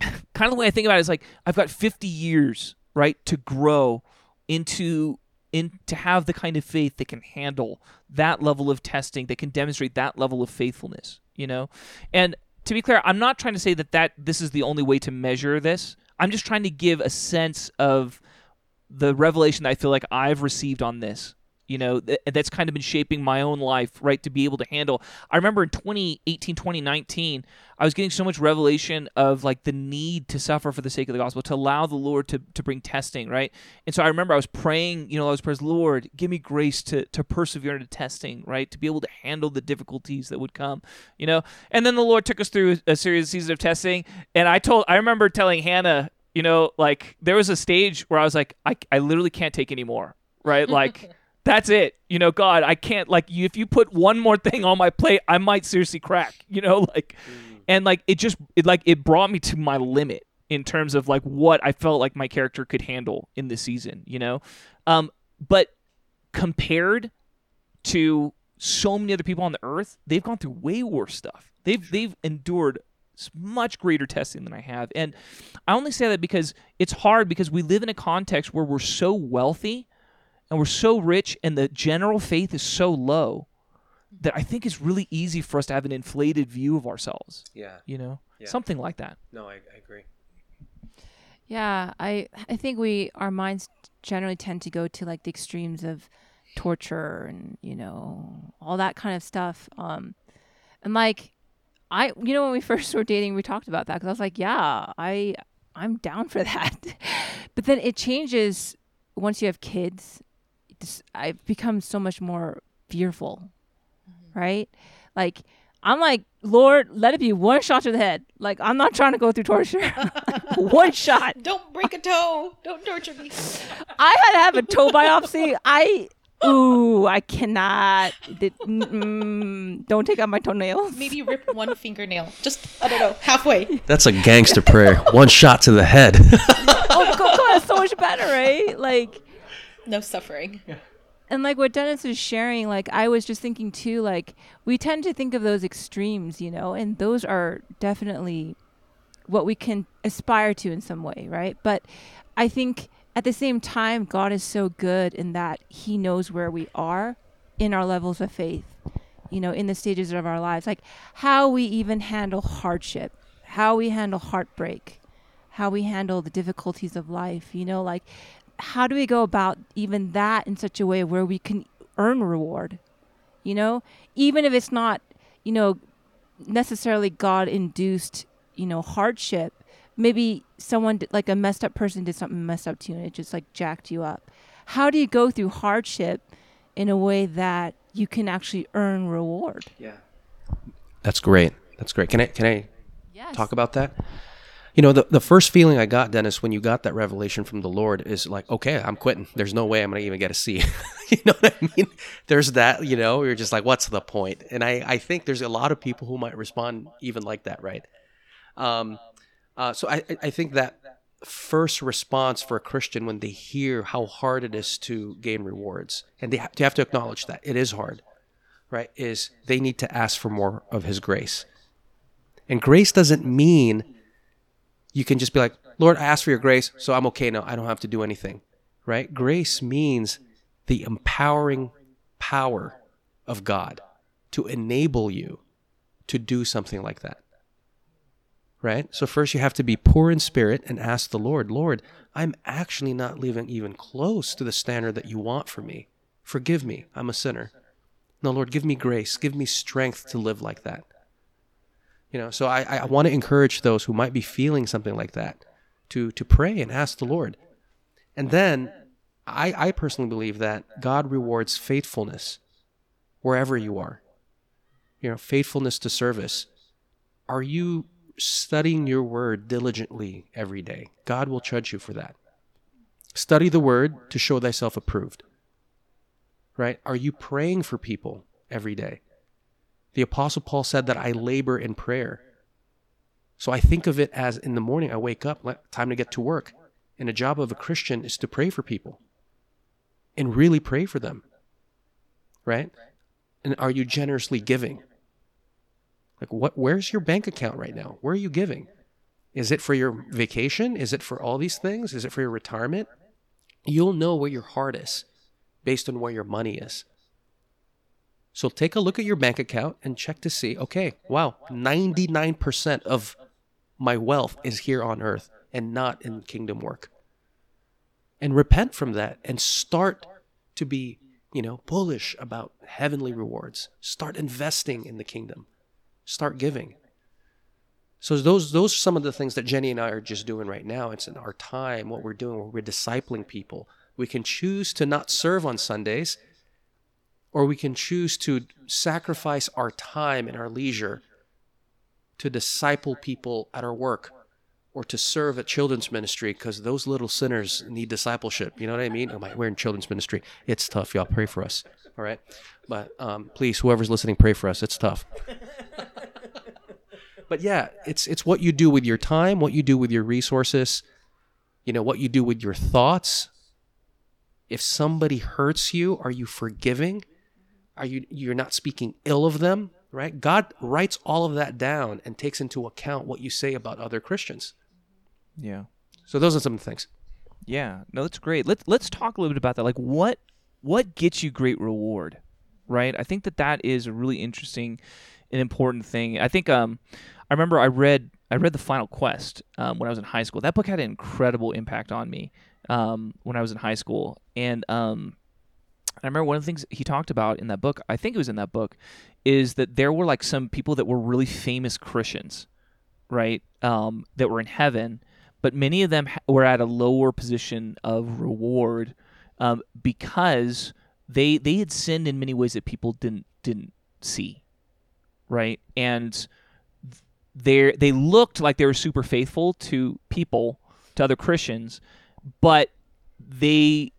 kind of the way I think about it is like I've got 50 years, right, to grow into in to have the kind of faith that can handle that level of testing, that can demonstrate that level of faithfulness, you know. And to be clear, I'm not trying to say that that this is the only way to measure this. I'm just trying to give a sense of the revelation that I feel like I've received on this. You know, th- that's kind of been shaping my own life, right? To be able to handle. I remember in 2018, 2019, I was getting so much revelation of like the need to suffer for the sake of the gospel, to allow the Lord to, to bring testing, right? And so I remember I was praying, you know, I was praying, Lord, give me grace to, to persevere into testing, right? To be able to handle the difficulties that would come, you know? And then the Lord took us through a series of seasons of testing. And I told, I remember telling Hannah, you know, like there was a stage where I was like, I, I literally can't take anymore, right? Like, that's it. You know, God, I can't like you. If you put one more thing on my plate, I might seriously crack. You know, like, and like it just it like it brought me to my limit in terms of like what I felt like my character could handle in the season. You know, um, but compared to so many other people on the earth, they've gone through way worse stuff. They've they've endured much greater testing than I have, and I only say that because it's hard because we live in a context where we're so wealthy and we're so rich and the general faith is so low that I think it's really easy for us to have an inflated view of ourselves. Yeah. You know, Yeah. something like that. No, I, I agree. Yeah, I I think we our minds generally tend to go to like the extremes of torture and you know all that kind of stuff. Um, and like I, you know, when we first were dating, we talked about that because I was like, yeah, I I'm down for that. but then it changes once you have kids. It's, I've become so much more fearful, mm-hmm. right? Like I'm like, Lord, let it be one shot to the head. Like I'm not trying to go through torture. one shot. Don't break a toe. Don't torture me. I had to have a toe biopsy. I ooh, I cannot. Did- don't take out my toenails. Maybe rip one fingernail. Just I don't know, halfway. That's a gangster prayer. One shot to the head. Oh God, that's so much better, right? Like, No suffering. and like what Dennis is sharing, like I was just thinking too. Like we tend to think of those extremes, you know, and those are definitely what we can aspire to in some way, right? But I think at the same time, God is so good in that He knows where we are in our levels of faith, you know, in the stages of our lives, like how we even handle hardship, how we handle heartbreak, how we handle the difficulties of life, you know, like how do we go about even that in such a way where we can earn reward, you know, even if it's not, you know, necessarily God induced, you know, hardship. Maybe someone did, like a messed up person did something messed up to you and it just like jacked you up. How do you go through hardship in a way that you can actually earn reward? yeah. That's great. That's great. Can I can I Yes. talk about that? You know, the, the first feeling I got, Dennis, when you got that revelation from the Lord is like, okay, I'm quitting. There's no way I'm going to even get a C. you know what I mean? There's that, you know, you're just like, what's the point? And I, I think there's a lot of people who might respond even like that, right? Um, uh, so I, I- think that first response for a Christian when they hear how hard it is to gain rewards, and they, ha- they have to acknowledge that it is hard, right? Is they need to ask for more of His grace. And grace doesn't mean you can just be like, Lord, I ask for your grace, so I'm okay now. I don't have to do anything, right? Grace means the empowering power of God to enable you to do something like that, right? So, first you have to be poor in spirit and ask the Lord, Lord, I'm actually not living even close to the standard that you want for me. Forgive me. I'm a sinner. No, Lord, give me grace. Give me strength to live like that. You know, so I, I want to encourage those who might be feeling something like that to to pray and ask the Lord. And then I, I personally believe that God rewards faithfulness wherever you are. You know, faithfulness to service. Are you studying your word diligently every day? God will judge you for that. Study the word to show thyself approved. Right? Are you praying for people every day? The Apostle Paul said that I labor in prayer. So I think of it as in the morning I wake up, time to get to work. And a job of a Christian is to pray for people and really pray for them. Right? And are you generously giving? Like what where's your bank account right now? Where are you giving? Is it for your vacation? Is it for all these things? Is it for your retirement? You'll know where your heart is based on where your money is. So take a look at your bank account and check to see, okay, wow, 99% of my wealth is here on earth and not in kingdom work. And repent from that and start to be, you know, bullish about heavenly rewards. Start investing in the kingdom. Start giving. So those those are some of the things that Jenny and I are just doing right now. It's in our time, what we're doing, we're discipling people. We can choose to not serve on Sundays, or we can choose to sacrifice our time and our leisure to disciple people at our work or to serve at children's ministry because those little sinners need discipleship. You know what I mean? I'm like, we're in children's ministry. It's tough, y'all. Pray for us. All right. But um, please, whoever's listening, pray for us. It's tough. but yeah, it's it's what you do with your time, what you do with your resources, you know, what you do with your thoughts. If somebody hurts you, are you forgiving? Are you you're not speaking ill of them? Right? God writes all of that down and takes into account what you say about other Christians. Yeah. So those are some things. Yeah. No, that's great. Let's let's talk a little bit about that. Like what what gets you great reward? Right? I think that that is a really interesting and important thing. I think um I remember I read I read The Final Quest um, when I was in high school. That book had an incredible impact on me um, when I was in high school. And um, I remember one of the things he talked about in that book, I think it was in that book, is that there were like some people that were really famous Christians, right? Um, that were in heaven but many of them were at a lower position of reward um, because they they had sinned in many ways that people didn't didn't see, right? And they they looked like they were super faithful to people, to other Christians, but they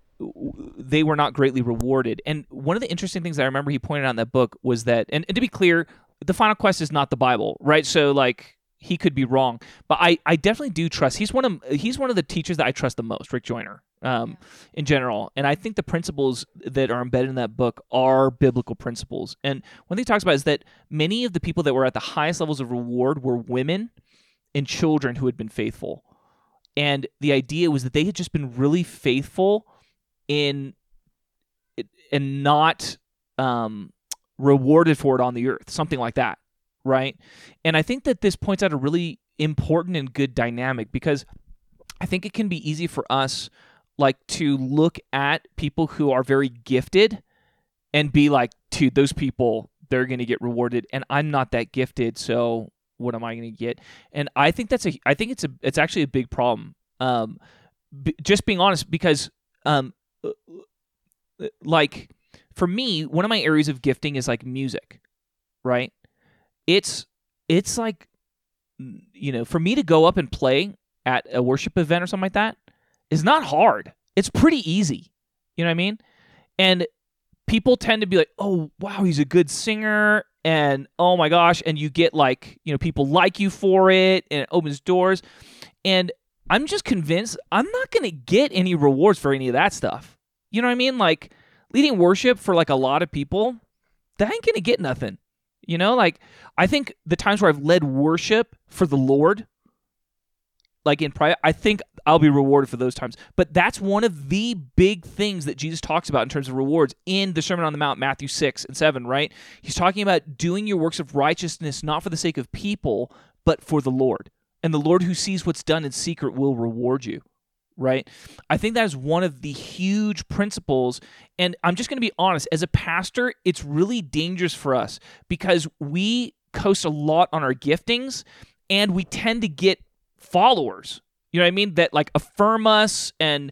they were not greatly rewarded. And one of the interesting things that I remember he pointed out in that book was that, and, and to be clear, the final quest is not the Bible, right? So like he could be wrong, but I, I definitely do trust. He's one of he's one of the teachers that I trust the most, Rick Joyner, um, in general. And I think the principles that are embedded in that book are biblical principles. And one thing he talks about is that many of the people that were at the highest levels of reward were women and children who had been faithful. And the idea was that they had just been really faithful in and not um, rewarded for it on the earth, something like that right? And I think that this points out a really important and good dynamic because I think it can be easy for us like to look at people who are very gifted and be like, dude, those people they're going to get rewarded and I'm not that gifted, so what am I going to get? And I think that's a I think it's a it's actually a big problem. Um b- just being honest because um like for me, one of my areas of gifting is like music, right? it's it's like mm, you know, for me to go up and play at a worship event or something like that is not hard. It's pretty easy. You know what I mean? And people tend to be like, "Oh, wow, he's a good singer." And oh my gosh, and you get like, you know, people like you for it and it opens doors. And I'm just convinced I'm not going to get any rewards for any of that stuff. You know what I mean? Like leading worship for like a lot of people, that ain't to get nothing. You know, like I think the times where I've led worship for the Lord, like in private, I think I'll be rewarded for those times. But that's one of the big things that Jesus talks about in terms of rewards in the Sermon on the Mount, Matthew 6 and 7, right? He's talking about doing your works of righteousness not for the sake of people, but for the Lord. And the Lord who sees what's done in secret will reward you right? I think that is one of the huge principles. And I'm just going to be honest, as a pastor, it's really dangerous for us because we coast a lot on our giftings and we tend to get followers. You know what I mean? That like affirm us and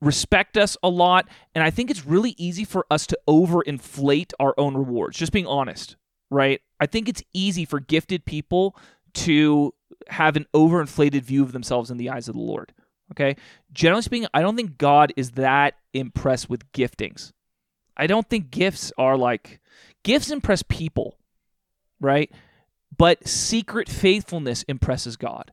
respect us a lot. And I think it's really easy for us to overinflate our own rewards, just being honest, right? I think it's easy for gifted people to have an overinflated view of themselves in the eyes of the Lord. Okay. Generally speaking, I don't think God is that impressed with giftings. I don't think gifts are like gifts impress people, right? But secret faithfulness impresses God,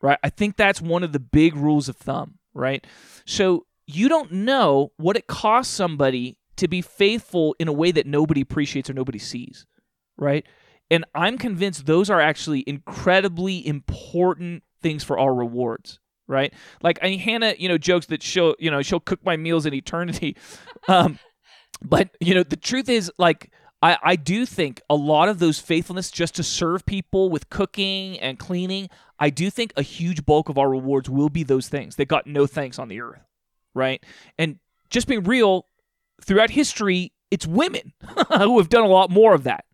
right? I think that's one of the big rules of thumb, right? So you don't know what it costs somebody to be faithful in a way that nobody appreciates or nobody sees, right? And I'm convinced those are actually incredibly important things for our rewards right? Like I Hannah, you know, jokes that she'll, you know, she'll cook my meals in eternity. Um, but you know, the truth is, like, I, I do think a lot of those faithfulness just to serve people with cooking and cleaning, I do think a huge bulk of our rewards will be those things that got no thanks on the earth, right? And just being real, throughout history, it's women who have done a lot more of that,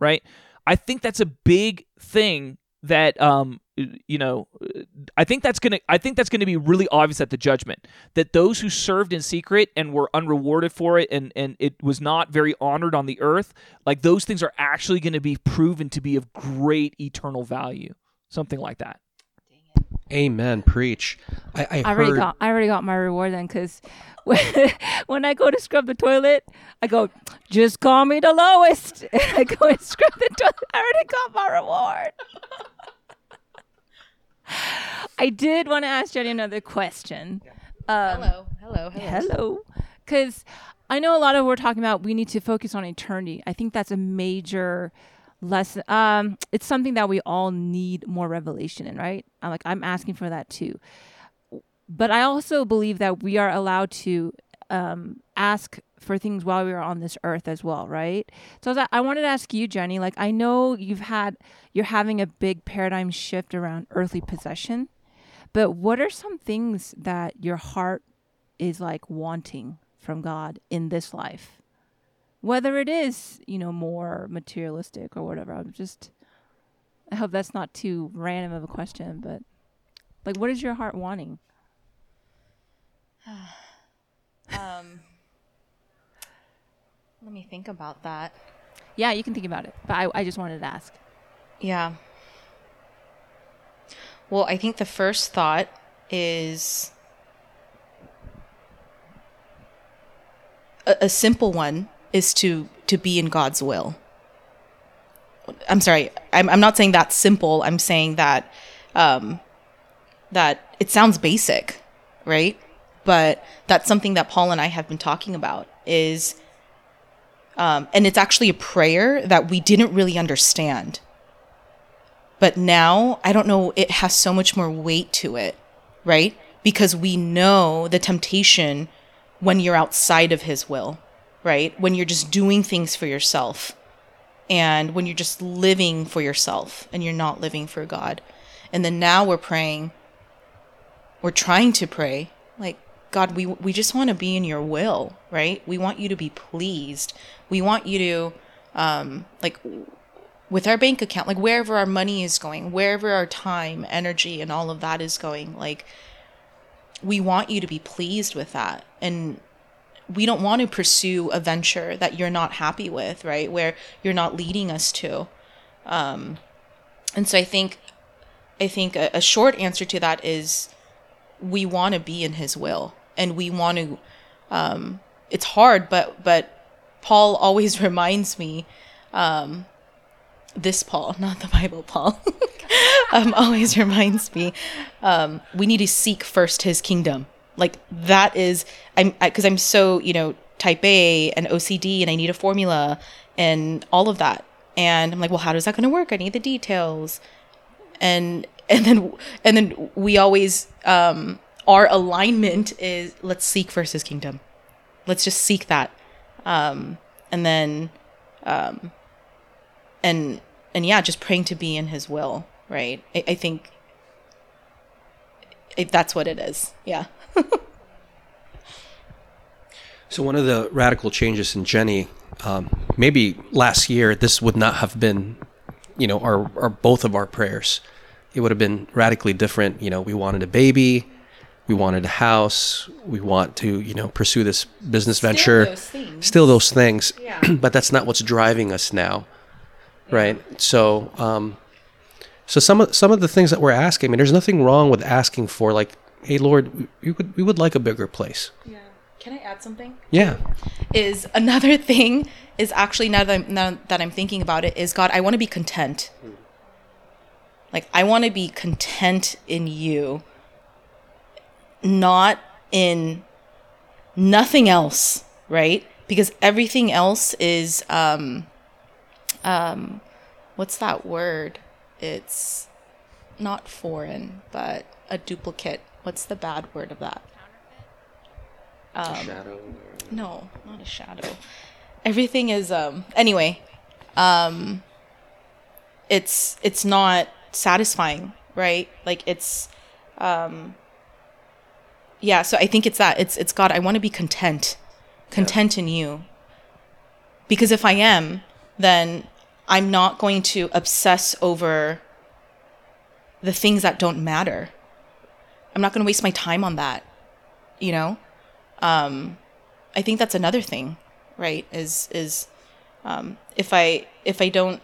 right? I think that's a big thing that um, you know i think that's going to i think that's going to be really obvious at the judgment that those who served in secret and were unrewarded for it and and it was not very honored on the earth like those things are actually going to be proven to be of great eternal value something like that Amen. Preach. I, I, I already heard. got I already got my reward then because when, when I go to scrub the toilet, I go, just call me the lowest. And I go and scrub the toilet. I already got my reward. I did want to ask Jenny another question. Um, hello, hello, hello. Hello. Because I know a lot of we're talking about we need to focus on eternity. I think that's a major lesson. Um, it's something that we all need more revelation in, right? I'm like, I'm asking for that too. But I also believe that we are allowed to um, ask for things while we are on this earth as well, right? So I I wanted to ask you, Jenny. Like, I know you've had, you're having a big paradigm shift around earthly possession, but what are some things that your heart is like wanting from God in this life? Whether it is, you know, more materialistic or whatever. I'm just, I hope that's not too random of a question, but like, what is your heart wanting? Um, let me think about that. Yeah, you can think about it, but I, I just wanted to ask. Yeah. Well, I think the first thought is a, a simple one is to to be in God's will. I'm sorry. I'm I'm not saying that's simple. I'm saying that um, that it sounds basic, right? But that's something that Paul and I have been talking about is um, and it's actually a prayer that we didn't really understand but now I don't know, it has so much more weight to it, right? Because we know the temptation when you're outside of His will, right? When you're just doing things for yourself and when you're just living for yourself and you're not living for God. And then now we're praying, we're trying to pray, like, God, we, we just want to be in your will, right? We want you to be pleased. We want you to, um, like, with our bank account, like wherever our money is going, wherever our time, energy, and all of that is going, like we want you to be pleased with that. And we don't want to pursue a venture that you're not happy with, right? Where you're not leading us to. Um, and so I think, I think a, a short answer to that is we want to be in His will, and we want to. Um, it's hard, but but Paul always reminds me um, this Paul, not the Bible Paul, um, always reminds me um, we need to seek first his kingdom. Like that is, I'm because I'm so you know type A and OCD, and I need a formula and all of that. And I'm like, well, how does that going to work? I need the details. And and then and then we always um, our alignment is let's seek versus kingdom. Let's just seek that, um, and then um, and and yeah, just praying to be in His will, right? I, I think it, that's what it is. Yeah. So one of the radical changes in Jenny, um, maybe last year, this would not have been, you know, our, our both of our prayers. It would have been radically different. You know, we wanted a baby, we wanted a house, we want to, you know, pursue this business venture. those things. Still those things, Yeah. but that's not what's driving us now, right? So, um, so some of some of the things that we're asking, I mean, there's nothing wrong with asking for like, hey, Lord, we- we would we would like a bigger place. Yeah. Can I add something? Yeah. Is another thing is actually now that I'm, now that I'm thinking about it is God, I want to be content. Like I want to be content in you, not in nothing else, right? Because everything else is um um what's that word? It's not foreign, but a duplicate. What's the bad word of that? No, not a shadow. Everything is um anyway, um it's it's not satisfying, right? Like it's um yeah, so I think it's that. It's it's God, I want to be content. Content in you. Because if I am, then I'm not going to obsess over the things that don't matter. I'm not going to waste my time on that. You know? Um, I think that's another thing, right? Is is um, if I if I don't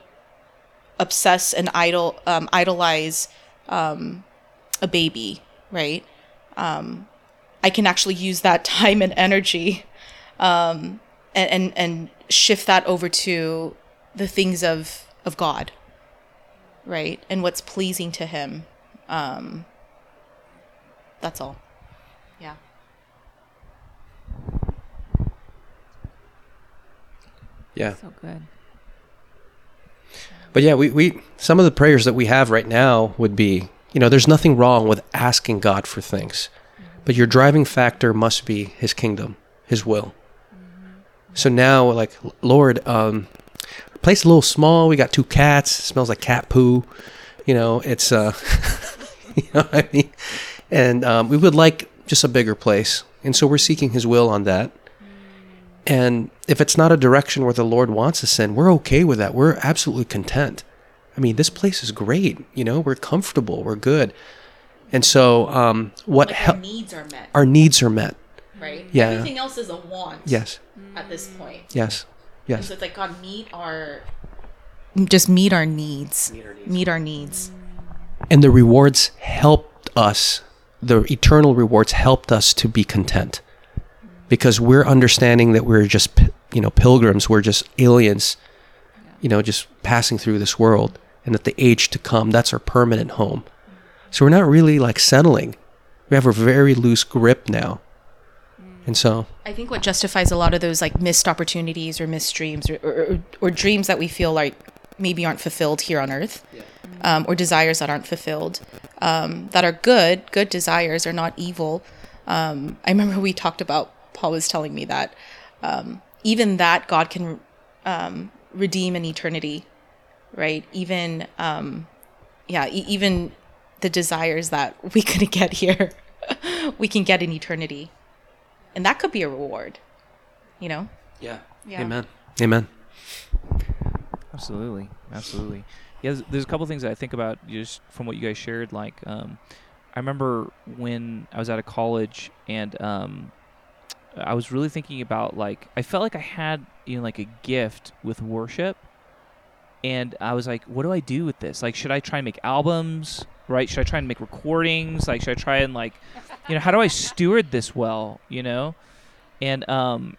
obsess and idol um, idolize um, a baby, right? Um, I can actually use that time and energy um, and, and, and shift that over to the things of, of God, right? And what's pleasing to Him. Um, that's all. Yeah. Yeah. So good. But yeah, we, we some of the prayers that we have right now would be, you know, there's nothing wrong with asking God for things. But your driving factor must be his kingdom, his will. So now like Lord, um place a little small, we got two cats, smells like cat poo. You know, it's uh you know what I mean? And um, we would like just a bigger place. And so we're seeking his will on that. And if it's not a direction where the Lord wants us in, we're okay with that. We're absolutely content. I mean, this place is great. You know, we're comfortable. We're good. And so, um, what Like hel- our needs are met, our needs are met. right? Yeah. Everything else is a want Yes. at this point. Yes. And Yes. so it's like God meet our just meet our needs. Meet our needs. And the rewards helped us. The eternal rewards helped us to be content, because we're understanding that we're just, you know, pilgrims. We're just aliens, you know, just passing through this world, and that the age to come, that's our permanent home. So we're not really like settling. We have a very loose grip now, and so I think what justifies a lot of those like missed opportunities or missed dreams or, or, or, or dreams that we feel like maybe aren't fulfilled here on earth um, or desires that aren't fulfilled um, that are good, good desires are not evil. Um, I remember we talked about, Paul was telling me that um, even that God can um, redeem in eternity, right? Even, um, yeah, e- even the desires that we couldn't get here, we can get in eternity. And that could be a reward, you know? yeah, Yeah. amen, amen. Absolutely, absolutely. Yeah, there's, there's a couple things that I think about just from what you guys shared. Like, um, I remember when I was out of college and um, I was really thinking about like I felt like I had you know like a gift with worship, and I was like, what do I do with this? Like, should I try and make albums? Right? Should I try and make recordings? Like, should I try and like, you know, how do I steward this well? You know, and um,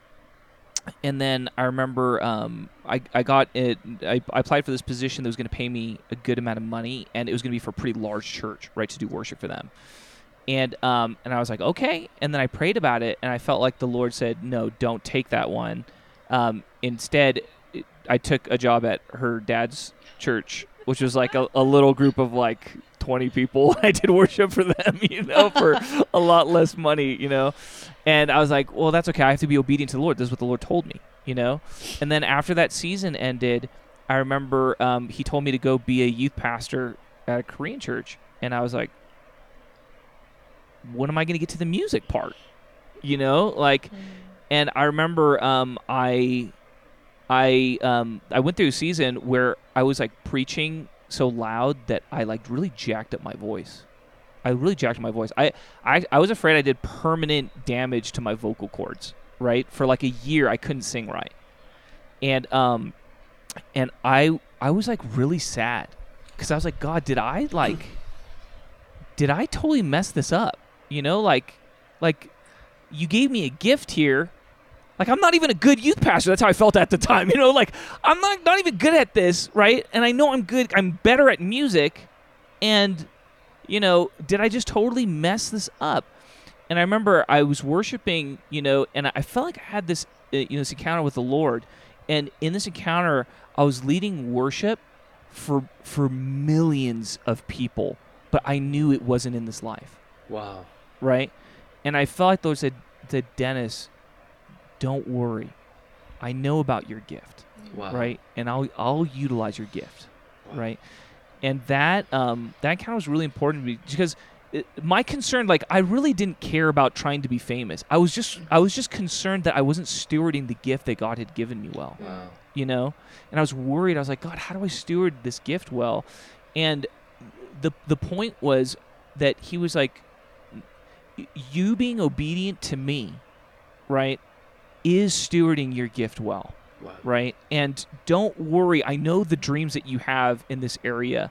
and then I remember um, I, I got it. I, I applied for this position that was going to pay me a good amount of money, and it was going to be for a pretty large church, right, to do worship for them. And um, and I was like, okay. And then I prayed about it, and I felt like the Lord said, no, don't take that one. Um, instead, I took a job at her dad's church, which was like a, a little group of like 20 people. I did worship for them, you know, for a lot less money, you know. And I was like, well, that's okay. I have to be obedient to the Lord. This is what the Lord told me, you know. And then after that season ended, I remember um, he told me to go be a youth pastor at a Korean church, and I was like, when am I going to get to the music part? You know, like, and I remember um, I, I, um, I went through a season where I was like preaching so loud that I like really jacked up my voice. I really jacked my voice. I, I, I was afraid I did permanent damage to my vocal cords. Right for like a year, I couldn't sing right, and um, and I I was like really sad because I was like, God, did I like, did I totally mess this up? You know, like, like you gave me a gift here. Like I'm not even a good youth pastor. That's how I felt at the time. You know, like I'm not not even good at this, right? And I know I'm good. I'm better at music, and you know, did I just totally mess this up? And I remember I was worshiping, you know, and I felt like I had this, uh, you know, this encounter with the Lord. And in this encounter, I was leading worship for for millions of people, but I knew it wasn't in this life, Wow. Right? And I felt like those Lord said, "To Dennis, don't worry. I know about your gift, Wow. right? And I'll I'll utilize your gift, right? And that um, that encounter was really important to me because it, my concern, like, I really didn't care about trying to be famous. I was just I was just concerned that I wasn't stewarding the gift that God had given me well Wow. you know and i was worried i was like god how do i steward this gift well and the the point was that he was like you being obedient to me right is stewarding your gift well Wow. right and don't worry i know the dreams that you have in this area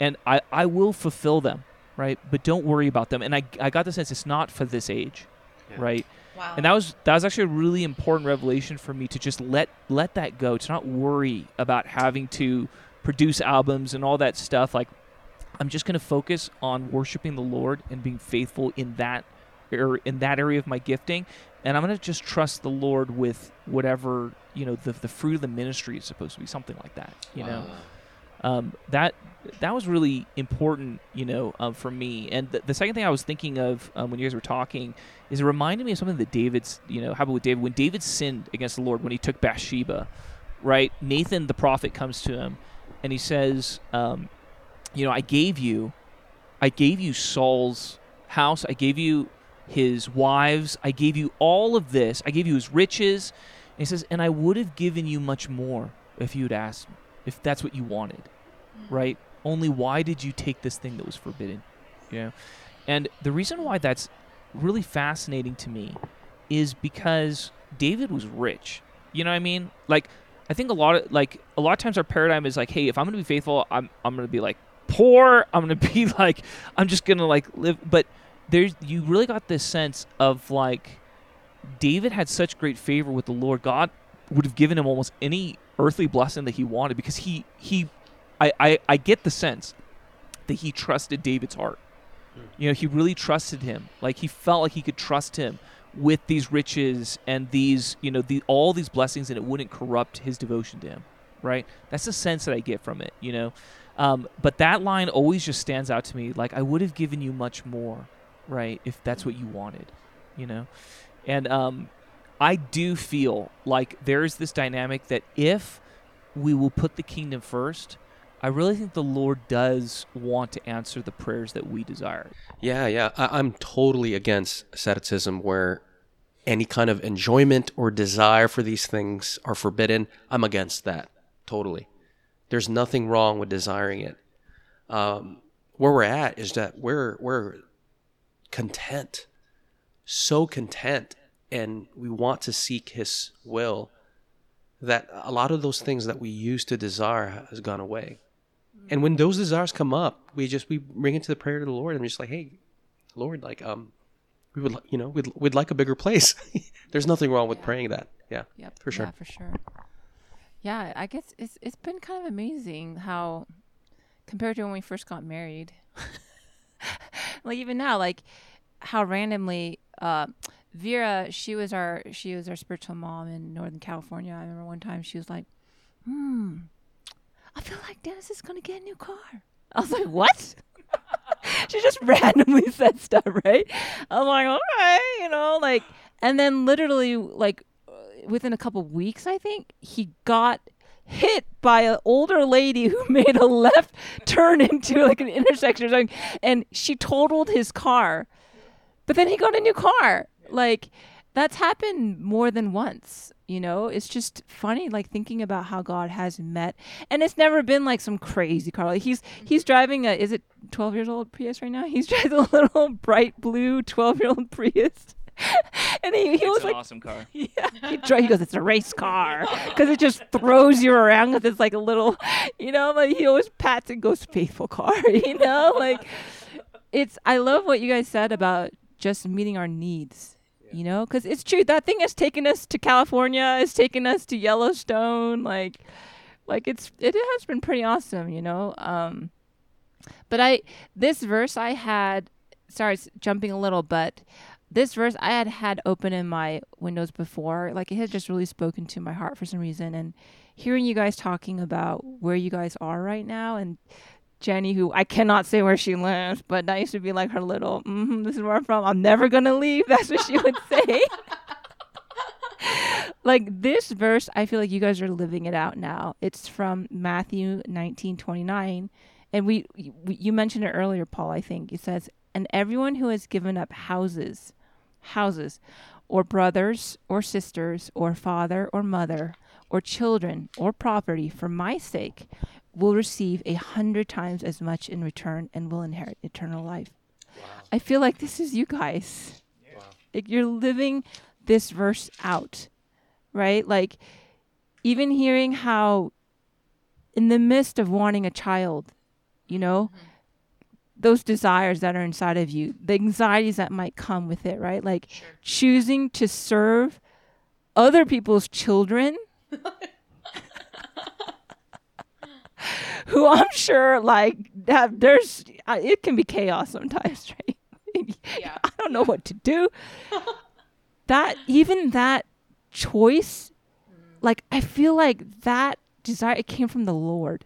and i i will fulfill them right? But don't worry about them. And I, I got the sense it's not for this age, Yeah. right? Wow. And that was that was actually a really important revelation for me to just let let that go, to not worry about having to produce albums and all that stuff. Like I'm just gonna focus on worshiping the Lord and being faithful in that or in that area of my gifting. And I'm gonna just trust the Lord with whatever, you know, the the fruit of the ministry is supposed to be, something like that. You know? um, that that was really important, you know, um, for me. And the, the second thing I was thinking of um, when you guys were talking is it reminded me of something that David's, you know, happened with David when David sinned against the Lord when he took Bathsheba, right? Nathan the prophet comes to him and he says, um, you know, I gave you, I gave you Saul's house, I gave you his wives, I gave you all of this, I gave you his riches. And he says, and I would have given you much more if you'd asked, if that's what you wanted hmm. right? Only why did you take this thing that was forbidden? You know? And the reason why that's really fascinating to me is because David was rich. You know what I mean? Like I think a lot of like a lot of times our paradigm is like, hey, if I'm gonna be faithful, I'm I'm gonna be like poor. I'm gonna be like I'm just gonna like live but there's you really got this sense of like David had such great favor with the Lord. God would have given him almost any earthly blessing that he wanted because he he I, I, I get the sense that he trusted David's heart. Hmm. You know, he really trusted him. Like he felt like he could trust him with these riches and these, you know, the all these blessings, and it wouldn't corrupt his devotion to him. Right? That's the sense that I get from it. You know, um, but that line always just stands out to me. Like I would have given you much more, right? If that's what you wanted. You know, and um, I do feel like there's this dynamic that if we will put the kingdom first, I really think the Lord does want to answer the prayers that we desire. Yeah, yeah. I, I'm totally against asceticism where any kind of enjoyment or desire for these things are forbidden. I'm against that. Totally. There's nothing wrong with desiring it. Um, where we're at is that we're we're content, so content, and we want to seek His will. That a lot of those things that we used to desire has gone away. And when those desires come up, we just we bring it to the prayer to the Lord, and we're just like, "Hey, Lord, like um, we would, you know, we'd we'd like a bigger place." There's nothing wrong with praying that. Yeah, Yep. for sure. Yeah, for sure. Yeah, I guess it's it's been kind of amazing how compared to when we first got married. like even now, like how randomly uh Vera, she was our she was our spiritual mom in Northern California. I remember one time she was like, "Hmm, I feel like Dennis is gonna get a new car." I was like, "What?" she just randomly said stuff, right? I was like, "All right," you know, like, and then literally, like, within a couple weeks, I think he got hit by an older lady who made a left turn into like an intersection or something, and she totaled his car. But then he got a new car. Like that's happened more than once. You know, it's just funny, like thinking about how God has met, and it's never been like some crazy car. Like he's mm-hmm. he's driving a is it twelve years old Prius right now? He's driving a little bright blue twelve year old Prius, and he, he was like awesome car. yeah, he, dri- he goes, it's a race car because it just throws you around because it's like a little, you know, like he always pats and goes faithful car, you know, like it's. I love what you guys said about just meeting our needs, you know, because it's true that thing has taken us to California, has taken us to Yellowstone, like, like it's it has been pretty awesome, you know. Um, but I this verse I had, sorry, it's jumping a little, but this verse I had had open in my windows before. Like it had just really spoken to my heart for some reason. And hearing you guys talking about where you guys are right now and Jenny, who I cannot say where she lives, but that used to be like her little, mm this is where I'm from. I'm never going to leave. That's what she would say. like this verse, I feel like you guys are living it out now. It's from Matthew 19 29. And we, we you mentioned it earlier, Paul, I think. It says, And everyone who has given up houses, houses, or brothers, or sisters, or father, or mother, or children, or property for my sake will receive a hundred times as much in return and will inherit eternal life. I feel like this is you guys. Like you're living this verse out, right? Like even hearing how in the midst of wanting a child, you know, mm-hmm. Those desires that are inside of you, the anxieties that might come with it, right? Like choosing to serve other people's children who I'm sure like have there's uh, it can be chaos sometimes, right? Yeah. I don't know what to do. that even that choice, like I feel like that desire it came from the Lord,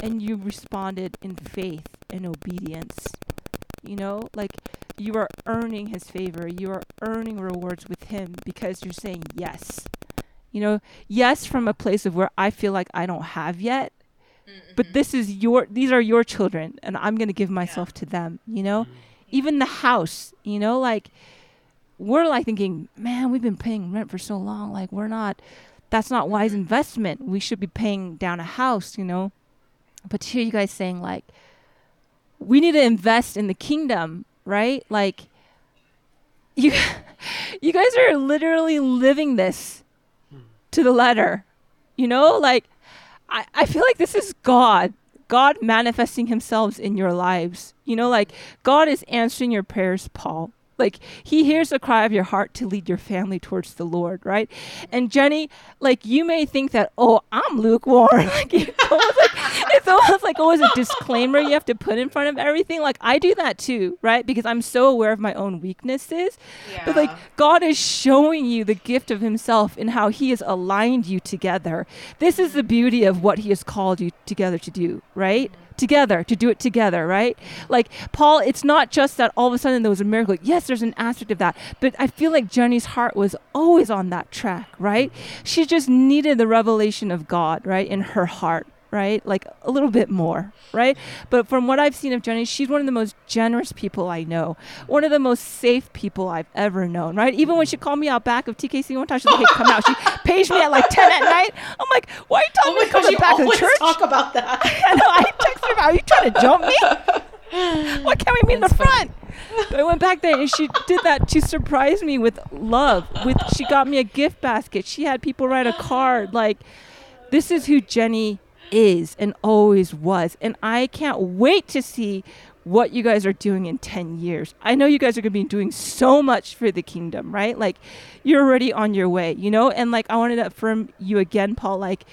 and you responded in faith and obedience. You know, like you are earning His favor. You are earning rewards with Him because you're saying yes. You know, yes from a place of where I feel like I don't have yet, but mm-hmm. this is your these are your children and i'm going to give myself to them you know? Mm. Even the house you know like we're like thinking man we've been paying rent for so long like we're not that's not wise mm-hmm. investment. We should be paying down a house you know? But to hear you guys saying like we need to invest in the kingdom right like you you guys are literally living this to the letter you know like I, I feel like this is God. God manifesting himself in your lives. You know, like God is answering your prayers, Paul. Like he hears the cry of your heart to lead your family towards the Lord, right? And Jenny, like you may think that, oh, I'm lukewarm. like, it's almost like it's almost like oh, always a disclaimer you have to put in front of everything. Like I do that too, right? Because I'm so aware of my own weaknesses. But like God is showing you the gift of Himself in how He has aligned you together. This is the beauty of what He has called you together to do, right? Together, to do it together, right? Like, Paul, it's not just that all of a sudden there was a miracle. Yes, there's an aspect of that. But I feel like Jenny's heart was always on that track, right? She just needed the revelation of God, right, in her heart. Right, like a little bit more, right? But from what I've seen of Jenny, she's one of the most generous people I know, one of the most safe people I've ever known, right? Even when she called me out back of TKC one time, she's like, "Hey, come out." She paged me at like ten at night. I'm like, "Why are you telling Oh me to come to back of the church?" talk about that. I know. I texted her, "Are you trying to jump me? Why can't we meet in the That's funny. front?" I went back there and she did that to surprise me with love. With she got me a gift basket. She had people write a card like, "This is who Jenny is and always was," and I can't wait to see what you guys are doing in 10 years. I know you guys are going to be doing so much for the kingdom, right? Like you're already on your way, you know? And like I wanted to affirm you again, Paul, like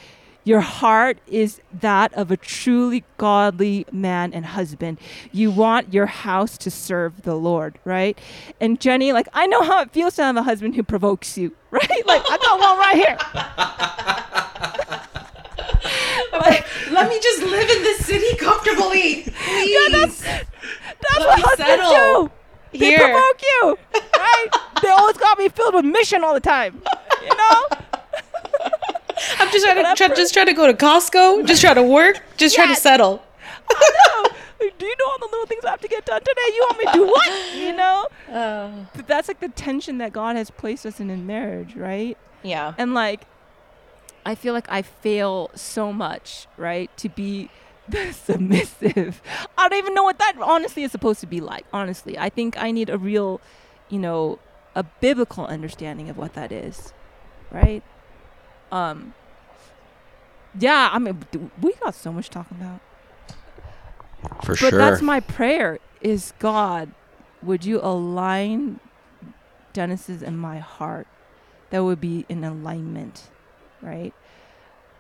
your heart is that of a truly godly man and husband. You want your house to serve the Lord, right? And Jenny, like I know how it feels to have a husband who provokes you, right? Like I got one right here. like, Let me just live in this city comfortably, please. that's that's Let what husbands settle. do. They Here. provoke you, right? they always got me filled with mission all the time, you know. I'm just trying to try, just try to go to Costco, just try to work, just try to Yes. settle. Like, do you know all the little things I have to get done today? You want me to do what? You know? Oh. But that's like the tension that God has placed us in in marriage, right? Yeah. And like, I feel like I fail so much, right? To be submissive. I don't even know what that honestly is supposed to be like. Honestly, I think I need a real, you know, a biblical understanding of what that is, right? Um. Yeah, I mean, we got so much talking about. For But sure. But that's my prayer is God, would you align Dennis's and my heart that would be in alignment, right?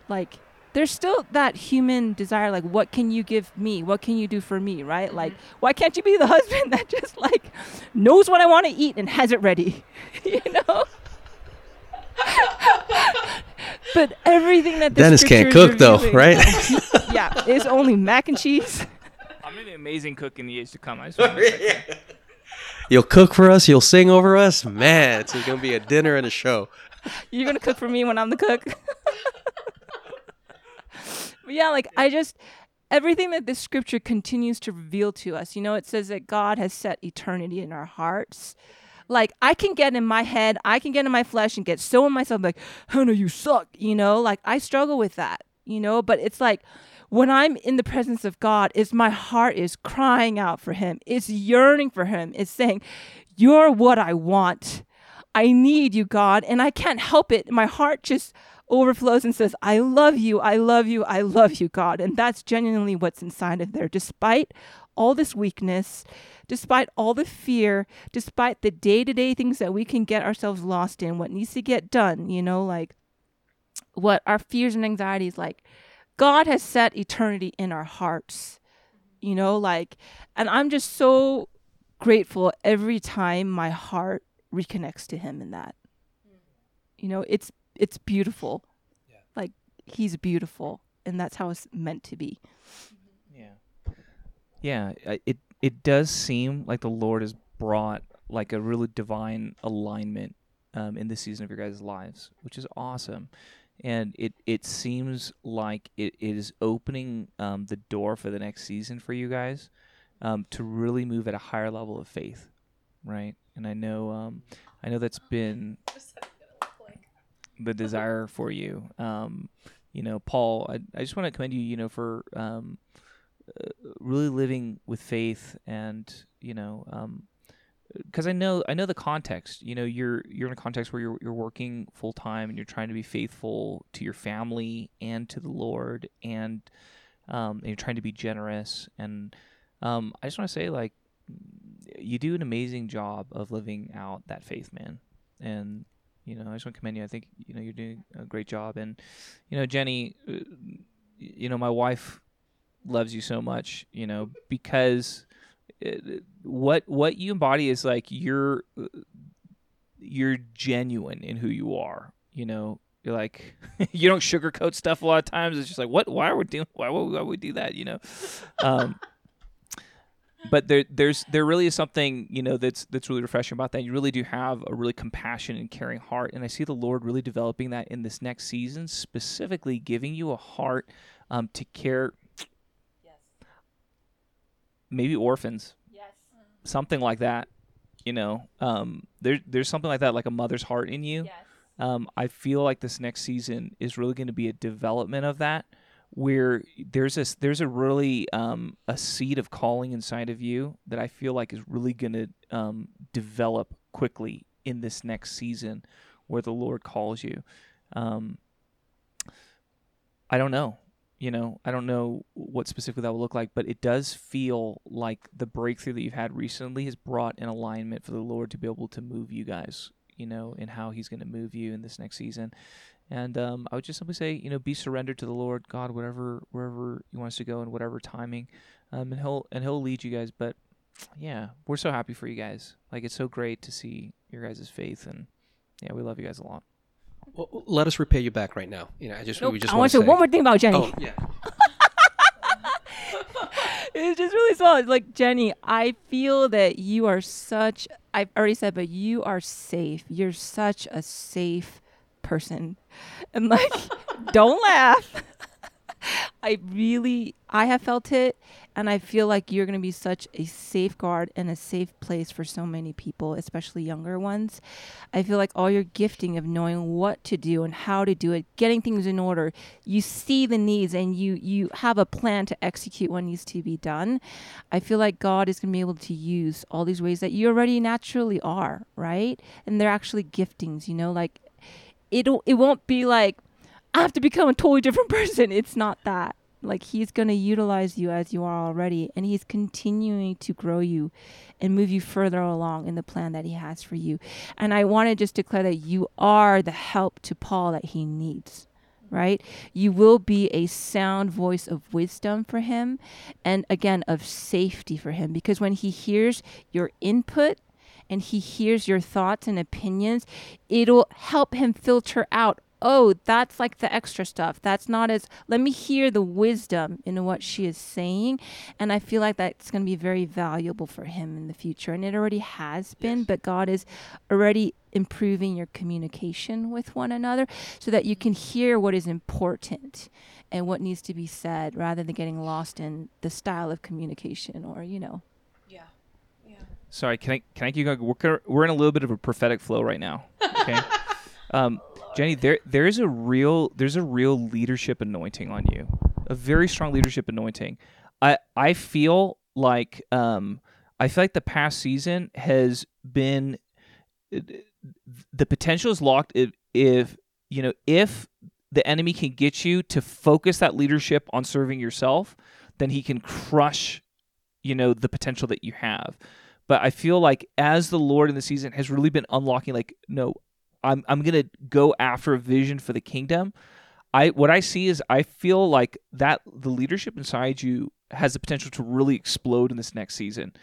Like there's still that human desire like what can you give me? What can you do for me, right? Mm-hmm. Like why can't you be the husband that just like knows what I want to eat and has it ready? you know? but everything that the Dennis can't cook though, revealing- right? yeah, it's only mac and cheese. I'm an amazing cook in the years to come. I swear oh, to say. You'll cook for us. You'll sing over us. Man, it's gonna be a dinner and a show. You're gonna cook for me when I'm the cook. but yeah, like I just everything that this scripture continues to reveal to us. You know, it says that God has set eternity in our hearts. Like I can get in my head, I can get in my flesh and get so in myself like, Hannah, you suck. You know, like I struggle with that. You know, but it's like when I'm in the presence of God, is my heart is crying out for Him. It's yearning for Him. It's saying, "You're what I want." I need you, God, and I can't help it. My heart just overflows and says, I love you, I love you, I love you, God. And that's genuinely what's inside of there. Despite all this weakness, despite all the fear, despite the day to day things that we can get ourselves lost in, what needs to get done, you know, like what our fears and anxieties, like God has set eternity in our hearts, you know, like, and I'm just so grateful every time my heart reconnects to Him in that. You know, it's it's beautiful. Yeah. Like He's beautiful, and that's how it's meant to be. Yeah. Yeah, it it does seem like the Lord has brought like a really divine alignment um, in this season of your guys' lives, which is awesome. And it, it seems like it, it is opening um, the door for the next season for you guys um, to really move at a higher level of faith, right? And I know um, I know that's been the desire for you. Um, you know, Paul, I, I just want to commend you, you know, for um, uh, really living with faith and, you know, um, because I know I know the context. You know, you're you're in a context where you're you're working full time and you're trying to be faithful to your family and to the Lord, and um, and you're trying to be generous. And um, I just want to say, like, you do an amazing job of living out that faith, man. And you know, I just want to commend you. I think you know you're doing a great job. And you know, Jenny, uh, you know, my wife loves you so much. You know, because it, what what you embody is like you're uh, you're genuine in who you are. You know, you're like you don't sugarcoat stuff a lot of times. It's just like what? Why are we doing? Why would, why would we do that? You know. Um, but there there's there really is something you know that's that's really refreshing about that. You really do have a really compassionate and caring heart, and I see the Lord really developing that in this next season, specifically giving you a heart um, to care. Maybe orphans, Yes. something like that. You know, um, there there's something like that, like a mother's heart in you. Yes. Um, I feel like this next season is really going to be a development of that, where there's a there's a really um, a seed of calling inside of you that I feel like is really going to um, develop quickly in this next season, where the Lord calls you. Um, I don't know, you know, I don't know what specifically that will look like, but it does feel like the breakthrough that you've had recently has brought an alignment for the Lord to be able to move you guys you know, and how He's going to move you in this next season. And um, I would just simply say, you know, be surrendered to the Lord, God, whatever, wherever He wants to go, and whatever timing, um, and He'll and He'll lead you guys. But yeah, we're so happy for you guys. Like it's so great to see your guys' faith, and yeah, we love you guys a lot. Well, let us repay you back right now. You know, I just Nope. we just I want to say, say one more thing about Jenny. Oh yeah. it's just really small. It's like Jenny, I feel that you are such. I've already said, but you are safe. You're such a safe person, and like, don't laugh. I really, I have felt it, and I feel like you're going to be such a safeguard and a safe place for so many people, especially younger ones. I feel like all your gifting of knowing what to do and how to do it, getting things in order, you see the needs and you you have a plan to execute what needs to be done. I feel like God is going to be able to use all these ways that you already naturally are, right? And they're actually giftings, you know, like it'll it won't be like I have to become a totally different person. It's not that. Like he's going to utilize you as you are already and he's continuing to grow you and move you further along in the plan that he has for you. And I want to just declare that you are the help to Paul that he needs. Right? You will be a sound voice of wisdom for him and again of safety for him because when he hears your input and he hears your thoughts and opinions, it'll help him filter out oh, that's like the extra stuff. That's not as, let me hear the wisdom in what she is saying. And I feel like that's going to be very valuable for him in the future. And it already has been, but God is already improving your communication with one another so that you can hear what is important and what needs to be said rather than getting lost in the style of communication or, you know. Sorry, can I can I keep going? We're we're in a little bit of a prophetic flow right now. Okay, um, Jenny, there there is a real there's a real leadership anointing on you, a very strong leadership anointing. I I feel like um I feel like the past season has been the potential is locked if, if you know if the enemy can get you to focus that leadership on serving yourself, then he can crush you know the potential that you have. But I feel like as the Lord in the season has really been unlocking like no, I'm I'm to go after a vision for the kingdom. I what I see is I feel like that the leadership inside you has the potential to really explode in this next season.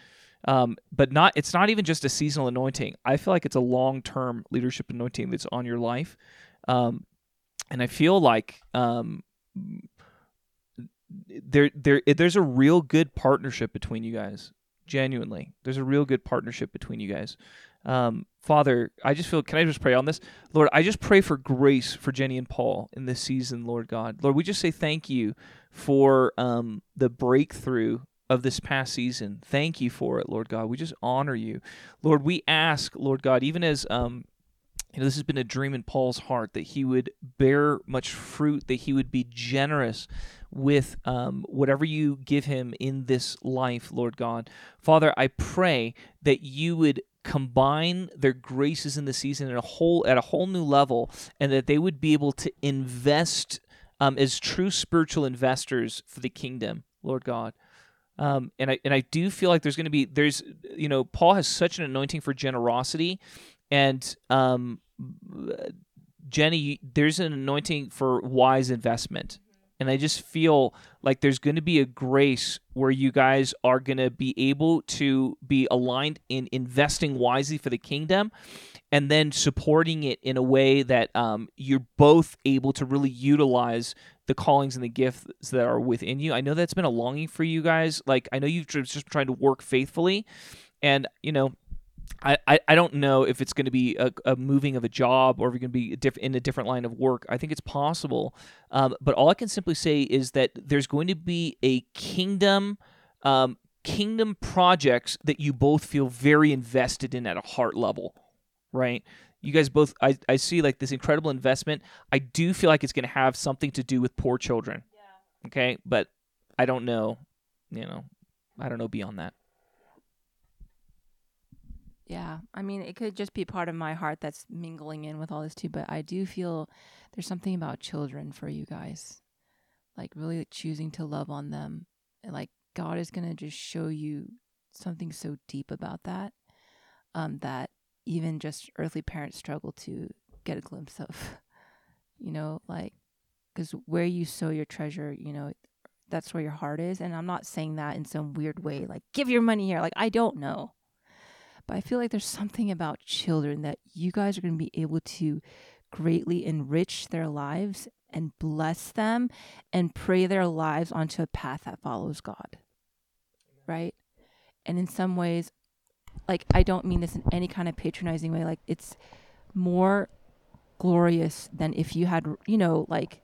Um, but not it's not even just a seasonal anointing. I feel like it's a long term leadership anointing that's on your life. Um, and I feel like um, there there there's a real good partnership between you guys. Genuinely, there's a real good partnership between you guys. Um, Father, I just feel. Can I just pray on this, Lord? I just pray for grace for Jenny and Paul in this season, Lord God. Lord, we just say thank you for um, the breakthrough of this past season. Thank you for it, Lord God. We just honor you, Lord. We ask, Lord God, even as um, you know, this has been a dream in Paul's heart that he would bear much fruit, that he would be generous with um, whatever you give him in this life, Lord God. Father, I pray that you would combine their graces in the season at a whole at a whole new level, and that they would be able to invest um, as true spiritual investors for the kingdom, Lord God. Um, and I and I do feel like there's going to be there's you know Paul has such an anointing for generosity and um, Jenny, there's an anointing for wise investment. And I just feel like there's going to be a grace where you guys are going to be able to be aligned in investing wisely for the kingdom and then supporting it in a way that um, you're both able to really utilize the callings and the gifts that are within you. I know that's been a longing for you guys. Like, I know you've just tried to work faithfully. And, you know, I, I, don't know if it's going to be a, a, moving of a job or if you're going to be a diff- in a different line of work. I think it's possible. Um, but all I can simply say is that there's going to be a kingdom um, kingdom projects that you both feel very invested in at a heart level, right? You guys both, I, I see like this incredible investment. I do feel like it's going to have something to do with poor children. Yeah. Okay. But I don't know, you know, I don't know beyond that. Yeah. I mean, it could just be part of my heart that's mingling in with all this too, but I do feel there's something about children for you guys. Like really choosing to love on them. And like God is going to just show you something so deep about that um that even just earthly parents struggle to get a glimpse of. You know, like cuz where you sow your treasure, you know, that's where your heart is, and I'm not saying that in some weird way like give your money here. Like I don't know but I feel like there's something about children that you guys are going to be able to greatly enrich their lives and bless them and pray their lives onto a path that follows God. Right? And in some ways, like, I don't mean this in any kind of patronizing way. Like, it's more glorious than if you had, you know, like,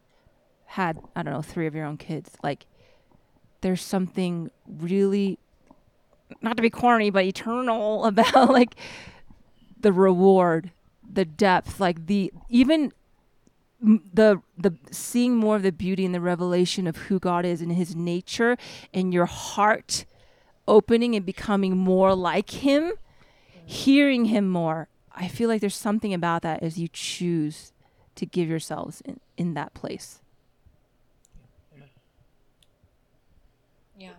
had, I don't know, three of your own kids. Like, there's something really not to be corny, but eternal about like the reward, the depth, like the even the the seeing more of the beauty and the revelation of who God is and his nature and your heart opening and becoming more like him, hearing him more. I feel like there's something about that as you choose to give yourselves in, in that place. Yeah.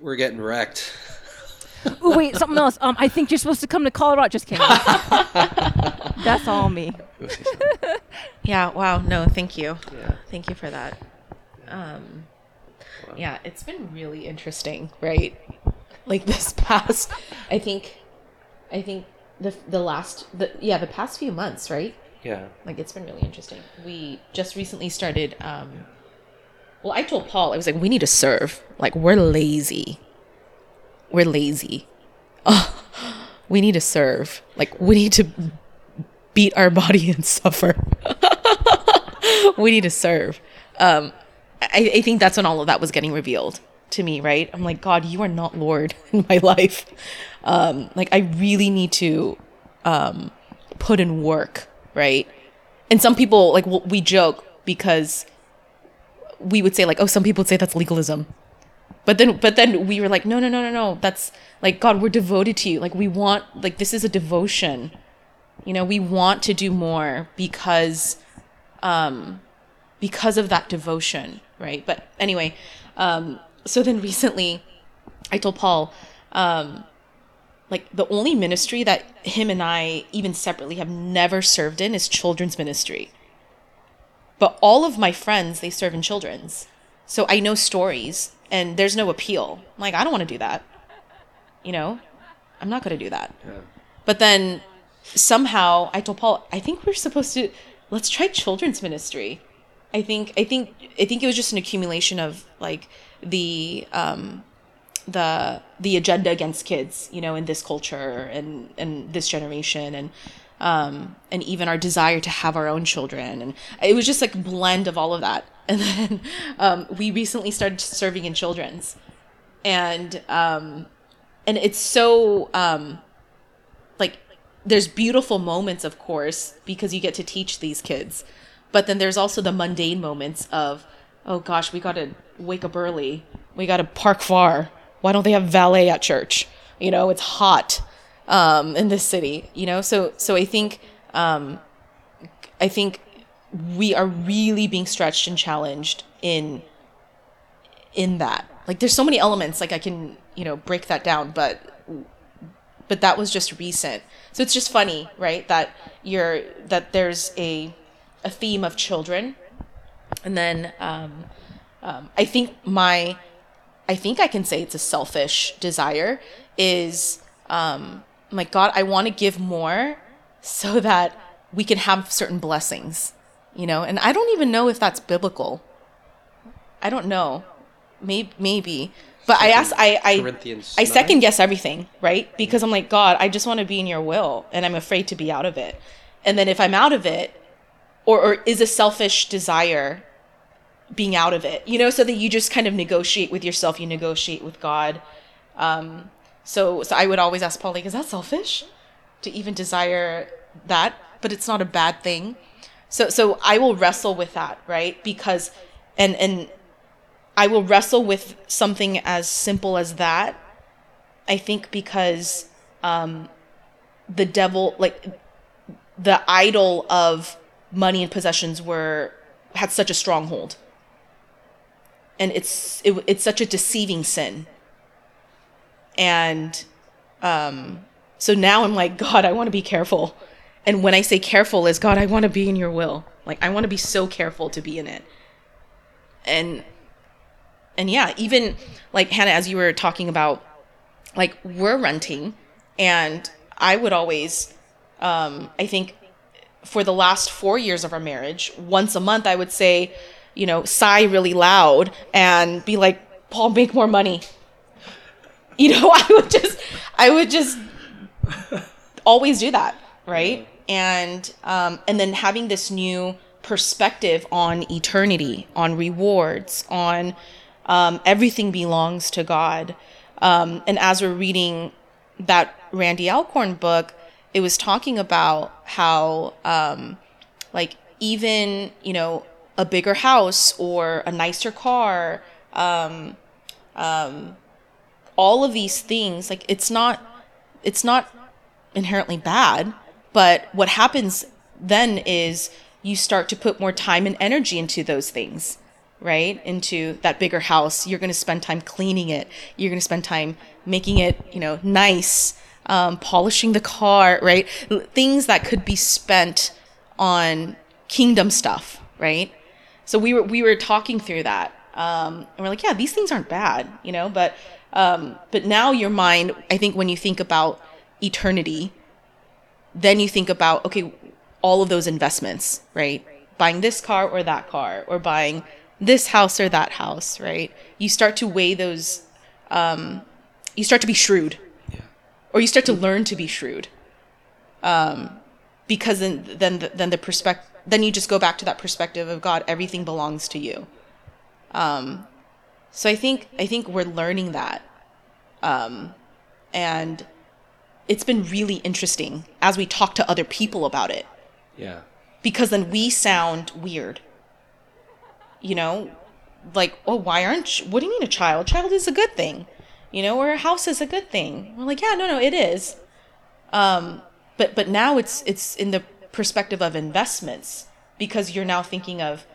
We're getting wrecked. oh wait, something else. Um, I think you're supposed to come to Colorado. Just kidding. That's all me. yeah. Wow. No. Thank you. Yeah. Thank you for that. Um, wow. yeah, it's been really interesting, right? Like this past, I think, I think the the last the yeah the past few months, right? Yeah. Like it's been really interesting. We just recently started um, well, I told Paul, I was like, we need to serve. Like, we're lazy. We're lazy. Oh, we need to serve. Like, we need to beat our body and suffer. we need to serve. Um, I, I think that's when all of that was getting revealed to me, right? I'm like, God, you are not Lord in my life. Um, like, I really need to um, put in work, right? And some people, like, we joke because we would say like, oh, some people would say that's legalism. but then but then we were like no no no no no. That's like god we're devoted to you. Like we want like this is a devotion. You know we want to do more because um because of that devotion right? But anyway um so then recently i told paul um like the only ministry that him and i even separately have never served in is children's ministry but all of my friends they serve in children's. So i know stories and there's no appeal. I'm like i don't want to do that. You know? I'm not going to do that. But then somehow i told paul i think we're supposed to let's try children's ministry. I think i think i think it was just an accumulation of like the um the the agenda against kids you know in this culture and and this generation and um and even our desire to have our own children. And it was just like blend of all of that. And then um we recently started serving in children's. And um and it's so um like there's beautiful moments of course because you get to teach these kids. But then there's also the mundane moments of oh gosh we got to wake up early. We got to park far. Why don't they have valet at church? You know it's hot um in this city you know? So so i think um i think we are really being stretched and challenged in in that. Like there's so many elements like i can you know break that down but but that was just recent. So it's just funny right that you're that there's a a theme of children. And then um, um i think my i think i can say it's a selfish desire is um like god i want to give more so that we can have certain blessings you know? And i don't even know if that's biblical. I don't know. Maybe maybe. But i ask i i i second guess everything right? Because i'm like god i just want to be in your will and i'm afraid to be out of it. And then if i'm out of it or or is a selfish desire being out of it you know so that you just kind of negotiate with yourself you negotiate with god. Um so so i would always ask paul like is that selfish to even desire that? But it's not a bad thing. So so i will wrestle with that right? Because and and i will wrestle with something as simple as that i think because um the devil like the idol of money and possessions were had such a stronghold. And it's it, it's such a deceiving sin and um so now i'm like god i want to be careful. And when i say careful is god i want to be in your will. Like i want to be so careful to be in it. And and yeah even like hannah as you were talking about like we're renting and i would always um i think for the last four years of our marriage once a month i would say you know sigh really loud and be like paul make more money you know i would just i would just always do that right? And um and then having this new perspective on eternity on rewards on um everything belongs to god. Um and as we're reading that randy alcorn book it was talking about how um like even you know a bigger house or a nicer car um um all of these things like it's not it's not inherently bad but what happens then is you start to put more time and energy into those things right? Into that bigger house. You're going to spend time cleaning it. You're going to spend time making it you know nice um, polishing the car right? Things that could be spent on kingdom stuff right? So we were we were talking through that um, and we're like yeah these things aren't bad you know? But um, but now your mind i think when you think about eternity then you think about okay all of those investments right? Buying this car or that car or buying this house or that house right? You start to weigh those um, you start to be shrewd. Or you start to learn to be shrewd. Um, because then then the, then the perspective then you just go back to that perspective of god everything belongs to you. Um, so i think i think we're learning that um, and it's been really interesting as we talk to other people about it Yeah. because then we sound weird. You know, like, well, why aren't you, what do you mean a child? Child is a good thing, you know, or a house is a good thing. We're like, yeah, no, no, it is. Um, but but now it's it's in the perspective of investments because you're now thinking of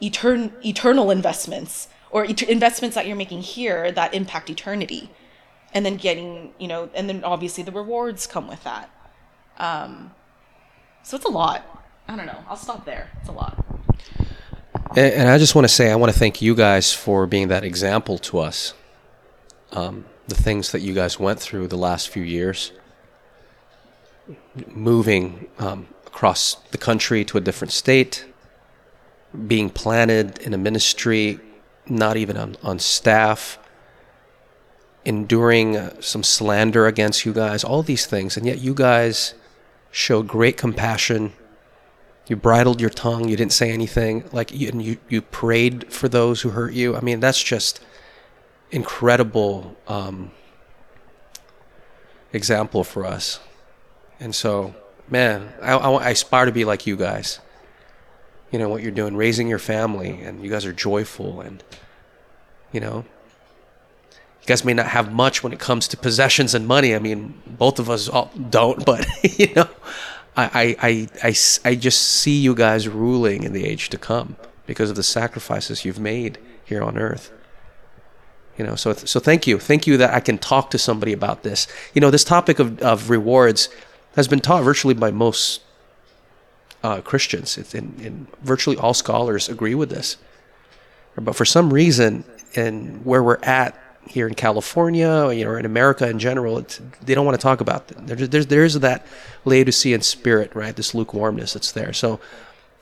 etern- eternal investments or et- investments that you're making here that impact eternity and then getting you know and then obviously the rewards come with that. Um, so it's a lot. I don't know. I'll stop there. It's a lot. And, and I just want to say, I want to thank you guys for being that example to us. Um, the things that you guys went through the last few years, moving um, across the country to a different state, being planted in a ministry, not even on, on staff, enduring uh, some slander against you guys, all these things. And yet you guys showed great compassion. You bridled your tongue you didn't say anything like you, and you, you prayed for those who hurt you. I mean that's just incredible um, example for us. And so man I, I, I aspire to be like you guys. You know what you're doing raising your family and you guys are joyful and you know guys may not have much when it comes to possessions and money i mean both of us don't but you know I, I, I, I just see you guys ruling in the age to come because of the sacrifices you've made here on earth. You know, so so thank you, thank you that I can talk to somebody about this. You know, this topic of, of rewards has been taught virtually by most uh, Christians. It's in, in virtually all scholars agree with this. But for some reason, in where we're at here in California, you know, or in America in general, they don't want to talk about it. There's, there's, there's that Laodicean spirit, right? This lukewarmness that's there. So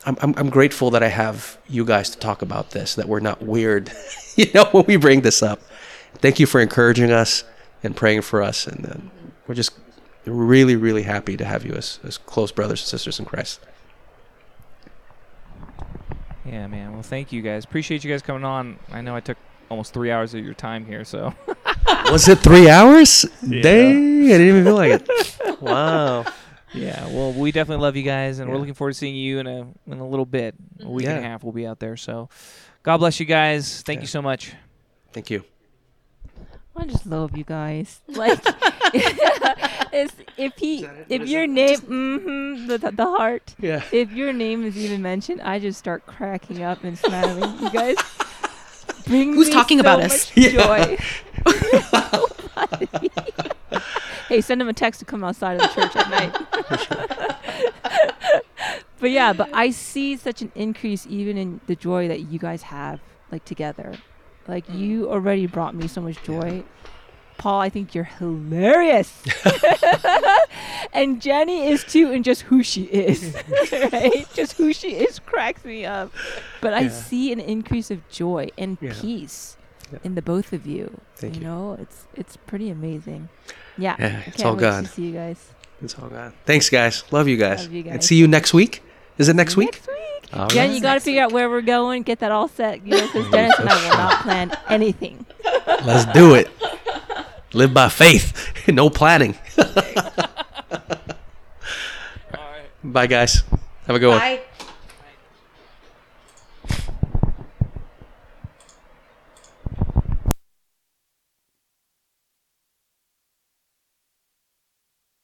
I'm, I'm, I'm grateful that I have you guys to talk about this, that we're not weird, you know, when we bring this up. Thank you for encouraging us and praying for us. And uh, we're just really, really happy to have you as, as close brothers and sisters in Christ. Yeah, man. Well, thank you guys. Appreciate you guys coming on. I know I took almost three hours of your time here, so Was it three hours? Dang, I didn't even feel like it. Wow. yeah. Well, we definitely love you guys, and we're looking forward to seeing you in a in a little bit, a week and a half. We'll be out there. So, God bless you guys. Thank Yeah. you so much. Thank you. I just love you guys. Like, it's, if he, if your name, mm-hmm, the, the the heart, Yeah. if your name is even mentioned, I just start cracking up and smiling. You guys bring Who's me talking so about us? much Joy. Nobody. hey, send him a text to come outside of the church at night. but yeah, but I see such an increase even in the joy that you guys have like together. Like mm. you already brought me so much joy. Paul, I think you're hilarious. and Jenny is too, and just who she is, right? Just who she is cracks me up. But I see an increase of joy and Yeah. peace Yeah. in the both of you. Thank you. know, it's it's pretty amazing. Yeah, Yeah, it's all God. to see you guys It's all God. Thanks, guys. Love you guys. Love you guys. And see you next week. Is it next week? Next week. All Jen, right. you got to figure out where we're going. Get that all set, you know, because Dennis and I will not plan anything. Let's do it. Live by faith. no planning. Bye, guys. Have a good one. bye